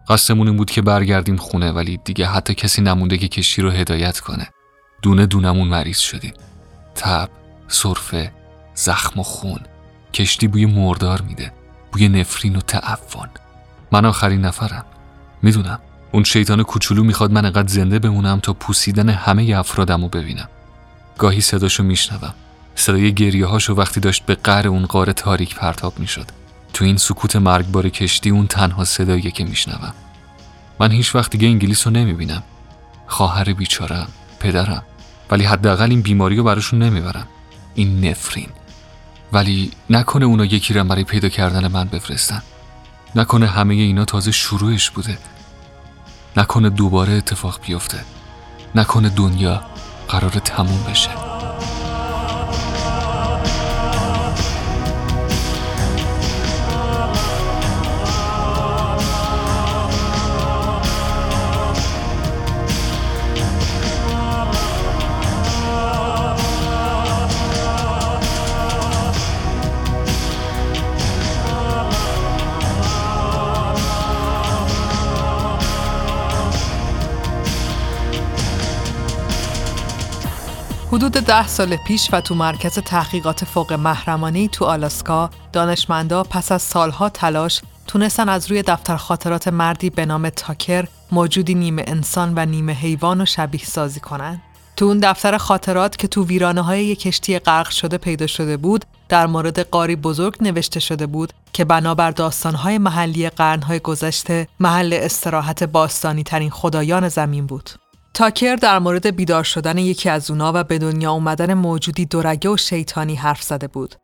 قصدمون این بود که برگردیم خونه ولی دیگه حتی کسی نمونده که کشتی رو هدایت کنه. دونه دونمون مریض شدیم. تب سرفه زخم و خون. کشتی بوی مردار میده بوی نفرین و تعفن. من آخرین نفرم. می‌دونم. اون شیطان کوچولو می‌خواد من انقدر زنده بمونم تا پوسیدن همه افرادم رو ببینم. گاهی صداشو میشنوم. صدای گریه هاشو وقتی داشت به قهر اون قار تاریک پرتاب می‌شد. تو این سکوت مرگبار کشتی اون تنها صدایی که میشنوم. من هیچ وقت دیگه انگلیس رو نمی‌بینم. خواهر بیچارم پدرم. ولی حداقل این بیماری رو براشون نمی‌برم. این نفرین. ولی نکنه اونا یکی رو برای پیدا کردن من بفرستن. نکنه همه اینا تازه شروعش بوده. نکنه دوباره اتفاق بیفته. نکنه دنیا قرار تموم بشه. حدود ده سال پیش و تو مرکز تحقیقات فوق محرمانی تو آلاسکا دانشمندا پس از سالها تلاش تونستن از روی دفتر خاطرات مردی به نام تاکر موجودی نیمه انسان و نیمه حیوان و شبیه سازی کنن. تو اون دفتر خاطرات که تو ویرانه های یک کشتی غرق شده پیدا شده بود در مورد قاری بزرگ نوشته شده بود که بنابر داستانهای محلی قرنهای گذشته محل استراحت باستانی ترین خدایان زمین بود. تاکر در مورد بیدار شدن یکی از اونا و به دنیا اومدن موجودی دورگه و شیطانی حرف زده بود.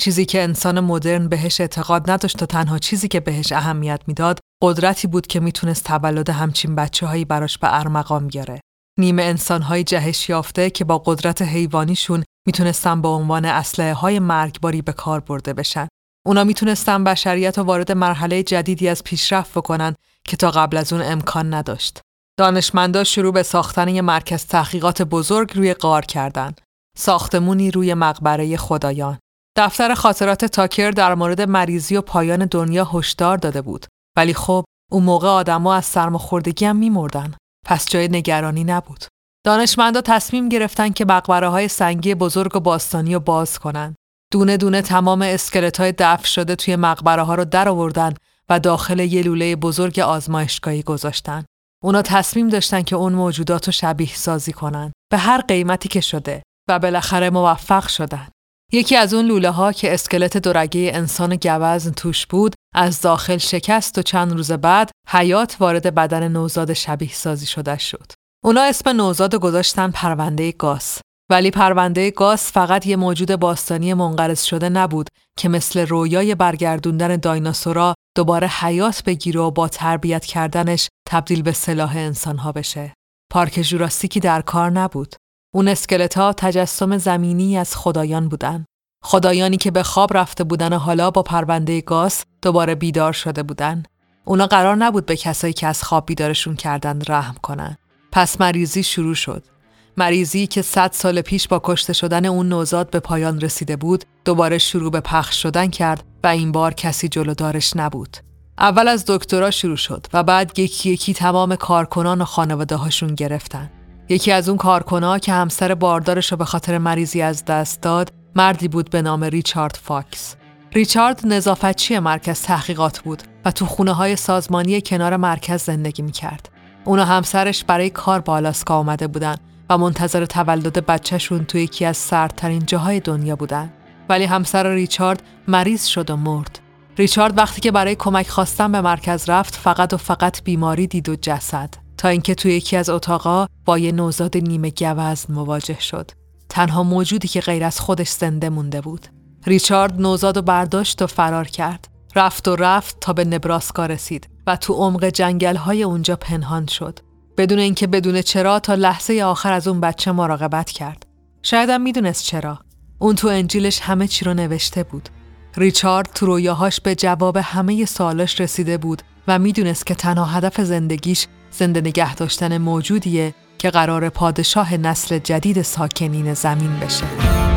چیزی که انسان مدرن بهش اعتقاد نداشت و تنها چیزی که بهش اهمیت می‌داد قدرتی بود که می‌تونست تولد همچین بچه هایی براش به ارمغان بیاره. نیمه انسان های جهش یافته که با قدرت حیوانیشون می‌تونستن به عنوان اسلحه های مرگباری به کار برده بشن. اونا می‌تونستن بشریت رو وارد مرحله جدیدی از پیشرفت بکنن که تا قبل از اون امکان نداشت. دانشمندا شروع به ساختن یک مرکز تحقیقات بزرگ روی غار کردند. ساختمونی روی مقبره خدایان. دفتر خاطرات تاکر در مورد مریضی و پایان دنیا هشدار داده بود. ولی خب اون موقع آدما از سرماخوردگی هم میمردن. پس جای نگرانی نبود. دانشمندا تصمیم گرفتن که مقبره های سنگی بزرگ و باستانی رو باز کنن. دونه دونه تمام اسکلت های دفن شده توی مقبره ها رو در آوردن و داخل یه لوله بزرگ آزمایشگاهی گذاشتن. اونا تصمیم داشتن که اون موجودات رو شبیه سازی کنن به هر قیمتی که شده و بالاخره موفق شدن. یکی از اون لوله ها که اسکلت دورگه انسان گوزن توش بود از داخل شکست و چند روز بعد حیات وارد بدن نوزاد شبیه سازی شده شد. اونا اسم نوزاد گذاشتن پرونده گاس ولی پرونده گاس فقط یه موجود باستانی منقرض شده نبود که مثل رویای برگردوندن دایناسورا دوباره حیات بگیره و با تربیت کردنش تبدیل به سلاح انسانها بشه. پارک جوراسیکی در کار نبود. اون اسکلت ها تجسم زمینی از خدایان بودن. خدایانی که به خواب رفته بودن و حالا با پرونده گاز دوباره بیدار شده بودن. اونا قرار نبود به کسایی که از خواب بیدارشون کردن رحم کنن. پس مریضی شروع شد. مریضی که صد سال پیش با کشته شدن اون نوزاد به پایان رسیده بود دوباره شروع به پخش شدن کرد و این بار کسی جلودارش نبود. اول از دکترا شروع شد و بعد یکی یکی تمام کارکنان و خانواده هاشون گرفتن. یکی از اون کارکنها که همسر باردارش رو به خاطر مریضی از دست داد مردی بود به نام ریچارد فاکس. ریچارد نظافتچی مرکز تحقیقات بود و تو خونه های سازمانی کنار مرکز زندگی می کرد. اونا همسرش برای کار با آلاسکا آمده بودن و منتظر تولد بچهشون تو یکی از سردترین جاهای دنیا بودن. ولی همسر ریچارد مریض شد و مرد. ریچارد وقتی که برای کمک خواستن به مرکز رفت فقط و فقط بیماری دید و جسد تا اینکه توی یکی از اتاقا با یه نوزاد نیمه گوزن مواجه شد. تنها موجودی که غیر از خودش زنده مونده بود. ریچارد نوزاد و برداشت و فرار کرد. رفت و رفت تا به نبراسکا رسید و تو عمق جنگل های اونجا پنهان شد. بدون اینکه بدون چرا تا لحظه آخر از اون بچه مراقبت کرد. شایدم می‌دونست چرا. اون تو انجیلش همه چی رو نوشته بود. ریچارد تو رویاهاش به جواب همه سوالش رسیده بود و می‌دونست که تنها هدف زندگیش زنده نگه داشتن موجودیه که قرار پادشاه نسل جدید ساکنین زمین بشه.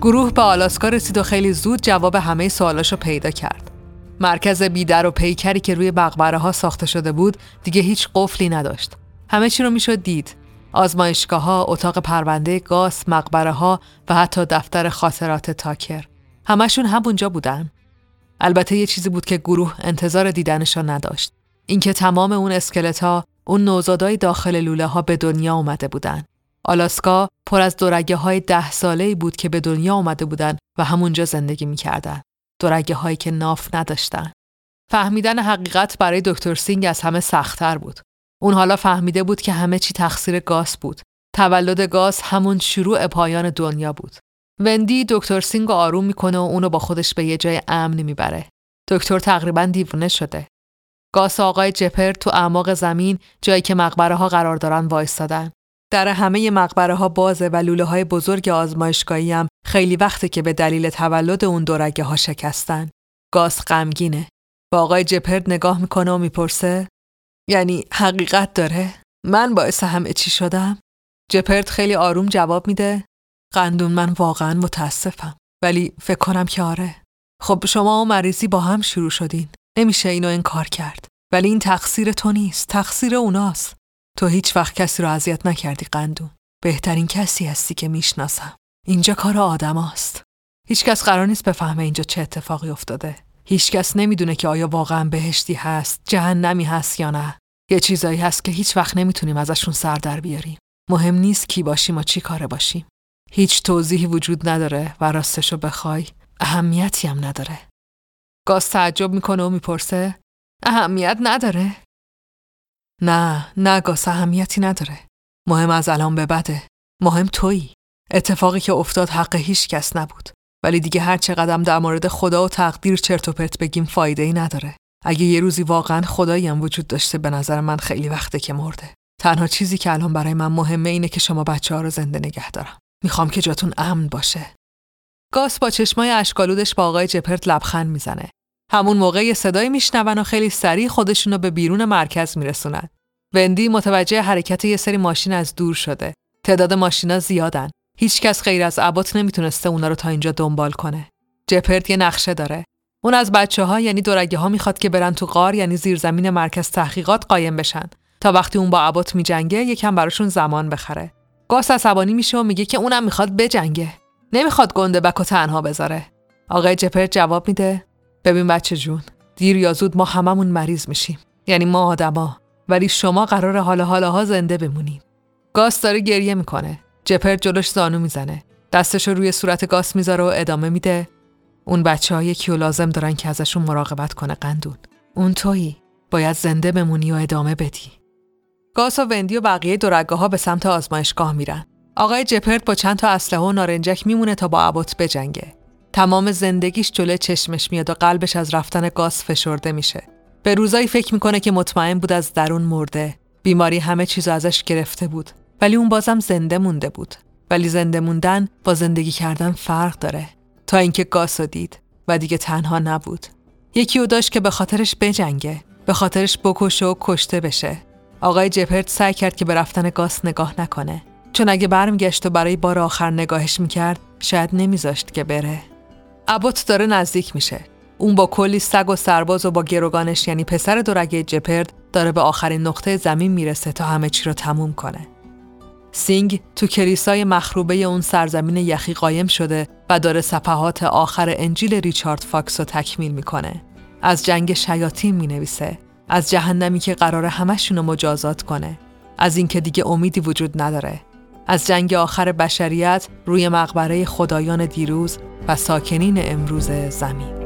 گروه به آلاسکا رسید و خیلی زود جواب همه سوالاشو پیدا کرد. مرکز بیدر و پیکری که روی مقبره ها ساخته شده بود دیگه هیچ قفلی نداشت. همه چی رو می‌شد دید. آزمایشگاه ها، اتاق پرونده گاز، مقبره ها و حتی دفتر خاطرات تاکر. همشون همونجا بودن. البته یه چیزی بود که گروه انتظار دیدنش نداشت. اینکه تمام اون اسکلت ها، اون نوزادای داخل لوله ها به دنیا اومده بودن. آلاسکا پر از دورگه های ده ساله بود که به دنیا آمده بودن و همونجا زندگی می‌کردن. دورگه هایی که ناف نداشتن. فهمیدن حقیقت برای دکتر سینگ از همه سختتر بود. اون حالا فهمیده بود که همه چی تقصیر گاس بود. تولد گاس همون شروع پایان دنیا بود. وندی دکتر سینگ رو آروم می‌کنه و اونو با خودش به یه جای امن می‌بره. دکتر تقریبا دیوونه شده. گاس و آقای جپرد تو اعماق زمین جایی که مقبره ها قرار دارن وایستادن. در همه مقبره ها بازه و لوله های بزرگ آزمایشگاهی هم خیلی وقته که به دلیل تولد اون دورگه ها شکستن. گاز غمگینه. با آقای جپرد نگاه می‌کنه و می‌پرسه یعنی حقیقت داره؟ من باعث همه چی شدم؟ جپرد خیلی آروم جواب میده قندون من واقعا متاسفم ولی فکر کنم که آره. خب شما و مریضی با هم شروع شدین. نمیشه اینو انکار کرد. ولی این تقصیر تو نیست. تقصیر اوناست. تو هیچ وقت کسی رو اذیت نکردی قندون. بهترین کسی هستی که می‌شناسم. اینجا کار آدم هست. هیچکس قرار نیست بفهمه اینجا چه اتفاقی افتاده. هیچکس نمی‌دونه که آیا واقعا بهشتی هست، جهنمی هست یا نه. یه چیزایی هست که هیچ وقت نمی‌تونیم ازشون سر در بیاریم. مهم نیست کی باشیم و چی کاره باشیم. هیچ توضیحی وجود نداره و راستشو بخوای اهمیتی هم نداره. گاز تعجب می‌کنه و می‌پرسه اهمیت نداره؟ نه نه گاس اهمیتی نداره. مهم از الان به بده مهم تویی. اتفاقی که افتاد حق هیچ کس نبود. ولی دیگه هر چه قدم در مورد خدا و تقدیر چرت و پرت بگیم فایده ای نداره. اگه یه روزی واقعا خدایی هم وجود داشته به نظر من خیلی وقته که مرده. تنها چیزی که الان برای من مهمه اینه که شما بچه ها رو زنده نگه دارم. می‌خوام که جاتون امن باشه. گاس با چشمای اشکالودش با آقای جپرت لبخند می‌زنه. همون موقع یه صدایی میشنون و خیلی سریع خودشونو به بیرون مرکز میرسونن. وندی متوجه حرکت یه سری ماشین از دور شده. تعداد ماشینا زیادن. هیچکس غیر از عبات نمی‌تونسته اونا رو تا اینجا دنبال کنه. جپرد یه نقشه داره. اون از بچه ها یعنی دورگه ها می‌خواد که برن تو غار یعنی زیرزمین مرکز تحقیقات قایم بشن تا وقتی اون با عبات میجنگه یکم براشون زمان بخره. گاس عصبانی میشه و میگه که اونم می‌خواد بجنگه. نمی‌خواد گنده بک تنها بذاره. آقای جپرد جواب میده ببین بچه جون دیر یا زود ما هممون مریض میشیم. یعنی ما آدما. ولی شما قرار حالا حالاها زنده بمونیم گاس داره گریه می‌کنه. جپر جلوش زانو می‌زنه. دستش رو روی صورت گاس می‌ذاره و ادامه میده. اون بچه های کیو لازم دارن که ازشون مراقبت کنه قندون. اون تویی. باید زنده بمونی و ادامه بدی. گاس و وندی و بقیه دورگاه ها به سمت آزمایشگاه میرن. آقای جپرت با چند تا اسلحه و نارنجک میمونه تا با عبات بجنگه. تمام زندگیش جلوی چشمش میاد و قلبش از رفتن گاز فشرده میشه. به روزایی فکر می‌کنه که مطمئن بود از درون مرده. بیماری همه چیز ازش گرفته بود. ولی اون بازم زنده مونده بود. ولی زنده موندن با زندگی کردن فرق داره. تا اینکه گاس دید و دیگه تنها نبود. یکی او داشت که به خاطرش بجنگه. به خاطرش بکشه و کشته بشه. آقای جپرت سعی کرد که به رفتن گاس نگاه نکنه. چون اگه برمیگشت و برای بار آخر نگاهش می‌کرد شاید نمیذاشت که بره. ابوت داره نزدیک میشه. اون با کلی سگ و سرباز و با گروگانش یعنی پسر دورگه جپرد داره به آخرین نقطه زمین می‌رسه تا همه چی رو تموم کنه. سینگ تو کلیسای مخروبه اون سرزمین یخی قایم شده و داره صفحات آخر انجیل ریچارد فاکس رو تکمیل می‌کنه. از جنگ شیاطین می نویسه. از جهنمی که قراره همشون رو مجازات کنه. از اینکه دیگه امیدی وجود نداره. از جنگ آخر بشریت روی مقبره خدایان دیروز و ساکنین امروز زمین.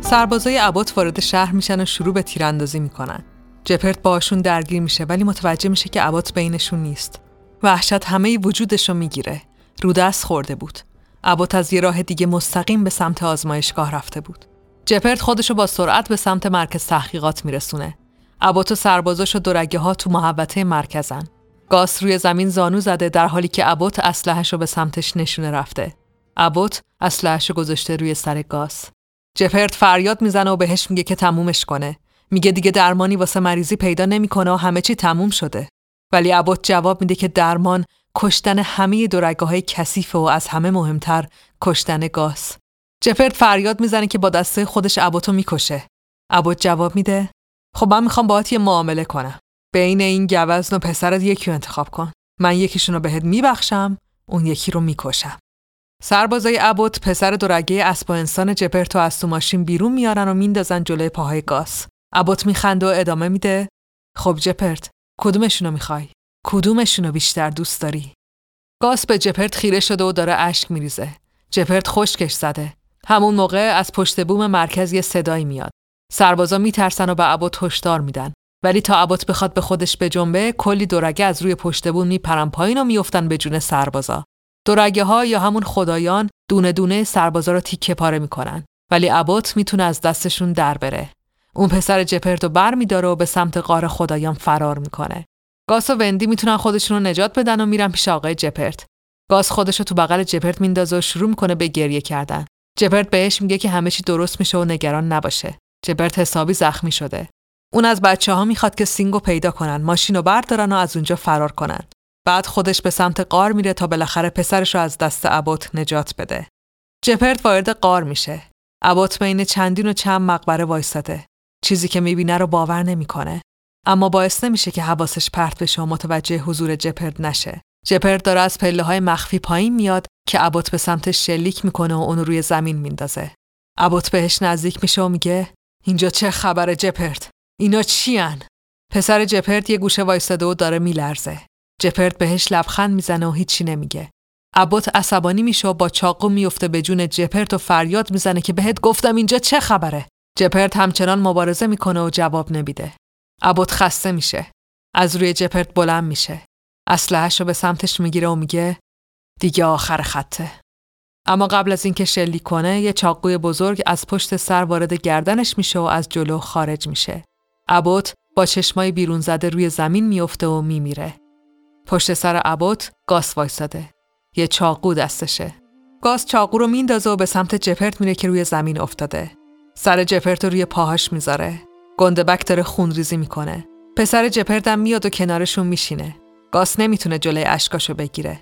سربازای عبات وارد شهر میشن و شروع به تیراندازی می‌کنن. جپرت باشون درگیر میشه ولی متوجه میشه که عبات بینشون نیست. وحشت همه وجودش رو می‌گیره. رودست خورده بود. عبات از یه راه دیگه مستقیم به سمت آزمایشگاه رفته بود. جپرت خودشو با سرعت به سمت مرکز تحقیقات میرسونه. عبات و سربازاش و دورگه ها تو محوطه مرکزن. گاس روی زمین زانو زده در حالی که عبات اسلحه‌شو به سمتش نشونه رفته. عبات اسلحه‌شو گذاشته روی سر گاس. جپرت فریاد می‌زنه و بهش میگه که تمومش کنه. میگه دیگه درمانی واسه مریضی پیدا نمی‌کنه و همه چی تموم شده. ولی عبات جواب میده که درمان کشتن همه دورگاه های کثیف و از همه مهمتر کشتن گاس. جپرت فریاد می‌زنه که با دسته خودش عباتو می‌کشه. عبات جواب میده خب من می‌خوام باهات یه معامله کنم. بین این گوزن و پسرت یکی رو انتخاب کن. من یکیشون رو بهت میبخشم، اون یکی رو می‌کشم. سربازای ابوت پسر دورگه اسب انسان جپرتو از تو ماشین بیرون میارن و میندازن جلوی پاهای گاس. ابوت میخنده و ادامه میده خب جپرت کدومشونو می‌خوای؟ کدومشونو بیشتر دوست داری؟ گاس به جپرت خیره شده و داره اشک میریزه. جپرت خشکش زده. همون موقع از پشت بوم مرکز یه صدایی میاد. سربازا میترسن و به ابوت هشدار میدن. ولی تا ابوت بخواد به خودش بجنبه کلی دورگه از روی پشت بوم میپرن پایین و میفتن به جون سربازا. دورگه ها یا همون خدایان دونه دونه سربازا رو تیکه پاره می‌کنن ولی ابوت می‌تونه از دستشون در بره اون پسر جپرتو بر میداره و به سمت قار خدایان فرار می‌کنه گاس و وندی می‌تونن خودشون رو نجات بدن و میرن پیش آقای جپرت گاس خودش رو تو بغل جپرت میندازه و شروع می‌کنه به گریه کردن جپرت بهش میگه که همه چی درست میشه و نگران نباشه جپرت حسابی زخمی شده اون از بچه ها می‌خواد که سینگو پیدا کنن ماشین رو بردارن و از اونجا فرار کنن بعد خودش به سمت قار میره تا بالاخره پسرش رو از دست ابوت نجات بده. جپرت وارد قار میشه. ابوت بین چندین و چند مقبره وایستاده. چیزی که می‌بینه رو باور نمی‌کنه. اما باعث نمیشه که حواسش پرت بشه و متوجه حضور جپرت نشه. جپرت داره از پله های مخفی پایین میاد که ابوت به سمتش شلیک می‌کنه و اونو روی زمین میندازه. ابوت بهش نزدیک میشه و میگه اینجا چه خبر جپرت؟ اینا چیان؟ پسر جپرت یه گوشه وایستاده و داره میلرزه. جپرت بهش لبخند می‌زنه و هیچی نمیگه. ابوت عصبانی میشه و با چاقو میفته به جون جپرت و فریاد می‌زنه که بهت گفتم اینجا چه خبره؟ جپرت همچنان مبارزه می‌کنه و جواب نمیده. ابوت خسته میشه. از روی جپرت بلند میشه. اسلحه‌ش رو به سمتش می‌گیره و میگه دیگه آخر خطه. اما قبل از اینکه شلیک کنه یه چاقوی بزرگ از پشت سر وارد گردنش میشه و از جلو خارج میشه. ابوت با چشمای بیرون زده روی زمین میفته و میمیره. پشت سر ابوت گاس وایساده. یه چاقو دستشه. گاس چاقو رو میندازه و به سمت جپرت میره که روی زمین افتاده. سر جپرت رو روی پاهاش می‌ذاره. گندبک داره خونریزی می‌کنه. پسر جپرت هم میاد و کنارشون میشینه. گاس نمی‌تونه جلوی اشکاشو بگیره.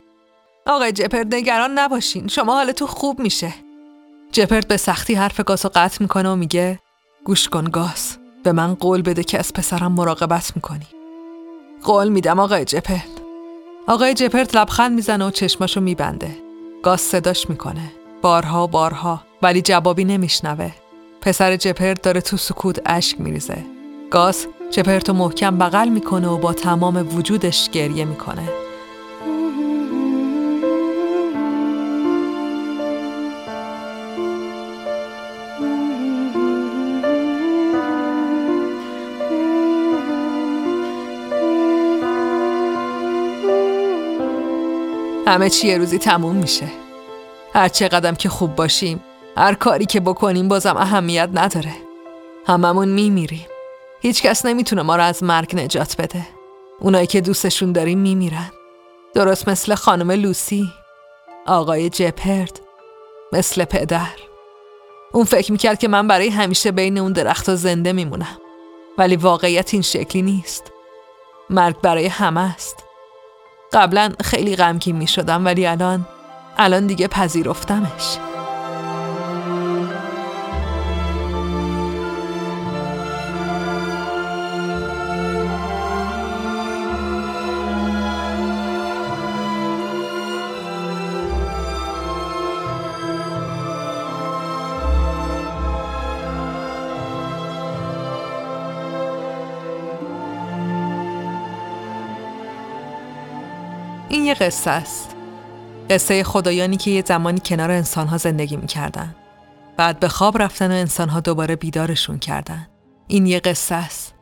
آقای جپرت نگران نباشین. شما حالتون خوب میشه. جپرت به سختی حرف گاس رو قطع می‌کنه و میگه گوش کن گاس. به من قول بده که از پسرم مراقبت می‌کنی. قول میدم آقای جپرت. آقای جپرت لبخند می‌زنه و چشماشو میبنده. گاز صداش می‌کنه. بارها بارها ولی جوابی نمیشنوه. پسر جپرد داره تو سکوت اشک میریزه. گاس جپرتو محکم بغل می‌کنه و با تمام وجودش گریه می‌کنه. همه چی روزی تموم میشه هر قدم که خوب باشیم هر کاری که بکنیم بازم اهمیت نداره. هممون میمیریم. هیچ کس نمی‌تونه ما رو از مرگ نجات بده. اونایی که دوستشون داریم میمیرن. درست مثل خانم لوسی آقای جپرد مثل پدر. اون فکر می‌کرد که من برای همیشه بین اون درخت زنده میمونم. ولی واقعیت این شکلی نیست. مرگ برای همه است. قبلا خیلی غمگین می‌شدم ولی الان الان دیگه پذیرفتمش. قصه است. قصه خدایانی که یه زمانی کنار انسانها زندگی می‌کردن. بعد به خواب رفتن و انسانها دوباره بیدارشون کردن. این یه قصه است.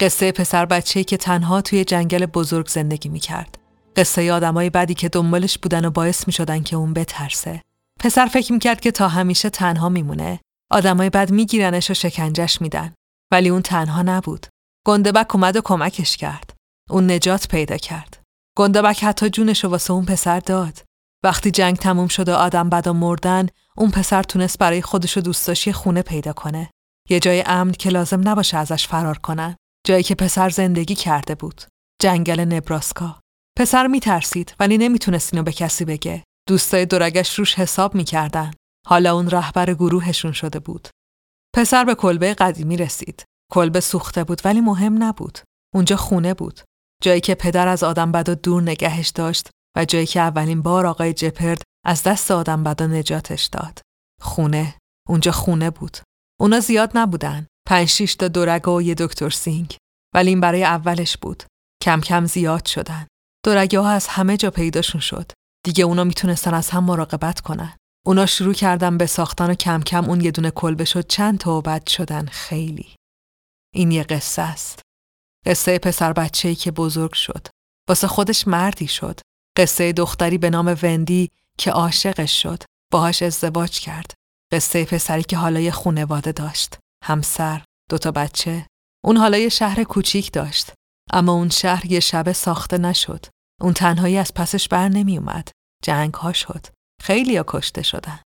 قصه پسر بچه که تنها توی جنگل بزرگ زندگی می‌کرد. قصه آدمای بدی که دنبالش بودن و باعث می‌شدن که اون بترسه. پسر فکر می‌کرد که تا همیشه تنها میمونه. آدمای بد میگیرنش و شکنجش میدن. ولی اون تنها نبود. گندبک اومد و کمکش کرد. اون نجات پیدا کرد. گندبک حتی جونش واسه اون پسر داد. وقتی جنگ تموم شد و آدم بدا مردن، اون پسر تونست برای خودش و دوستاشی خونه پیدا کنه. یه جای امن که لازم نباشه ازش فرار کنن. جایی که پسر زندگی کرده بود. جنگل نبراسکا. پسر میترسید ولی نمی‌تونست اینو به کسی بگه. دوستای دورگش روش حساب می‌کردن. حالا اون رهبر گروهشون شده بود. پسر به کلبه قدیمی رسید. کلبه سوخته بود ولی مهم نبود. اونجا خونه بود. جایی که پدر از آدم بدا دور نگهش داشت و جایی که اولین بار آقای جپرد از دست آدم بدا نجاتش داد. خونه. اونجا خونه بود. اونا زیاد نبودن. پنج شیش تا دورگه و یه دکتر سینگ. ولی این برای اولش بود. کم کم زیاد شدن. دورگه ها از همه جا پیداشون شد. دیگه اونا می‌تونستن از هم مراقبت کنن. اونا شروع کردن به ساختن و کم کم اون یه دونه کلبه شد چند تا و بد شدن خیلی. این یه قصه است. قصه پسر بچه‌ای که بزرگ شد. واسه خودش مردی شد. قصه دختری به نام وندی که عاشقش شد. باهاش ازدواج کرد. قصه پسری که حالا یه خونواده داشت. همسر، دوتا بچه. اون حالا یه شهر کوچیک داشت. اما اون شهر یه شبه ساخته نشد. اون تنهایی از پسش بر نمی اومد. جنگ ها شد. خیلی ها کشته شدن.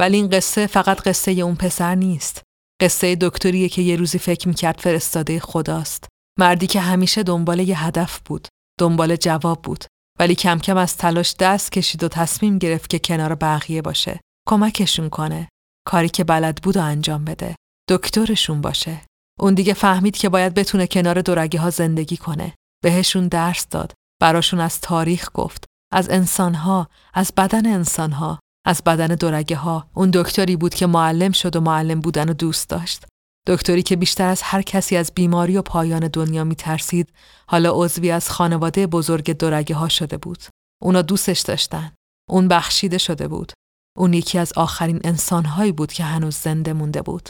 ولی این قصه فقط قصه اون پسر نیست. قصه دکتریه که یه روزی فکر می‌کرد فرستاده خداست. مردی که همیشه دنبال یه هدف بود، دنبال جواب بود، ولی کم کم از تلاش دست کشید و تصمیم گرفت که کنار بقیه باشه، کمکشون کنه، کاری که بلد بود و انجام بده، دکترشون باشه. اون دیگه فهمید که باید بتونه کنار دورگی ها زندگی کنه، بهشون درس داد، براشون از تاریخ گفت، از انسانها، از بدن انسانها، از بدن دورگه ها، اون دکتری بود که معلم شد و معلم بودن و دوست داشت. دکتری که بیشتر از هر کسی از بیماری و پایان دنیا می ترسید حالا عضوی از خانواده بزرگ دورگه ها شده بود. اونا دوستش داشتن. اون بخشیده شده بود. اون یکی از آخرین انسانهایی بود که هنوز زنده مونده بود.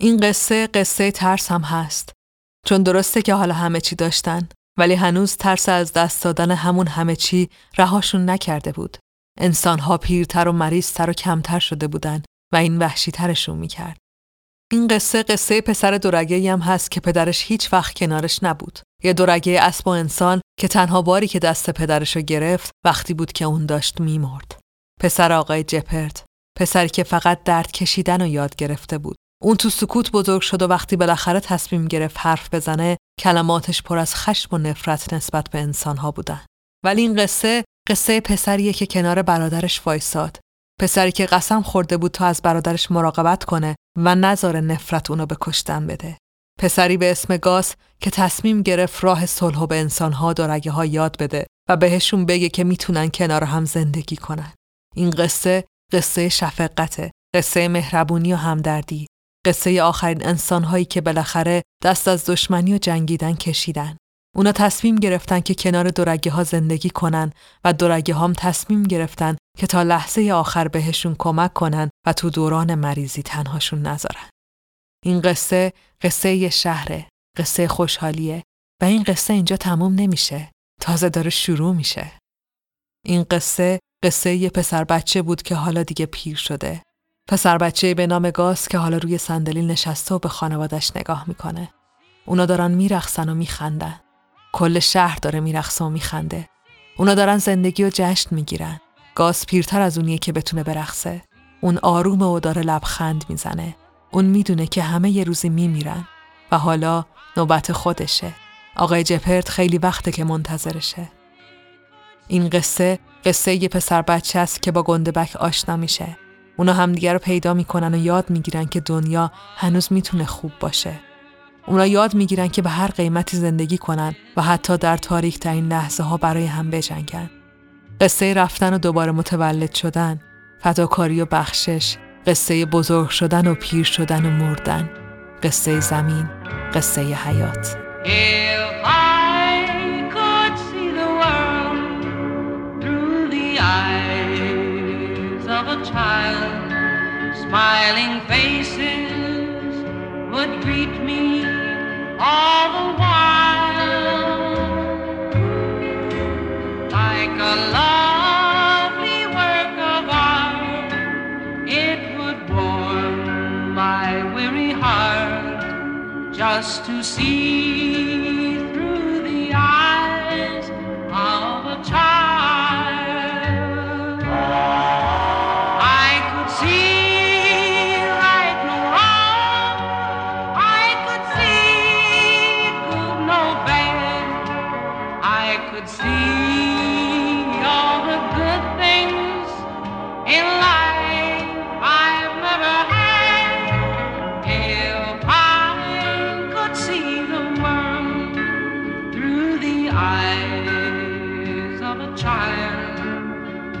این قصه قصه ترس هم هست. چون درسته که حالا همه چی داشتن ولی هنوز ترس از دست دادن همون همه چی رهاشون نکرده بود. انسانها پیرتر و مریضتر و کمتر شده بودن و این وحشی ترشون می‌کرد. این قصه قصه پسر دورگه هم هست که پدرش هیچ وقت کنارش نبود. یه دورگه اسب و انسان که تنها باری که دست پدرشو گرفت وقتی بود که اون داشت میمرد. پسر آقای جپرد. پسری که فقط درد کشیدن و یاد گرفته بود. اون تو سکوت بزرگ شد و وقتی بالاخره تصمیم گرفت حرف بزنه کلماتش پر از خشم و نفرت نسبت به انسانها بودن. ولی این قصه قصه پسریه که کنار برادرش وایساد پسری که قسم خورده بود تا از برادرش مراقبت کنه و نظر نفرت اونو به کشتن بده. پسری به اسم گاس که تصمیم گرفت راه صلح و به انسانها دارگه ها یاد بده و بهشون بگه که می‌تونن کنار هم زندگی کنن. این قصه قصه شفقته، قصه مهربونی و همدردی، قصه آخرین انسانهایی که بالاخره دست از دشمنی و جنگیدن کشیدن. اونا تصمیم گرفتن که کنار دورگه ها زندگی کنن و دورگه هم تصمیم گرفتن که تا لحظه آخر بهشون کمک کنن و تو دوران مریضی تنهاشون نذارن. این قصه قصه شهره، قصه خوشحالیه و این قصه اینجا تموم نمیشه. تازه داره شروع میشه. این قصه قصه یه پسر بچه بود که حالا دیگه پیر شده. پسر بچه به نام گاس که حالا روی صندلی نشسته و به خانوادش نگاه می‌کنه. اونا دارن میرخصن و میخندن. کل شهر داره میرخصه و میخنده. اونا دارن زندگی و جشن می‌گیرن. گاز پیرتر از اونیه که بتونه برخصه. اون آروم و داره لبخند می‌زنه. اون می‌دونه که همه یه روزی میمیرن و حالا نوبت خودشه. آقای جپرت خیلی وقته که منتظرشه. این قصه قصه یه پسر بچه است که با گندبک آشنا میشه. اونا همدیگه رو پیدا می‌کنن و یاد می‌گیرن که دنیا هنوز می‌تونه خوب باشه. اونا یاد می‌گیرن که به هر قیمتی زندگی کنن و حتی در تاریک ترین لحظه ها برای هم بجنگن. قصه رفتن و دوباره متولد شدن، فداکاری و بخشش، قصه بزرگ شدن و پیر شدن و مردن، قصه زمین، قصه حیات. All the while like a lovely work of art. It would warm my weary heart just to see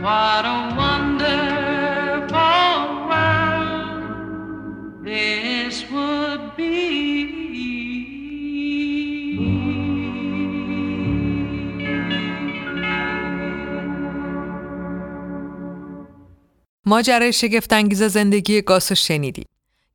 what a wonderful world this would be. ماجرای شگفتانگیز زندگی گاسو شنیدی.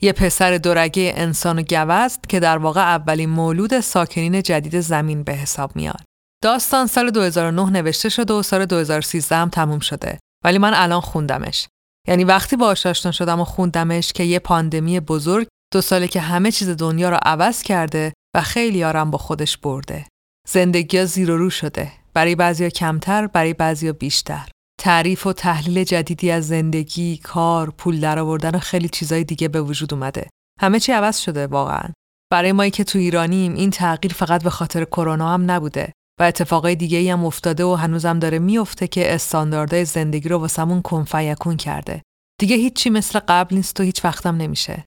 یه پسر دورگه انسان و گوزد که در واقع اولین مولود ساکنین جدید زمین به حساب میاد. داستان سال 2009 نوشته شده و سال 2013 هم تموم شده. ولی من الان خوندمش. یعنی وقتی باهاش آشنا شدم و خوندمش که یه پاندمی بزرگ دو ساله که همه چیز دنیا رو عوض کرده و خیلی آرام با خودش برده. زندگی ها زیر و رو شده. برای بعضیا کمتر، برای بعضیا بیشتر. تعریف و تحلیل جدیدی از زندگی، کار، پول درآوردن و خیلی چیزای دیگه به وجود اومده. همه چی عوض شده واقعا. برای ما که تو ایرانیم این تغییر فقط به خاطر کرونا هم نبوده و اتفاقای دیگه ای هم افتاده و هنوزم داره میفته که استانداردهای زندگی رو واسمون کنفیکون کرده. دیگه هیچی مثل قبل نیست و هیچ وقتم نمیشه.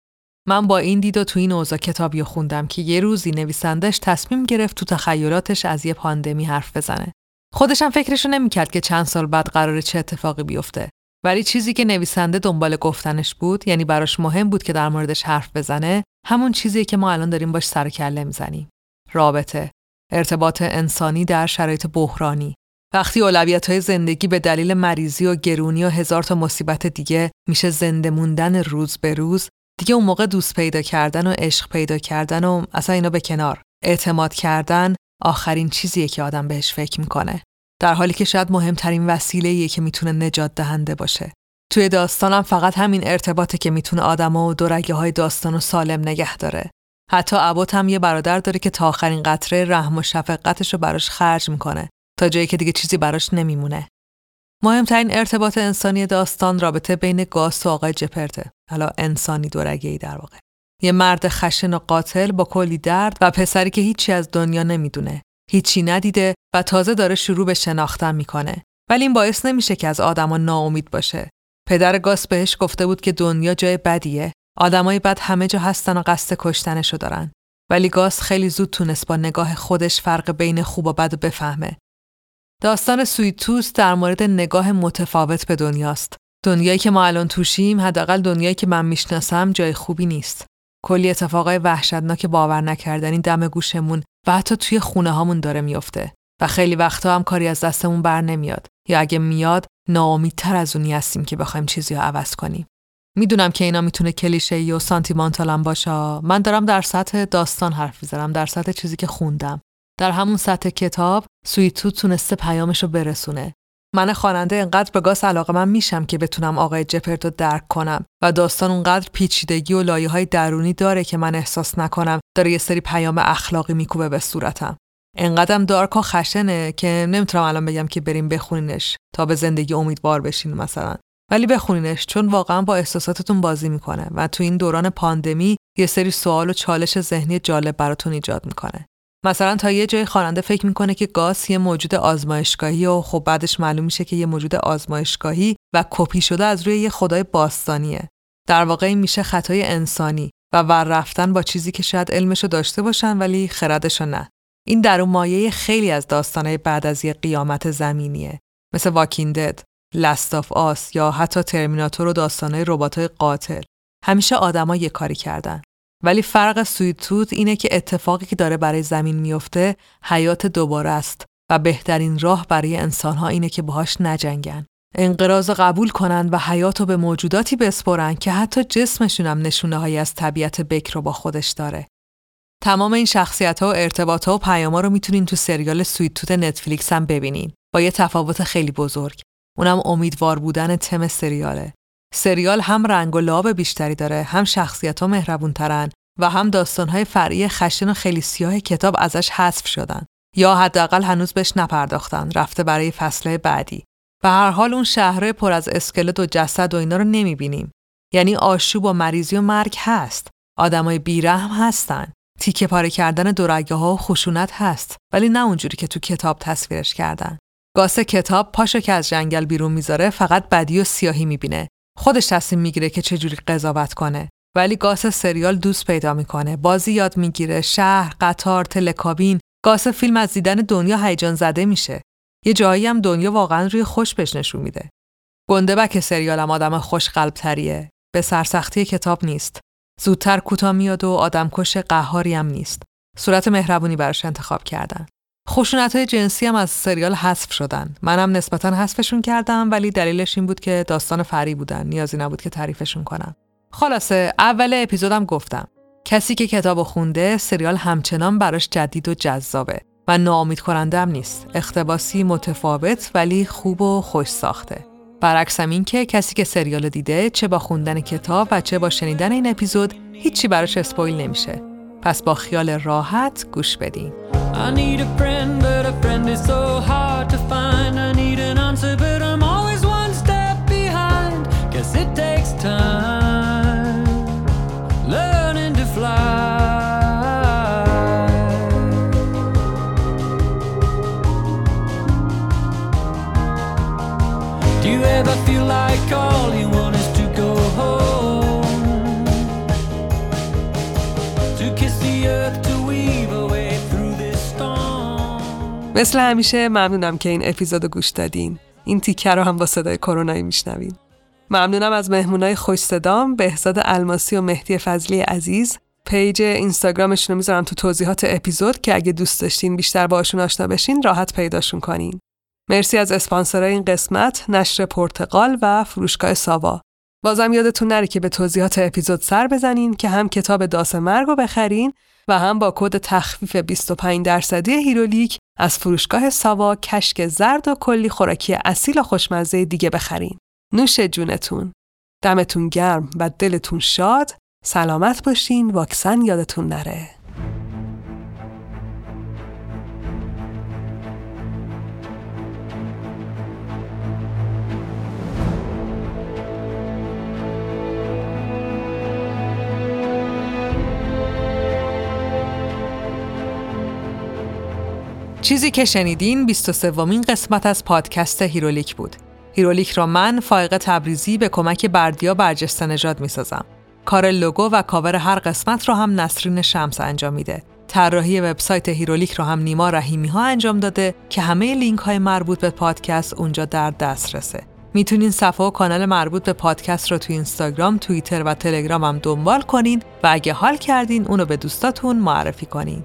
من با این دید و تو این اوضاع کتابی خوندم که یه روزی نویسندش تصمیم گرفت تو تخیلاتش از یه پاندمی حرف بزنه. خودش هم فکرشو نمی‌کرد که چند سال بعد قراره چه اتفاقی بیفته. ولی چیزی که نویسنده دنبال گفتنش بود یعنی براش مهم بود که در موردش حرف بزنه همون چیزی که ما الان داریم باش سر کله می‌زنیم رابطه ارتباط انسانی در شرایط بحرانی. وقتی اولویت های زندگی به دلیل مریضی و گرونی و هزار تا مصیبت دیگه میشه زنده موندن روز به روز دیگه اون موقع دوست پیدا کردن و عشق پیدا کردن و اصلا اینا به کنار. اعتماد کردن آخرین چیزیه که آدم بهش فکر می‌کنه. در حالی که شاید مهمترین وسیله که می‌تونه نجات دهنده باشه. توی داستانم فقط همین ارتباطه که می‌تونه آدم و دورگه های داستان و سالم نگه داره. حتی عبات هم یه برادر داره که تا آخرین قطره رحم و شفقتش رو براش خرج می‌کنه تا جایی که دیگه چیزی براش نمیمونه. مهمترین ارتباط انسانی داستان رابطه بین گاس و آقای جپرته حالا انسانی دورگه ای در واقع. یه مرد خشن و قاتل با کلی درد و پسری که هیچی از دنیا نمی‌دونه هیچی ندیده و تازه داره شروع به شناختن می‌کنه. ولی این باعث نمیشه که از آدما ناامید باشه. پدر گاس بهش گفته بود که دنیا جای بدیه. آدمای بد همه جا هستن و قصد کشتنشو دارن. ولی گاس خیلی زود تونست با نگاه خودش فرق بین خوب و بد بفهمه. داستان سویتوس در مورد نگاه متفاوت به دنیاست. دنیایی که ما الان توشیم حداقل دنیایی که من می‌شناسم جای خوبی نیست. کلی اتفاقای وحشتناک باور نکردنی دم گوشمون و حتی توی خونه هامون داره میافته. و خیلی وقتا هم کاری از دستمون بر نمیاد. یا اگه میاد ناامیدتر از اونی هستیم که بخوایم چیزی رو عوض کنیم. می‌دونم که اینا می‌تونه کلیشه و سانتیمانتالم باشه. من دارم در سطح داستان حرف می‌زنم در سطح چیزی که خوندم. در همون سطح کتاب سویتو تونسته پیامش رو برسونه. من خواننده انقدر به گاس علاقه من میشم که بتونم آقای جپرت رو درک کنم و داستان اونقدر پیچیدگی و لایه های درونی داره که من احساس نکنم داره یه سری پیام اخلاقی میکوبه به صورتم. انقدرم دارک و خشنه که نمی‌تونم الان بگم که بریم بخونینش تا به زندگی امیدوار بشین مثلا. ولی بخونینش چون واقعا با احساساتتون بازی می‌کنه و تو این دوران پاندمی یه سری سوال و چالش ذهنی جالب براتون ایجاد می‌کنه. مثلا تا یه جای خواننده فکر می‌کنه که گاس یه موجود آزمایشگاهی و خب بعدش معلوم میشه که یه موجود آزمایشگاهی و کپی شده از روی یه خدای باستانیه. در واقع این میشه خطای انسانی و ور رفتن با چیزی که شاید علمشو داشته باشن ولی خردشو نه. این در مایه خیلی از داستانهای بعد از یه قیامت زمینیه. مثل Walking Dead، Last of Us یا حتی Terminator و داستانهای رباتای قاتل همیشه آدما یه کاری کردن ولی فرق Sweet Tooth اینه که اتفاقی که داره برای زمین میفته حیات دوباره است و بهترین راه برای انسانها اینه که باهاش نجنگن. انقراضو قبول کنن و حیات رو به موجوداتی بسپرن که حتی جسمشون هم نشونه های از طبیعت بکر رو با خودش داره. تمام این شخصیت ها و ارتباط ها و پیام ها رو می‌تونین تو سریال Sweet Tooth نتفلیکس هم ببینین با یه تفاوت خیلی بزرگ. اونم امیدوار بودن تم سریاله. سریال هم رنگ و لاب بیشتری داره هم شخصیت ها مهربون ترن و هم داستان های فرعی خشن و خیلی سیاه کتاب ازش حذف شدن. یا حداقل هنوز بهش نپرداختن رفته برای فصله بعدی. به هر حال اون شهره پر از اسکلت و جسد و اینا رو نمی‌بینیم. یعنی آشوب و مریضی و مرگ هست. آدمای بیرحم هستن. تیکه پاره کردن دورگه ها و خشونت هست. ولی نه اونجوری که تو کتاب تصویرش کردن. گاس کتاب پاشو که از جنگل بیرون می‌ذاره فقط بدی و سیاهی می‌بینه. خودش تصمیم می‌گیره که چجوری قضاوت کنه. ولی گاس سریال دوست پیدا می‌کنه. بازی یاد می‌گیره. شهر قطار تلکابین گاس فیلم از دیدن دنیا هیجان زده میشه. یه جایی هم دنیا واقعا روی خوش بهش نشون میده. گنده بک سریالم آدم خوش قلب تریه به سرسختی کتاب نیست. زودتر کوتاه میاد و آدمکش قهاری هم نیست. صورت مهربونی براش انتخاب کردن. خشونت های جنسی هم از سریال حذف شدن. منم نسبتا حذفشون کردم ولی دلیلش این بود که داستان فری بودن. نیازی نبود که تعریفشون کنم. خلاصه اول اپیزودم گفتم. کسی که کتاب خونده سریال همچنان براش جدید و جذابه و ناامید کننده هم نیست. اختباسی متفاوت ولی خوب و خوش ساخته. برعکس این که کسی که سریال دیده چه با خوندن کتاب و چه با شنیدن این اپیزود هیچی براش اسپویل نمیشه. پس با خیال راحت گوش بدین I need a friend, but a friend مثل همیشه ممنونم که این اپیزودو گوش دادین. این تیکه رو هم با صدای کرونایی میشنوین. ممنونم از مهمونای خوش صدام بهزاد الماسی و مهدی فضلی عزیز. پیج اینستاگرامشون رو می‌ذارم تو توضیحات اپیزود که اگه دوست داشتین بیشتر باشون آشنا بشین راحت پیداشون کنین. مرسی از اسپانسرای این قسمت نشر پرتقال و فروشگاه ساوا. بازم یادتون نره که به توضیحات اپیزود سر بزنین که هم کتاب داس مرگ رو بخرین و هم با کد تخفیف 25 درصدی Herolic از فروشگاه ساوا کشک زرد و کلی خوراکی اصیل و خوشمزه دیگه بخرین. نوش جونتون. دمتون گرم و دلتون شاد. سلامت باشین واکسن یادتون نره. چیزی که شنیدین 23 ومین قسمت از پادکست هیرولیک بود. هیرولیک را من فائق تبریزی به کمک بردیا برجسته نژاد می‌سازم. کار لوگو و کاور هر قسمت را هم نسرین شمس انجام میده. طراحی وبسایت هیرولیک را هم نیما رحیمی ها انجام داده که همه لینک های مربوط به پادکست اونجا در دسترسه. می‌تونین صفحه و کانال مربوط به پادکست رو تو اینستاگرام، توییتر و تلگرام هم دنبال کنین و اگه حال کردین اونو به دوستاتون معرفی کنین.